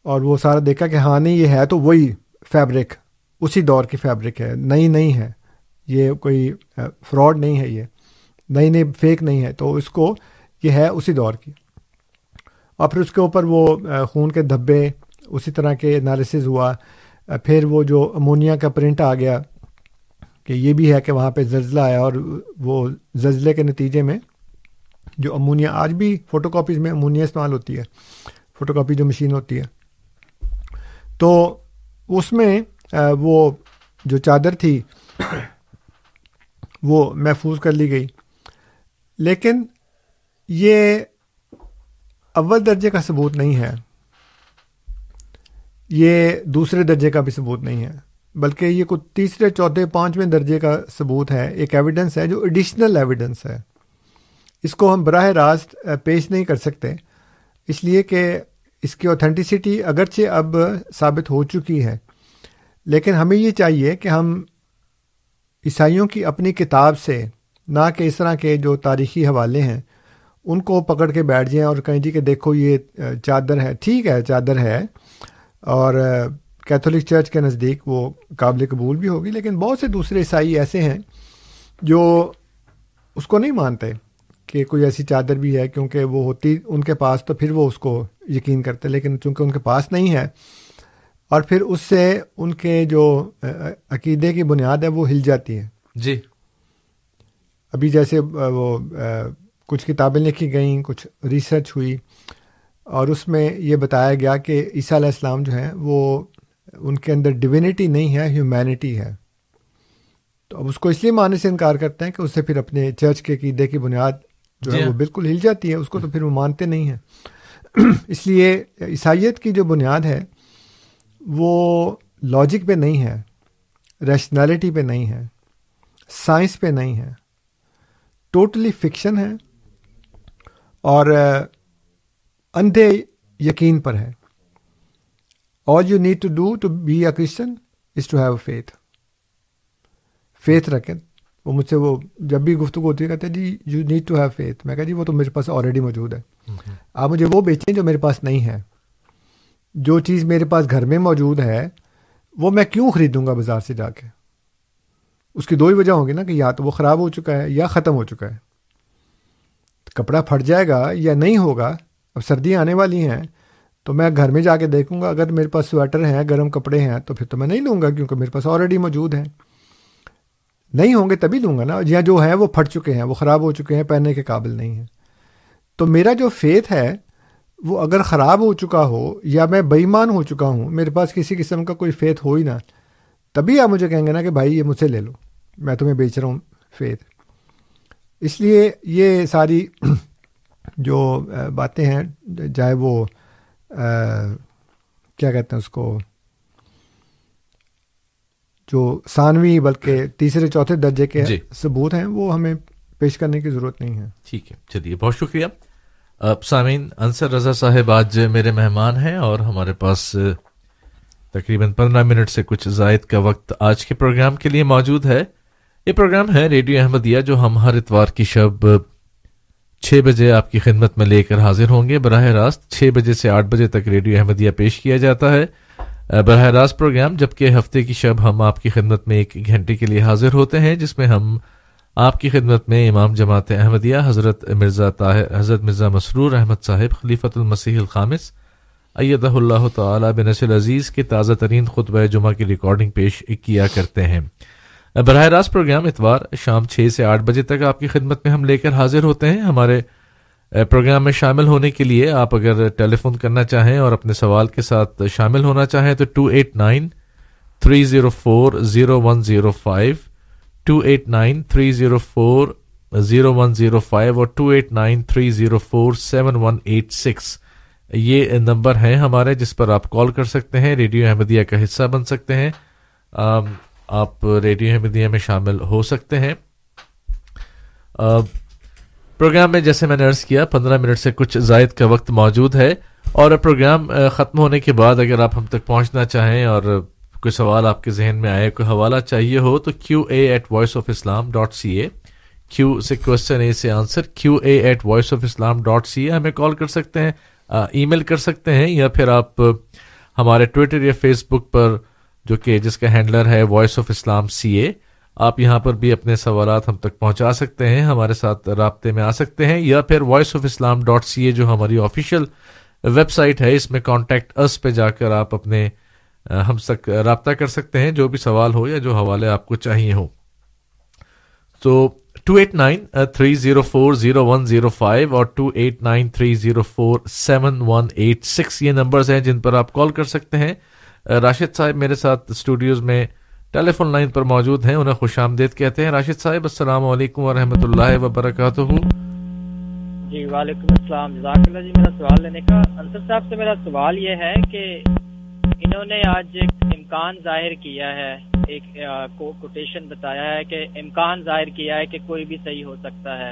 اور وہ سارا دیکھا کہ ہاں نہیں، یہ ہے تو وہی فیبرک اسی دور کی فیبرک ہے، نئی نہیں ہے۔ یہ کوئی فراڈ نہیں ہے یہ۔ نئی نئی فیک نہیں ہے۔ تو اس کو یہ ہے اسی دور کی۔ اور پھر اس کے اوپر وہ خون کے دھبے، اسی طرح کے انالیسز ہوا۔ پھر وہ جو امونیا کا پرنٹ آ گیا کہ یہ بھی ہے کہ وہاں پہ زلزلہ آیا اور وہ زلزلے کے نتیجے میں جو امونیا، آج بھی فوٹو کاپیز میں امونیا استعمال ہوتی ہے۔ فوٹو کاپی جو مشین ہوتی ہے۔ تو اس میں وہ جو چادر تھی، وہ محفوظ کر لی گئی۔ لیکن یہ اول درجے کا ثبوت نہیں ہے۔ یہ دوسرے درجے کا بھی ثبوت نہیں ہے۔ بلکہ یہ کچھ تیسرے، چوتھے، پانچویں درجے کا ثبوت ہے۔ ایک ایویڈنس ہے جو ایڈیشنل ایویڈنس ہے۔ اس کو ہم براہ راست پیش نہیں کر سکتے۔ اس لیے کہ اس کی اوتھینٹسٹی اگرچہ اب ثابت ہو چکی ہے، لیکن ہمیں یہ چاہیے کہ ہم عیسائیوں کی اپنی کتاب سے، نہ کہ اس طرح کے جو تاریخی حوالے ہیں، ان کو پکڑ کے بیٹھ جائیں اور کہیں جی کہ دیکھو یہ چادر ہے، ٹھیک ہے، چادر ہے۔ اور کیتھولک چرچ کے نزدیک وہ قابل قبول بھی ہوگی، لیکن بہت سے دوسرے عیسائی ایسے ہیں جو اس کو نہیں مانتے۔ کہ کوئی ایسی چادر بھی ہے کیونکہ وہ ہوتی ان کے پاس تو پھر وہ اس کو یقین کرتے لیکن چونکہ ان کے پاس نہیں ہے اور پھر اس سے ان کے جو عقیدے کی بنیاد ہے وہ ہل جاتی ہے۔ جی۔ ابھی جیسے وہ کچھ کتابیں لکھی گئیں کچھ ریسرچ ہوئی اور اس میں یہ بتایا گیا کہ عیسیٰ علیہ السلام جو ہیں وہ ان کے اندر ڈیوینٹی نہیں ہے ہیومینٹی ہے۔ تو اب اس کو اس لیے ماننے سے انکار کرتے ہیں کہ اس سے پھر اپنے چرچ کے عقیدے کی بنیاد جو ہے جی وہ ہاں۔ بالکل ہل جاتی ہے اس کو تو پھر وہ مانتے نہیں ہیں۔ اس لیے عیسائیت کی جو بنیاد ہے وہ لاجک پہ نہیں ہے ریشنالٹی پہ نہیں ہے سائنس پہ نہیں ہے۔ ٹوٹلی فکشن ہے اور اندھے یقین پر ہے۔ All you need to do to be a Christian is to have a faith faith رکھیں۔ وہ مجھ سے وہ جب بھی گفتگو ہوتی ہے کہتے ہیں جی you need to have faith میں کہا جی وہ تو میرے پاس آلریڈی موجود ہے۔ آپ مجھے وہ بیچیں جو میرے پاس نہیں ہے۔ جو چیز میرے پاس گھر میں موجود ہے وہ میں کیوں خریدوں گا بازار سے جا کے؟ اس کی دو ہی وجہ ہوں گی نا کہ یا تو وہ خراب ہو چکا ہے یا ختم ہو چکا ہے۔ کپڑا پھٹ جائے گا یا نہیں ہوگا اب سردیاں آنے والی ہیں تو میں گھر میں جا کے دیکھوں گا اگر میرے پاس سویٹر ہیں گرم کپڑے ہیں تو پھر تو میں نہیں لوں گا کیونکہ میرے پاس آلریڈی موجود ہیں۔ نہیں ہوں گے تبھی لوں گا نا۔ یا جو ہیں وہ پھٹ چکے ہیں، وہ خراب ہو چکے ہیں، پہننے کے قابل نہیں ہیں۔ تو میرا جو فیتھ ہے، وہ اگر خراب ہو چکا ہو یا میں بےمان ہو چکا ہوں، میرے پاس کسی قسم کا کوئی فیتھ ہو ہی نہ، تبھی آپ مجھے کہیں گے نا کہ بھائی یہ مجھ سے لے لو، میں تمہیں بیچ رہا ہوں فیتھ اس لیے یہ ساری جو باتیں ہیں چاہے وہ کیا کہتے ہیں اس کو جو ثانوی بلکہ تیسرے چوتھے درجے کے جی۔ ثبوت ہیں وہ ہمیں پیش کرنے کی ضرورت نہیں ہے۔ ٹھیک ہے۔ چلیے بہت شکریہ۔ سامعین انصر رضا صاحب آج میرے مہمان ہیں اور ہمارے پاس تقریباً پندرہ منٹ سے کچھ زائد کا وقت آج کے پروگرام کے لیے موجود ہے۔ یہ پروگرام ہے ریڈیو احمدیہ جو ہم ہر اتوار کی شب چھ بجے آپ کی خدمت میں لے کر حاضر ہوں گے۔ براہ راست چھ بجے سے آٹھ بجے تک ریڈیو احمدیہ پیش کیا جاتا ہے۔ براہ راست پروگرام، جبکہ ہفتے کی شب ہم آپ کی خدمت میں ایک گھنٹے کے لیے حاضر ہوتے ہیں، جس میں ہم آپ کی خدمت میں امام جماعت احمدیہ حضرت مرزا طاہر، حضرت مرزا مسرور احمد صاحب، خلیفۃ المسیح الخامس، ایدہ اللہ تعالی بنسل عزیز کے تازہ ترین خطبہ جمعہ کی ریکارڈنگ پیش کیا کرتے ہیں۔ براہ راست پروگرام اتوار شام چھ سے آٹھ بجے تک آپ کی خدمت میں ہم لے کر حاضر ہوتے ہیں۔ ہمارے پروگرام میں شامل ہونے کے لیے آپ اگر ٹیلی فون کرنا چاہیں اور اپنے سوال کے ساتھ شامل ہونا چاہیں تو two eight nine three zero four zero one zero five, two eight nine three zero four zero one zero five اور two eight nine three zero four seven one eight six. یہ نمبر ہیں ہمارے جس پر آپ call کر سکتے ہیں، ریڈیو احمدیہ کا حصہ بن سکتے ہیں۔ آپ ریڈیو احمدیہ میں شامل ہو سکتے ہیں۔ پروگرام میں جیسے میں نے عرض کیا، پندرہ منٹ سے کچھ زائد کا وقت موجود ہے اور پروگرام ختم ہونے کے بعد اگر آپ ہم تک پہنچنا چاہیں اور کوئی سوال آپ کے ذہن میں آئے، کوئی حوالہ چاہیے ہو تو Q A at voice of Islam dot C A Q سے کوشچن اے سے answer Q A at voice of Islam dot C A ہمیں کال کر سکتے ہیں ای میل کر سکتے ہیں یا پھر آپ ہمارے ٹویٹر یا فیس بک پر، جو کہ جس کا ہینڈلر ہے وائس آف اسلام سی اے آپ یہاں پر بھی اپنے سوالات ہم تک پہنچا سکتے ہیں، ہمارے ساتھ رابطے میں آ سکتے ہیں، یا پھر voice of Islam dot C A جو ہماری آفیشیل ویب سائٹ ہے، اس میں کانٹیکٹ اس پہ جا کر آپ اپنے ہم تک رابطہ کر سکتے ہیں، جو بھی سوال ہو یا جو حوالے آپ کو چاہیے ہو تو two eight nine three zero four zero one zero five اور two eight nine three zero four seven one eight six یہ نمبرز ہیں جن پر آپ کال کر سکتے ہیں۔ راشد صاحب میرے ساتھ اسٹوڈیوز میں ٹیلی فون لائن پر موجود ہیں، انہیں خوش آمدید کہتے ہیں۔ راشد صاحب، السلام علیکم و رحمۃ اللہ وبرکاتہ۔ جی وعلیکم السلام۔ جزاک اللہ جی میرا سوال لینے کا۔ انصر صاحب سے میرا سوال یہ ہے کہ انہوں نے آج ایک امکان ظاہر کیا ہے۔ ایک کوٹیشن بتایا ہے کہ امکان ظاہر کیا ہے کہ کوئی بھی صحیح ہو سکتا ہے۔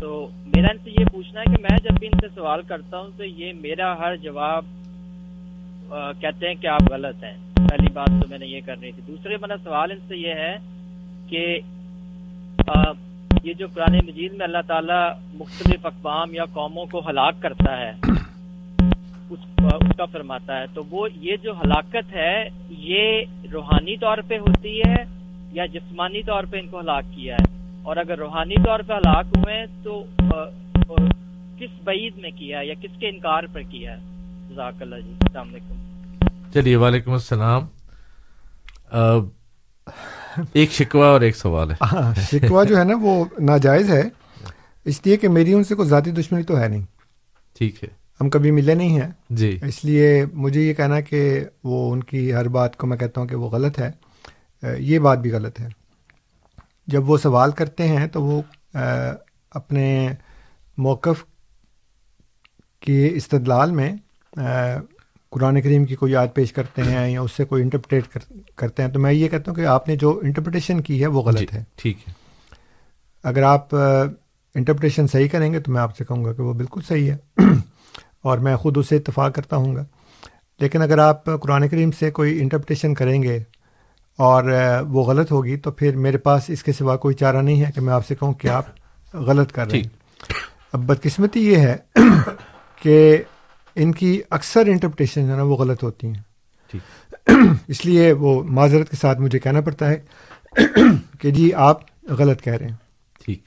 تو میرا ان سے یہ پوچھنا ہے کہ میں جب بھی ان سے سوال کرتا ہوں تو یہ میرا ہر جواب کہتے ہیں کہ آپ غلط ہیں۔ پہلی بات تو میں نے یہ کرنی تھی۔ دوسرے میرا سوال ان سے یہ ہے کہ یہ جو قرآن مجید میں اللہ تعالیٰ مختلف اقوام یا قوموں کو ہلاک کرتا ہے، اس کا فرماتا ہے، تو وہ یہ جو ہلاکت ہے، یہ روحانی طور پہ ہوتی ہے یا جسمانی طور پہ ان کو ہلاک کیا ہے؟ اور اگر روحانی طور پہ ہلاک ہوئے تو کس بعید میں کیا ہے یا کس کے انکار پر کیا ہے؟ جزاک اللہ جی السلام علیکم۔ چلیے وعلیکم السلام۔ ایک شکوا اور ایک سوال ہے۔ شکوا جو ہے نا وہ ناجائز ہے۔ اس لیے کہ میری ان سے کوئی ذاتی دشمنی تو ہے نہیں۔ ٹھیک ہے۔ ہم کبھی ملے نہیں ہیں۔ جی۔ اس لیے مجھے یہ کہنا کہ وہ ان کی ہر بات کو میں کہتا ہوں کہ وہ غلط ہے۔ یہ بات بھی غلط ہے۔ جب وہ سوال کرتے ہیں تو وہ اپنے موقف کی استدلال میں قرآن کریم کی کوئی یاد پیش کرتے ہیں یا اس سے کوئی انٹرپریٹ کرتے ہیں تو میں یہ کہتا ہوں کہ آپ نے جو انٹرپریٹیشن کی ہے وہ غلط جی، ہے۔ ٹھیک ہے۔ اگر آپ انٹرپریٹیشن صحیح کریں گے تو میں آپ سے کہوں گا کہ وہ بالکل صحیح ہے۔ اور میں خود اسے اتفاق کرتا ہوں گا۔ لیکن اگر آپ قرآن کریم سے کوئی انٹرپریٹیشن کریں گے اور وہ غلط ہوگی تو پھر میرے پاس اس کے سوا کوئی چارہ نہیں ہے کہ میں آپ سے کہوں کہ آپ غلط کر رہے ہیں۔ اب بدقسمتی یہ ہے کہ ان کی اکثر انٹرپریٹیشن جو ہے نا وہ غلط ہوتی ہیں۔ اس لیے وہ معذرت کے ساتھ مجھے کہنا پڑتا ہے کہ جی آپ غلط کہہ رہے ہیں۔ ٹھیک۔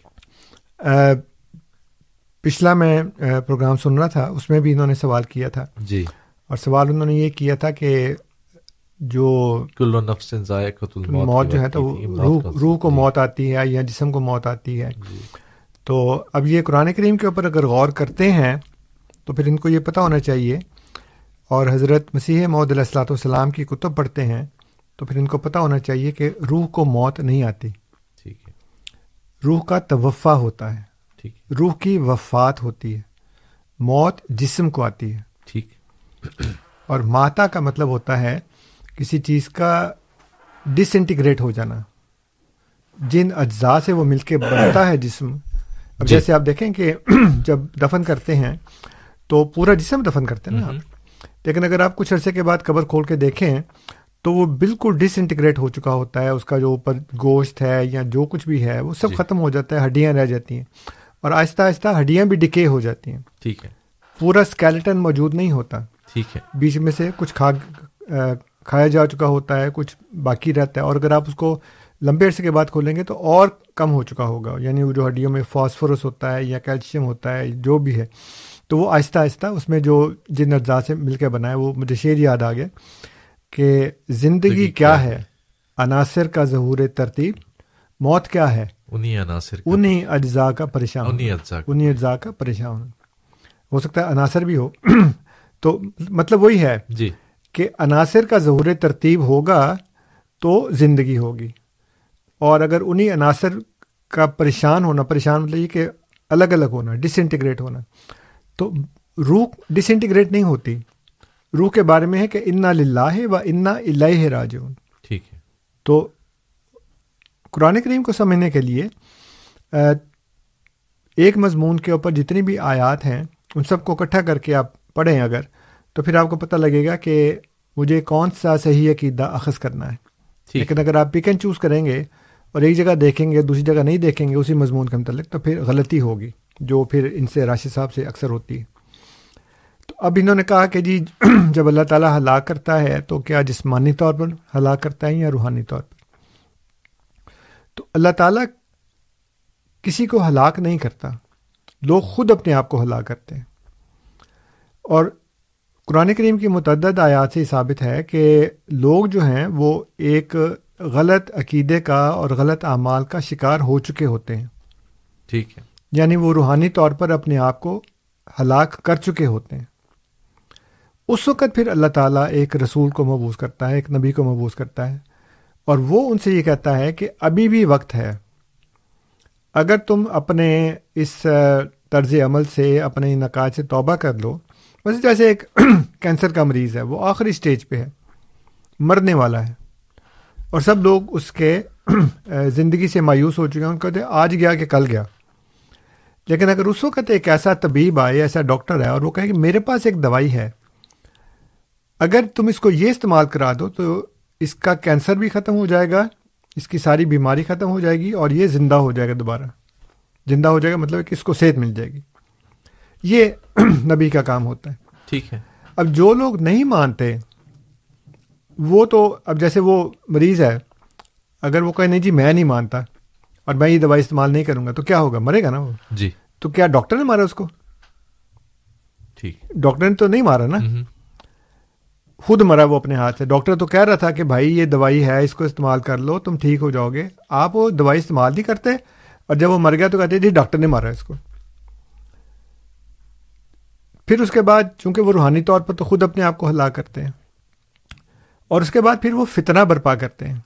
پچھلا میں پروگرام سن رہا تھا اس میں بھی انہوں نے سوال کیا تھا۔ جی۔ اور سوال انہوں نے یہ کیا تھا کہ جو نفس موت جو ہے تو روح روح کو موت آتی ہے یا جسم کو موت آتی ہے۔ جی۔ تو اب یہ قرآن کریم کے اوپر اگر غور کرتے ہیں تو پھر ان کو یہ پتہ ہونا چاہیے۔ اور حضرت مسیح محدود علیہ السلاۃ والسلام کی کتب پڑھتے ہیں تو پھر ان کو پتہ ہونا چاہیے کہ روح کو موت نہیں آتی۔ ٹھیک ہے۔ روح کا توفع ہوتا ہے۔ ٹھیک روح کی وفات ہوتی ہے۔ موت جسم کو آتی ہے۔ ٹھیک۔ اور ماتا کا مطلب ہوتا ہے کسی چیز کا ڈس انٹیگریٹ ہو جانا۔ جن اجزاء سے وہ مل کے بنتا ہے جسم۔ اب جی۔ جیسے آپ دیکھیں کہ جب دفن کرتے ہیں تو پورا جسم دفن کرتے ہیں نا لیکن اگر آپ کچھ عرصے کے بعد قبر کھول کے دیکھیں تو وہ بالکل ڈس انٹیگریٹ ہو چکا ہوتا ہے اس کا جو اوپر گوشت ہے یا جو کچھ بھی ہے وہ سب جی۔ ختم ہو جاتا ہے ہڈیاں رہ جاتی ہیں۔ اور آہستہ آہستہ ہڈیاں بھی ڈکے ہو جاتی ہیں۔ ٹھیک ہے۔ پورا اسکیلیٹن موجود نہیں ہوتا۔ ٹھیک ہے۔ بیچ میں سے کچھ کھا کھایا جا چکا ہوتا ہے کچھ باقی رہتا ہے۔ اور اگر آپ اس کو لمبے عرصے کے بعد کھولیں گے تو اور کم ہو چکا ہوگا۔ یعنی وہ جو ہڈیوں میں فاسفورس ہوتا ہے یا کیلشیم ہوتا ہے جو بھی ہے۔ تو وہ آہستہ آہستہ اس میں جو جن اجزاء سے مل کے بنا ہے وہ مجھے شعر یاد آ گیا کہ زندگی کیا ہے؟ عناصر کا ظہور ترتیب موت کیا ہے؟ انہیں عناصر انہیں اجزاء کا پریشان انہیں اجزاء کا پریشان ہو سکتا ہے عناصر بھی ہو۔ تو مطلب وہی ہے جی۔ کہ عناصر کا ظہور ترتیب ہوگا تو زندگی ہوگی۔ اور اگر انہیں عناصر کا پریشان ہونا پریشان مطلب یہ کہ الگ الگ ہونا ڈس انٹیگریٹ ہونا۔ تو روح ڈس انٹیگریٹ نہیں ہوتی۔ روح کے بارے میں ہے کہ انا للہ و انا اللہ راج ٹھیک ہے۔ تو قرآن کریم کو سمجھنے کے لیے ایک مضمون کے اوپر جتنی بھی آیات ہیں ان سب کو اکٹھا کر کے آپ پڑھیں اگر تو پھر آپ کو پتہ لگے گا کہ مجھے کون سا صحیح عقیدہ اخذ کرنا ہے۔ لیکن اگر آپ پک اینڈ چوز کریں گے اور ایک جگہ دیکھیں گے دوسری جگہ نہیں دیکھیں گے اسی مضمون کے متعلق تو پھر غلطی ہوگی۔ جو پھر ان سے راشد صاحب سے اکثر ہوتی ہے تو اب انہوں نے کہا کہ جی جب اللہ تعالیٰ ہلاک کرتا ہے تو کیا جسمانی طور پر ہلاک کرتا ہے یا روحانی طور پر؟ تو اللہ تعالیٰ کسی کو ہلاک نہیں کرتا، لوگ خود اپنے آپ کو ہلاک کرتے ہیں۔ اور قرآن کریم کی متعدد آیات سے ثابت ہے کہ لوگ جو ہیں وہ ایک غلط عقیدے کا اور غلط اعمال کا شکار ہو چکے ہوتے ہیں۔ ٹھیک ہے۔ یعنی وہ روحانی طور پر اپنے آپ کو ہلاک کر چکے ہوتے ہیں۔ اس وقت پھر اللہ تعالیٰ ایک رسول کو مبوس کرتا ہے، ایک نبی کو مبوس کرتا ہے اور وہ ان سے یہ کہتا ہے کہ ابھی بھی وقت ہے۔ اگر تم اپنے اس طرز عمل سے اپنے نقاج سے توبہ کر لو ویسے جیسے ایک کینسر کا مریض ہے، وہ آخری اسٹیج پہ ہے، مرنے والا ہے۔ اور سب لوگ اس کے زندگی سے مایوس ہو چکے ہیں، ان کہتے ہیں، آج گیا کہ کل گیا۔ لیکن اگر اس وقت ایک ایسا طبیب آئے ایسا ڈاکٹر ہے اور وہ کہے کہ میرے پاس ایک دوائی ہے اگر تم اس کو یہ استعمال کرا دو تو اس کا کینسر بھی ختم ہو جائے گا اس کی ساری بیماری ختم ہو جائے گی اور یہ زندہ ہو جائے گا دوبارہ۔ زندہ ہو جائے گا مطلب کہ اس کو صحت مل جائے گی۔ یہ نبی کا کام ہوتا ہے۔ ٹھیک ہے۔ اب جو لوگ نہیں مانتے وہ تو اب جیسے وہ مریض ہے اگر وہ کہے نہیں جی میں نہیں مانتا اور میں یہ دوائی استعمال نہیں کروں گا تو کیا ہوگا؟ مرے گا نا وہ۔ جی۔ تو کیا ڈاکٹر نے مارا اس کو؟ ٹھیک۔ ڈاکٹر نے تو نہیں مارا نا۔ خود مرا وہ اپنے ہاتھ سے۔ ڈاکٹر تو کہہ رہا تھا کہ بھائی یہ دوائی ہے اس کو استعمال کر لو تم ٹھیک ہو جاؤ گے۔ آپ وہ دوائی استعمال نہیں کرتے۔ اور جب وہ مر گیا تو کہتے جی ڈاکٹر نے مارا اس کو۔ پھر اس کے بعد چونکہ وہ روحانی طور پر تو خود اپنے آپ کو ہلاک کرتے ہیں۔ اور اس کے بعد پھر وہ فتنہ برپا کرتے ہیں۔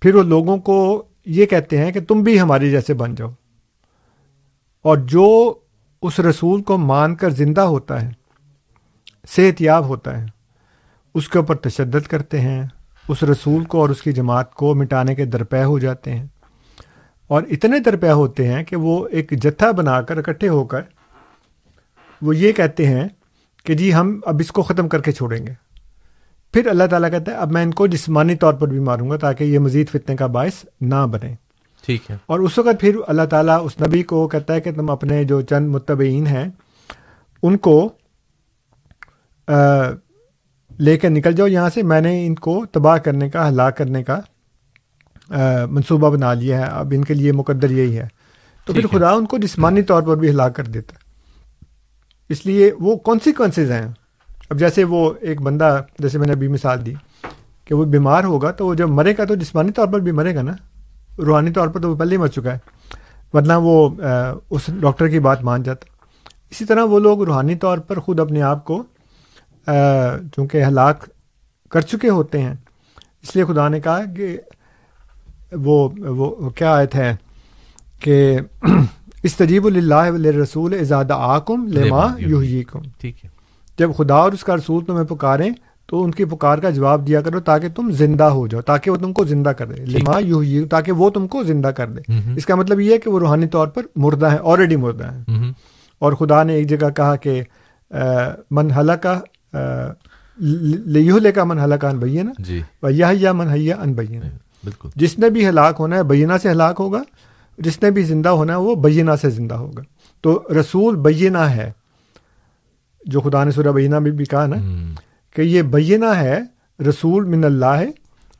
پھر وہ لوگوں کو یہ کہتے ہیں کہ تم بھی ہماری جیسے بن جاؤ۔ اور جو اس رسول کو مان کر زندہ ہوتا ہے، صحت یاب ہوتا ہے، اس کے اوپر تشدد کرتے ہیں، اس رسول کو اور اس کی جماعت کو مٹانے کے درپے ہو جاتے ہیں۔ اور اتنے درپے ہوتے ہیں کہ وہ ایک جتھا بنا کر اکٹھے ہو کر وہ یہ کہتے ہیں کہ جی ہم اب اس کو ختم کر کے چھوڑیں گے۔ پھر اللہ تعالیٰ کہتا ہے اب میں ان کو جسمانی طور پر بھی ماروں گا تاکہ یہ مزید فتنے کا باعث نہ بنے۔ ٹھیک ہے۔ اور اس وقت پھر اللہ تعالیٰ اس نبی کو کہتا ہے کہ تم اپنے جو چند متبعین ہیں ان کو لے کے نکل جاؤ یہاں سے۔ میں نے ان کو تباہ کرنے کا ہلاک کرنے کا منصوبہ بنا لیا ہے۔ اب ان کے لیے مقدر یہی ہے۔ تو پھر۔ خدا ان کو جسمانی طور پر بھی ہلاک کر دیتا ہے۔ اس لیے وہ کانسیکوینسز ہیں۔ اب جیسے وہ ایک بندہ جیسے میں نے ابھی مثال دی کہ وہ بیمار ہوگا تو وہ جب مرے گا تو جسمانی طور پر بھی مرے گا نا روحانی طور پر تو وہ پہلے ہی مر چکا ہے۔ ورنہ وہ اس ڈاکٹر کی بات مان جاتا۔ اسی طرح وہ لوگ روحانی طور پر خود اپنے آپ کو چونکہ ہلاک کر چکے ہوتے ہیں۔ اس لیے خدا نے کہا کہ وہ وہ کیا آیت ہے کہ اس تجیب اللہ رسول ازاد آکم لما یحییکم۔ ٹھیک ہے۔ جب خدا اور اس کا رسول تمہیں پکاریں تو ان کی پکار کا جواب دیا کرو تاکہ تم زندہ ہو جاؤ تاکہ وہ تم کو زندہ کر دے لما یحیی تاکہ وہ تم کو زندہ کر دے اس کا مطلب یہ ہے کہ وہ روحانی طور پر مردہ ہے آلریڈی مردہ ہم، اور خدا نے ایک جگہ کہا کہ من حلقہ لیہلے کا من حلقہ ان بینا۔ جی۔ یا من حیا ان بینا۔ بالکل۔ جس نے بھی ہلاک ہونا ہے بینہ سے ہلاک ہوگا جس نے بھی زندہ ہونا ہے وہ بینہ سے زندہ ہوگا۔ تو رسول بینہ ہے۔ جو خدا نے سورہ بینہ میں بھی کہا نا کہ یہ بینہ ہے رسول من اللہ ہے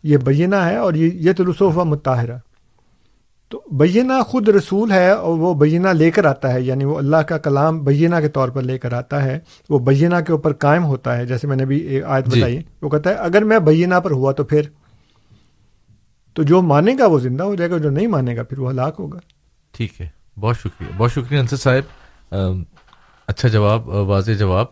یہ بینہ ہے اور یہ یہ تلصوفہ متحرہ تو بینہ خود رسول ہے اور وہ بینہ لے کر آتا ہے یعنی وہ اللہ کا کلام بینہ کے طور پر لے کر آتا ہے وہ بینہ کے اوپر قائم ہوتا ہے جیسے میں نے بھی ایک آیت جی۔ بتائی۔ وہ کہتا ہے اگر میں بینہ پر ہوا تو پھر تو جو مانے گا وہ زندہ ہو جائے گا جو نہیں مانے گا پھر وہ ہلاک ہوگا۔ ٹھیک ہے بہت شکریہ۔ بہت شکریہ انصر صاحب۔ اچھا جواب واضح جواب۔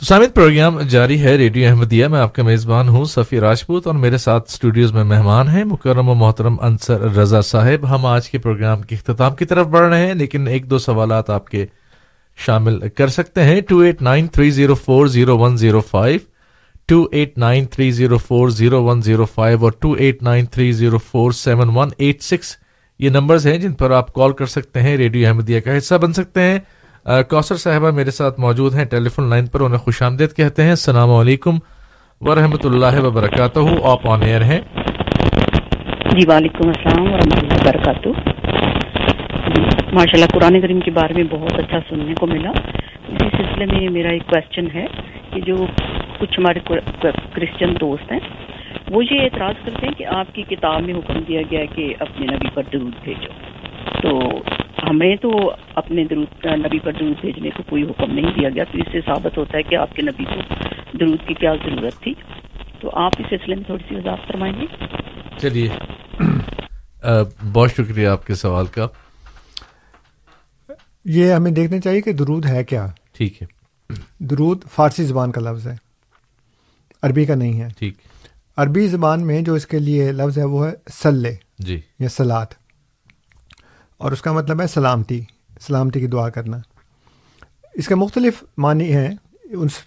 تو سامد پروگرام جاری ہے، ریڈیو احمدیہ میں آپ کا میزبان ہوں صفی راجپوت اور میرے ساتھ اسٹوڈیوز میں مہمان ہیں مکرم و محترم انصر رضا صاحب۔ ہم آج کے پروگرام کے اختتام کی طرف بڑھ رہے ہیں، لیکن ایک دو سوالات آپ کے شامل کر سکتے ہیں۔ Two eight nine three zero four zero one zero five two eight nine three zero four zero one zero five اور two eight nine three zero four seven one eight six یہ نمبرز ہیں جن پر آپ call کر سکتے ہیں، radio Ahmadiyya کا حصہ بن سکتے ہیں۔ کوثر صاحبہ میرے ساتھ موجود ہیں۔ ٹیلی فون لائن پر انہیں خوش آمدید کہتے ہیں۔ السلام علیکم ورحمۃ اللہ وبرکاتہ۔ آپ آن ایئر ہیں؟ جی وعلیکم السلام ورحمۃ اللہ وبرکاتہ۔ جی، ماشاء اللہ قرآن کریم کے بارے میں بہت اچھا سننے کو ملا۔ اسی سلسلے میں میرا ایک کوشچن ہے کہ جو کچھ ہمارے کرسچن دوست ہیں، وہ یہ اعتراض کرتے ہیں کہ آپ کی کتاب میں حکم دیا گیا ہے کہ اپنے نبی پر درود بھیجو۔ تو ہمیں تو اپنے درود نبی پر درود بھیجنے کو کوئی حکم نہیں دیا گیا۔ تو اس سے ثابت ہوتا ہے کہ آپ کے نبی کو درود کی کیا ضرورت تھی۔ تو آپ اس سلسلے میں تھوڑی سی وضاحت فرمائیں گے؟ چلیے۔ بہت شکریہ آپ کے سوال کا۔ یہ ہمیں دیکھنا چاہیے کہ درود ہے کیا؟ ٹھیک ہے۔ درود فارسی زبان کا لفظ ہے۔ عربی کا نہیں ہے۔ ٹھیک۔ عربی زبان میں جو اس کے لیے لفظ ہے وہ ہے سلے جی۔ یا سلاد اور اس کا مطلب ہے سلامتی سلامتی کی دعا کرنا۔ اس کے مختلف معنی ہیں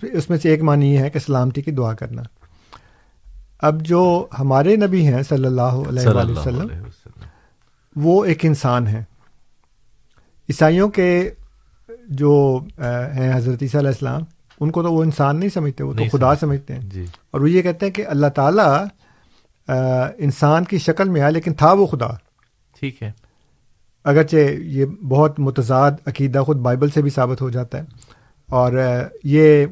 اس میں سے ایک معنی یہ ہے کہ سلامتی کی دعا کرنا۔ اب جو ہمارے نبی ہیں صلی اللہ علیہ وآلہ وسلم وہ ایک انسان ہے عیسائیوں کے جو ہیں حضرت عیسیٰ علیہ السلام ان کو تو وہ انسان نہیں سمجھتے وہ تو خدا سمجھتے۔ سمجھتے ہیں۔ جی۔ اور وہ یہ کہتے ہیں کہ اللہ تعالیٰ انسان کی شکل میں آیا لیکن تھا وہ خدا۔ ٹھیک ہے۔ اگرچہ یہ بہت متضاد عقیدہ خود بائبل سے بھی ثابت ہو جاتا ہے اور یہ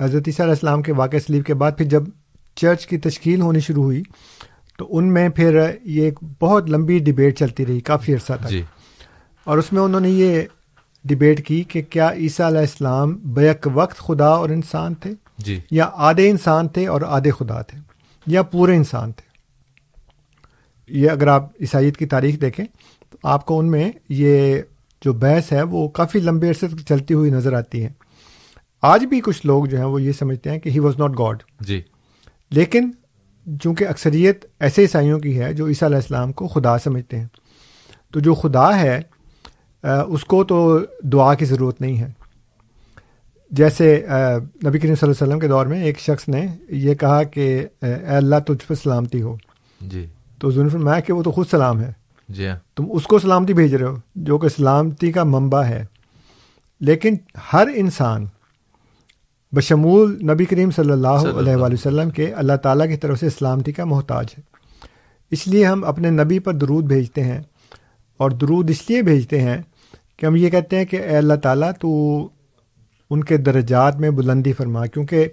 حضرت عیسیٰ علیہ السلام کے واقع سلیب کے بعد پھر جب چرچ کی تشکیل ہونی شروع ہوئی تو ان میں پھر یہ ایک بہت لمبی ڈبیٹ چلتی رہی کافی عرصہ تک۔ جی۔ اور اس میں انہوں نے یہ ڈبیٹ کی کہ کیا عیسیٰ علیہ السلام بیک وقت خدا اور انسان تھے؟ جی۔ یا آدھے انسان تھے اور آدھے خدا تھے؟ یا پورے انسان تھے؟ یہ اگر آپ عیسائیت کی تاریخ دیکھیں آپ کو ان میں یہ جو بحث ہے وہ کافی لمبے عرصے تک چلتی ہوئی نظر آتی ہے۔ آج بھی کچھ لوگ جو ہیں وہ یہ سمجھتے ہیں کہ ہی واز ناٹ گاڈ جی۔ لیکن چونکہ اکثریت ایسے عیسائیوں کی ہے جو عیسیٰ علیہ السلام کو خدا سمجھتے ہیں تو جو خدا ہے اس کو تو دعا کی ضرورت نہیں ہے۔ جیسے نبی کریم صلی اللہ علیہ وسلم کے دور میں ایک شخص نے یہ کہا کہ اے اللہ تجھ پر سلامتی ہو۔ جی۔ تو نے فرمایا کہ وہ تو خود سلام ہے۔ جی ہاں۔ تم اس کو سلامتی بھیج رہے ہو جو کہ سلامتی کا منبع ہے۔ لیکن ہر انسان بشمول نبی کریم صلی اللہ علیہ وآلہ وسلم کے اللہ تعالیٰ کی طرف سے سلامتی کا محتاج ہے۔ اس لیے ہم اپنے نبی پر درود بھیجتے ہیں اور درود اس لیے بھیجتے ہیں کہ ہم یہ کہتے ہیں کہ اے اللہ تعالیٰ تو ان کے درجات میں بلندی فرما کیونکہ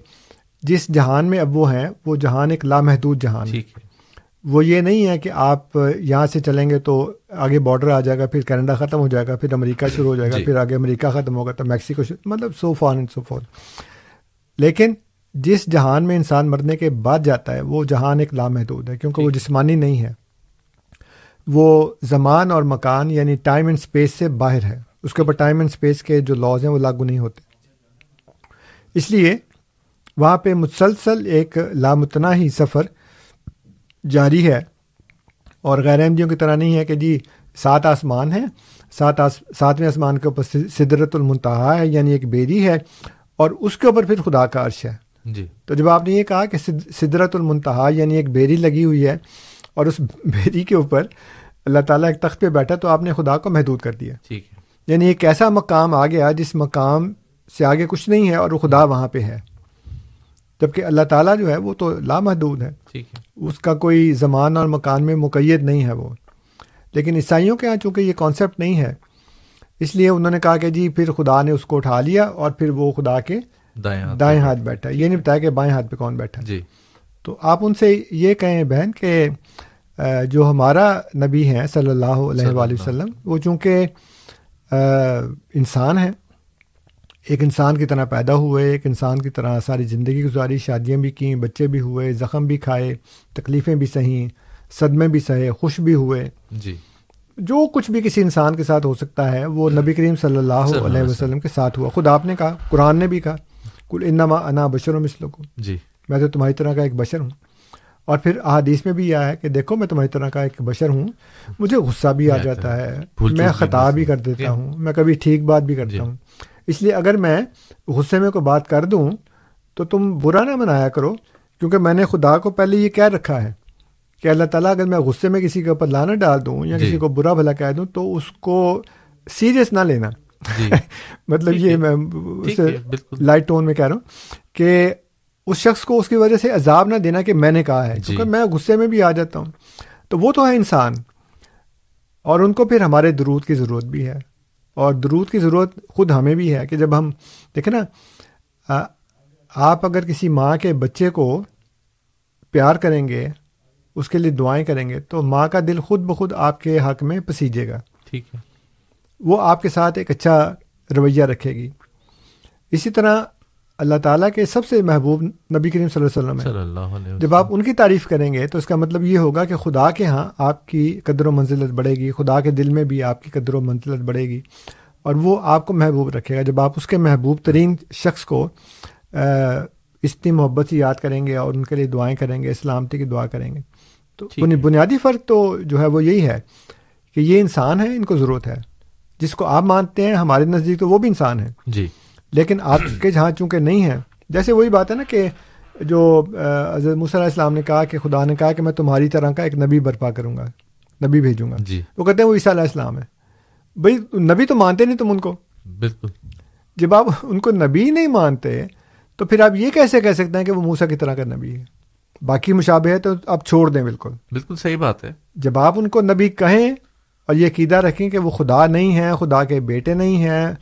جس جہان میں اب وہ ہیں وہ جہان ایک لامحدود جہان ہے۔ وہ یہ نہیں ہے کہ آپ یہاں سے چلیں گے تو آگے بارڈر آ جائے گا پھر کینیڈا ختم ہو جائے گا پھر امریکہ شروع ہو جائے گا جی۔ پھر آگے امریکہ ختم ہوگا تو میکسیکو شروع مطلب so far and so forth لیکن جس جہان میں انسان مرنے کے بعد جاتا ہے وہ جہان ایک لامحدود ہے کیونکہ وہ جسمانی نہیں ہے۔ وہ زمان اور مکان یعنی ٹائم اینڈ اسپیس سے باہر ہے۔ اس کے اوپر ٹائم اینڈ اسپیس کے جو لاز ہیں وہ لاگو نہیں ہوتے۔ اس لیے وہاں پہ مسلسل ایک لامتناہی سفر جاری ہے اور غیر احمدیوں کی طرح نہیں ہے کہ جی سات آسمان ہیں سات آس ساتویں آسمان کے اوپر سدرت المنتہا ہے یعنی ایک بیری ہے اور اس کے اوپر پھر خدا کا عرش ہے۔ جی۔ تو جب آپ نے یہ کہا کہ سد- سدرت المنتہا یعنی ایک بیری لگی ہوئی ہے اور اس بیری کے اوپر اللہ تعالیٰ ایک تخت پہ بیٹھا تو آپ نے خدا کو محدود کر دیا۔ ٹھیک ہے۔ یعنی ایک ایسا مقام آ گیا جس مقام سے آگے کچھ نہیں ہے اور وہ خدا وہاں پہ ہے۔ جبکہ اللہ تعالیٰ جو ہے وہ تو لامحدود ہے۔ اس کا کوئی زمان اور مکان میں مقید نہیں ہے وہ۔ لیکن عیسائیوں کے ہاں چونکہ یہ کانسیپٹ نہیں ہے اس لیے انہوں نے کہا کہ جی پھر خدا نے اس کو اٹھا لیا اور پھر وہ خدا کے دائیں ہاتھ دائیں ہاتھ بیٹھا یہ نہیں بتایا کہ بائیں ہاتھ پہ کون بیٹھا جی۔ تو آپ ان سے یہ کہیں بہن کہ جو ہمارا نبی ہے صلی اللہ علیہ وآلہ وسلم وہ چونکہ انسان ہے ایک انسان کی طرح پیدا ہوئے ایک انسان کی طرح ساری زندگی گزاری شادیاں بھی کیں بچے بھی ہوئے زخم بھی کھائے تکلیفیں بھی سہیں صدمے بھی سہے خوش بھی ہوئے۔ جی۔ جو کچھ بھی کسی انسان کے ساتھ ہو سکتا ہے وہ نبی کریم صلی اللہ علیہ وسلم۔ کے ساتھ ہوا۔ خود آپ نے کہا قرآن نے بھی کہا کل انما انا بشر و مثلکم۔ جی۔ میں تو تمہاری طرح کا ایک بشر ہوں۔ اور پھر احادیث میں بھی یہ ہے کہ دیکھو میں تمہاری طرح کا ایک بشر ہوں مجھے غصہ بھی آ جاتا ہے میں خطا بھی کر دیتا۔ ہوں میں کبھی ٹھیک بات بھی کرتا جی۔ ہوں۔ اس لیے اگر میں غصے میں کوئی بات کر دوں تو تم برا نہ منایا کرو کیونکہ میں نے خدا کو پہلے یہ کہہ رکھا ہے کہ اللہ تعالیٰ اگر میں غصے میں کسی کے اوپر لانا ڈال دوں یا جی۔ کسی کو برا بھلا کہہ دوں تو اس کو سیریس نہ لینا جی مطلب یہ۔ میں اسے لائٹ ٹون میں کہہ رہا ہوں کہ اس شخص کو اس کی وجہ سے عذاب نہ دینا کہ میں نے کہا ہے جی۔ کیونکہ میں غصے میں بھی آ جاتا ہوں تو وہ تو ہے انسان اور ان کو پھر ہمارے درود کی ضرورت بھی ہے اور درود کی ضرورت خود ہمیں بھی ہے کہ جب ہم دیکھیں نا آپ اگر کسی ماں کے بچے کو پیار کریں گے اس کے لیے دعائیں کریں گے تو ماں کا دل خود بخود آپ کے حق میں پسیجے گا۔ ٹھیک ہے۔ وہ آپ کے ساتھ ایک اچھا رویہ رکھے گی۔ اسی طرح اللہ تعالیٰ کے سب سے محبوب نبی کریم صلی اللہ علیہ وسلم ہے صلی اللہ علیہ جب آپ ان کی تعریف کریں گے تو اس کا مطلب یہ ہوگا کہ خدا کے ہاں آپ کی قدر و منزلت بڑھے گی خدا کے دل میں بھی آپ کی قدر و منزلت بڑھے گی اور وہ آپ کو محبوب رکھے گا۔ جب آپ اس کے محبوب ترین شخص کو اتنی محبت سے یاد کریں گے اور ان کے لیے دعائیں کریں گے سلامتی کی دعا کریں گے تو۔ بنیادی فرق تو جو ہے وہ یہی ہے کہ یہ انسان ہے ان کو ضرورت ہے۔ جس کو آپ مانتے ہیں ہمارے نزدیک تو وہ بھی انسان ہے۔ جی۔ لیکن آپ کے جہاں چونکہ نہیں ہے جیسے وہی بات ہے نا کہ جو حضرت موسیٰ علیہ السلام نے کہا کہ خدا نے کہا کہ میں تمہاری طرح کا ایک نبی برپا کروں گا نبی بھیجوں گا۔ جی۔ وہ کہتے ہیں وہ عیسیٰ علیہ السلام ہے بھائی نبی تو مانتے نہیں تم ان کو۔ بالکل۔ جب آپ ان کو نبی نہیں مانتے تو پھر آپ یہ کیسے کہہ سکتے ہیں کہ وہ موسا کی طرح کا نبی ہے؟ باقی مشابہ ہے تو آپ چھوڑ دیں بالکل۔ بالکل صحیح بات ہے۔ جب آپ ان کو نبی کہیں اور یہ عقیدہ رکھیں کہ وہ خدا نہیں ہے خدا کے بیٹے نہیں ہیں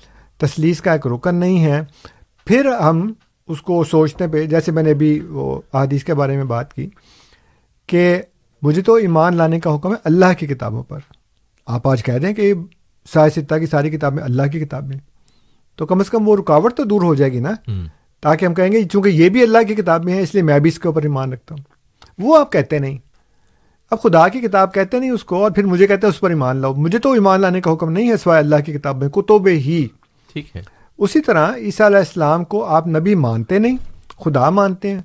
تسلیس کا ایک رکن نہیں ہے۔ پھر ہم اس کو سوچنے پہ جیسے میں نے ابھی وہ احادیث کے بارے میں بات کی کہ مجھے تو ایمان لانے کا حکم ہے اللہ کی کتابوں پر۔ آپ آج کہہ دیں کہ سائے ستہ کی ساری کتابیں اللہ کی کتابیں تو کم از کم وہ رکاوٹ تو دور ہو جائے گی نا۔ تاکہ ہم کہیں گے چونکہ یہ بھی اللہ کی کتاب میں ہے اس لیے میں بھی اس کے اوپر ایمان رکھتا ہوں۔ وہ آپ کہتے نہیں۔ اب خدا کی کتاب کہتے نہیں اس کو اور پھر مجھے کہتے ہیں اس پر ایمان لاؤ۔ مجھے تو ایمان لانے کا حکم نہیں ہے سوائے اللہ کی کتاب میں کتب ہی۔ ٹھیک ہے۔ اسی طرح عیسیٰ علیہ السلام کو آپ نبی مانتے نہیں خدا مانتے ہیں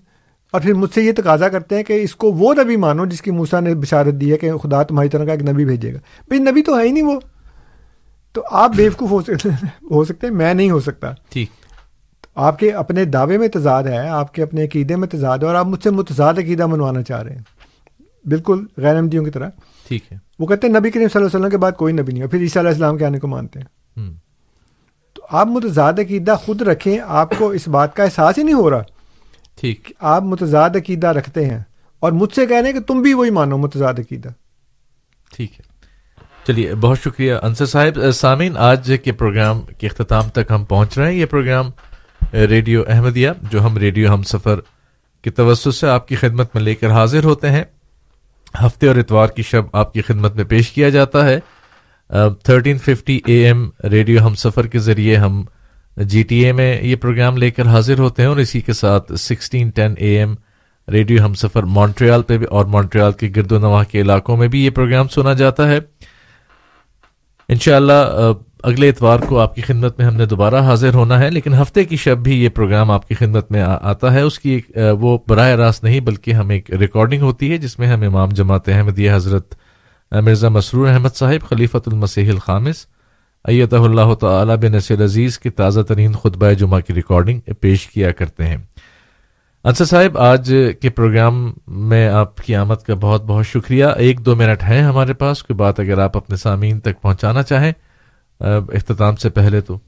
اور پھر مجھ سے یہ تقاضا کرتے ہیں کہ اس کو وہ نبی مانو جس کی موسا نے بشارت دی ہے کہ خدا تمہاری طرح کا ایک نبی بھیجے گا۔ بھائی نبی تو ہے ہی نہیں وہ۔ تو آپ بیوقوف ہو سکتے ہو سکتے میں نہیں ہو سکتا۔ ٹھیک۔ آپ کے اپنے دعوے میں تضاد ہے آپ کے اپنے عقیدے میں تضاد ہے اور آپ مجھ سے متضاد عقیدہ منوانا چاہ رہے ہیں۔ بالکل غیر احمدیوں کی طرح۔ ٹھیک ہے۔ وہ کہتے ہیں نبی کریم صلی اللہ علیہ وسلم کے بعد کوئی نبی نہیں ہے پھر عیسیٰ علیہ السلام کے آنے کو مانتے ہیں۔ آپ متضاد عقیدہ خود رکھیں آپ کو اس بات کا احساس ہی نہیں ہو رہا ٹھیک۔ آپ متضاد عقیدہ رکھتے ہیں۔ اور مجھ سے کہہ رہے ہیں کہ تم بھی وہی مانو متضاد عقیدہ۔ ٹھیک ہے۔ چلیے بہت شکریہ انصر صاحب۔ سامعین آج کے پروگرام کے اختتام تک ہم پہنچ رہے ہیں۔ یہ پروگرام ریڈیو احمدیہ جو ہم ریڈیو ہم سفر کی توسط سے آپ کی خدمت میں لے کر حاضر ہوتے ہیں۔ ہفتے اور اتوار کی شب آپ کی خدمت میں پیش کیا جاتا ہے۔ Thirteen fifty A M radio Humsafar کے ذریعے ہم جی ٹی اے میں یہ پروگرام لے کر حاضر ہوتے ہیں اور اسی کے ساتھ sixteen ten A M radio Humsafar Montreal پہ بھی اور مونٹریال کے گرد و نواح کے علاقوں میں بھی یہ پروگرام سنا جاتا ہے۔ انشاءاللہ اللہ اگلے اتوار کو آپ کی خدمت میں ہم نے دوبارہ حاضر ہونا ہے، لیکن ہفتے کی شب بھی یہ پروگرام آپ کی خدمت میں آتا ہے۔ اس کی ایک وہ براہ راست نہیں، بلکہ ہم ایک ریکارڈنگ ہوتی ہے، جس میں ہم امام جماعت احمدیہ حضرت مرزا مسرور احمد صاحب، خلیفۃ المسیح الخامس ایت اللہ تعالی بن نصیر عزیز کی تازہ ترین خطبہ جمعہ کی ریکارڈنگ پیش کیا کرتے ہیں۔ انصر صاحب، آج کے پروگرام میں آپ کی آمد کا بہت بہت شکریہ۔ ایک دو منٹ ہیں ہمارے پاس، کوئی بات اگر آپ اپنے سامعین تک پہنچانا چاہیں اختتام سے پہلے تو۔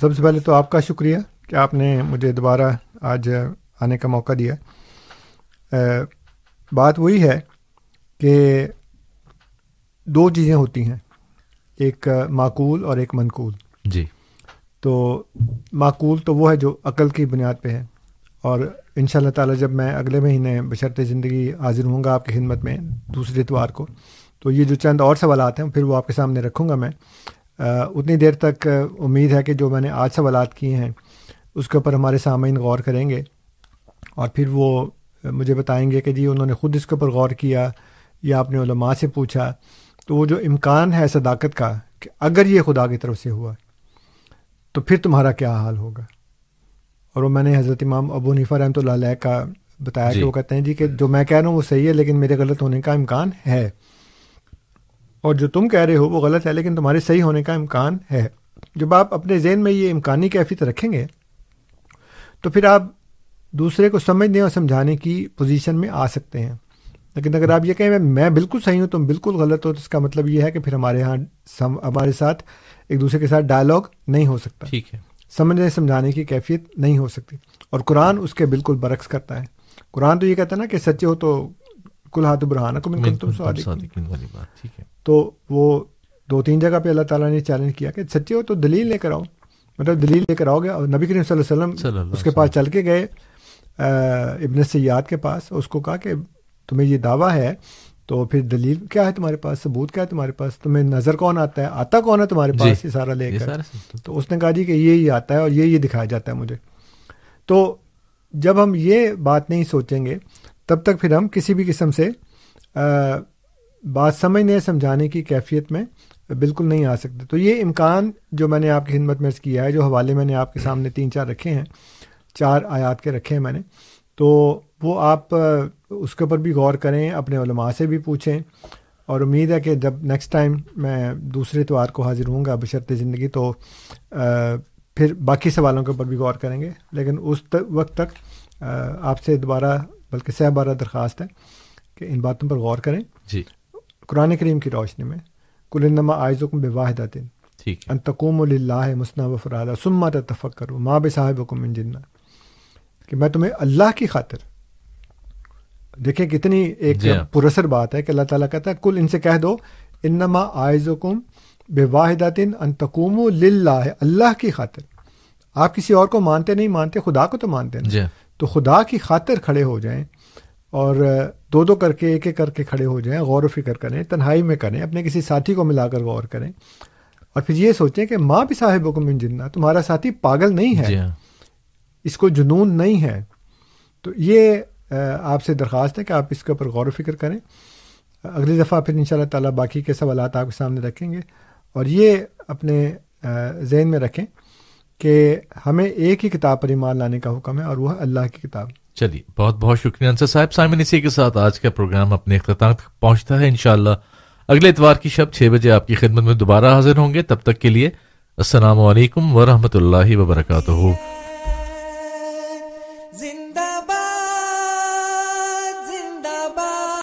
سب سے پہلے تو آپ کا شکریہ کہ آپ نے مجھے دوبارہ آج آنے کا موقع دیا۔ بات وہی ہے کہ دو چیزیں ہوتی ہیں ایک معقول اور ایک منقول۔ جی۔ تو معقول تو وہ ہے جو عقل کی بنیاد پہ ہے۔ اور ان شاء اللہ تعالیٰ جب میں اگلے مہینے بشرط زندگی حاضر ہوں گا آپ کی خدمت میں دوسرے اتوار کو تو یہ جو چند اور سوالات ہیں پھر وہ آپ کے سامنے رکھوں گا میں۔ اتنی دیر تک امید ہے کہ جو میں نے آج سوالات کیے ہیں اس کے اوپر ہمارے سامعین غور کریں گے۔ اور پھر وہ مجھے بتائیں گے کہ جی انہوں نے خود اس کے اوپر غور کیا۔ یا اپنے علماء سے پوچھا تو وہ جو امکان ہے صداقت کا کہ اگر یہ خدا کی طرف سے ہوا تو پھر تمہارا کیا حال ہوگا؟ اور وہ میں نے حضرت امام ابو نیفا رحمۃ اللہ علیہ کا بتایا جی۔ کہ وہ کہتے ہیں جی کہ جو میں کہہ رہا ہوں وہ صحیح ہے لیکن میرے غلط ہونے کا امکان ہے۔ اور جو تم کہہ رہے ہو وہ غلط ہے لیکن تمہارے صحیح ہونے کا امکان ہے۔ جب آپ اپنے ذہن میں یہ امکانی کیفیت رکھیں گے تو پھر آپ دوسرے کو سمجھنے اور سمجھانے کی پوزیشن میں آ سکتے ہیں۔ لیکن اگر آپ یہ کہیں میں بالکل صحیح ہوں تم بالکل غلط ہو تو اس کا مطلب یہ ہے کہ پھر ہمارے یہاں ہمارے ساتھ ایک دوسرے کے ساتھ ڈائلاگ نہیں ہو سکتا۔ ٹھیک ہے۔ سمجھنے سمجھانے کی کیفیت نہیں ہو سکتی۔ اور قرآن اس کے بالکل برعکس کرتا ہے۔ قرآن تو یہ کہتا ہے نا کہ سچے ہو تو کل ہاتھ برہان تم تو وہ دو تین جگہ پہ اللہ تعالیٰ نے چیلنج کیا کہ سچے ہو تو دلیل لے کر آؤ۔ مطلب دلیل لے کر آؤ گے۔ اور نبی کریم صلی اللہ علیہ وسلم اس کے پاس چل کے گئے ابن سیاد کے پاس اس کو کہا کہ تمہیں یہ دعویٰ ہے تو پھر دلیل کیا ہے تمہارے پاس؟ ثبوت کیا ہے تمہارے پاس؟ تمہیں نظر کون آتا ہے؟ آتا کون ہے تمہارے پاس جی یہ سارا لے کر؟ تو۔ اس نے کہا جی کہ یہ ہی آتا ہے اور یہ یہ دکھایا جاتا ہے مجھے۔ تو جب ہم یہ بات نہیں سوچیں گے تب تک پھر ہم کسی بھی قسم سے بات سمجھنے سمجھانے کی کیفیت میں بالکل نہیں آ سکتے۔ تو یہ امکان جو میں نے آپ کی خدمت میں کیا ہے جو حوالے میں نے آپ کے سامنے تین چار رکھے ہیں چار آیات کے رکھے ہیں میں نے تو وہ آپ اس کے اوپر بھی غور کریں اپنے علماء سے بھی پوچھیں۔ اور امید ہے کہ جب نیکسٹ ٹائم میں دوسرے اتوار کو حاضر ہوں گا بشرط زندگی تو پھر باقی سوالوں کے اوپر بھی غور کریں گے۔ لیکن اس وقت تک آپ سے دوبارہ بلکہ سہ بارہ درخواست ہے کہ ان باتوں پر غور کریں۔ جی۔ قرآن کریم کی روشنی میں کل انما آئز بے واحد ٹھیک انتقوم اللہ مسنا و فرادہ سمت تفق کرو ماں بے صاحب حکم جنا کہ میں تمہیں اللہ کی خاطر دیکھیں کتنی ایک جی ہاں۔ پرسر بات ہے کہ اللہ تعالیٰ کہتا ہے کل ان سے کہہ دو انما آئز حکم بے واحد انتقوم و اللہ کی خاطر آپ کسی اور کو مانتے نہیں مانتے خدا کو تو مانتے ہیں جی ہاں۔ تو خدا کی خاطر کھڑے ہو جائیں اور دو دو کر کے ایک ایک کر کے کھڑے ہو جائیں غور و فکر کریں تنہائی میں کریں اپنے کسی ساتھی کو ملا کر غور کریں اور پھر یہ سوچیں کہ ماں بھی صاحب حکم جنہ تمہارا ساتھی پاگل نہیں ہے جی ہاں۔ اس کو جنون نہیں ہے۔ تو یہ آپ سے درخواست ہے کہ آپ اس کے اوپر غور و فکر کریں۔ اگلی دفعہ پھر ان شاء اللہ تعالیٰ باقی کے سوالات آپ کے سامنے رکھیں گے۔ اور یہ اپنے ذہن میں رکھیں کہ ہمیں ایک ہی کتاب پر ایمان لانے کا حکم ہے اور وہ اللہ کی کتاب۔ چلیے، بہت بہت شکریہ انصر صاحب۔ سائمن اسی کے ساتھ آج کا پروگرام اپنے اختتام تک پہنچتا ہے۔ انشاءاللہ اگلے اتوار کی شب چھ بجے آپ کی خدمت میں دوبارہ حاضر ہوں گے۔ تب تک کے لیے السلام علیکم ورحمۃ اللہ وبرکاتہ۔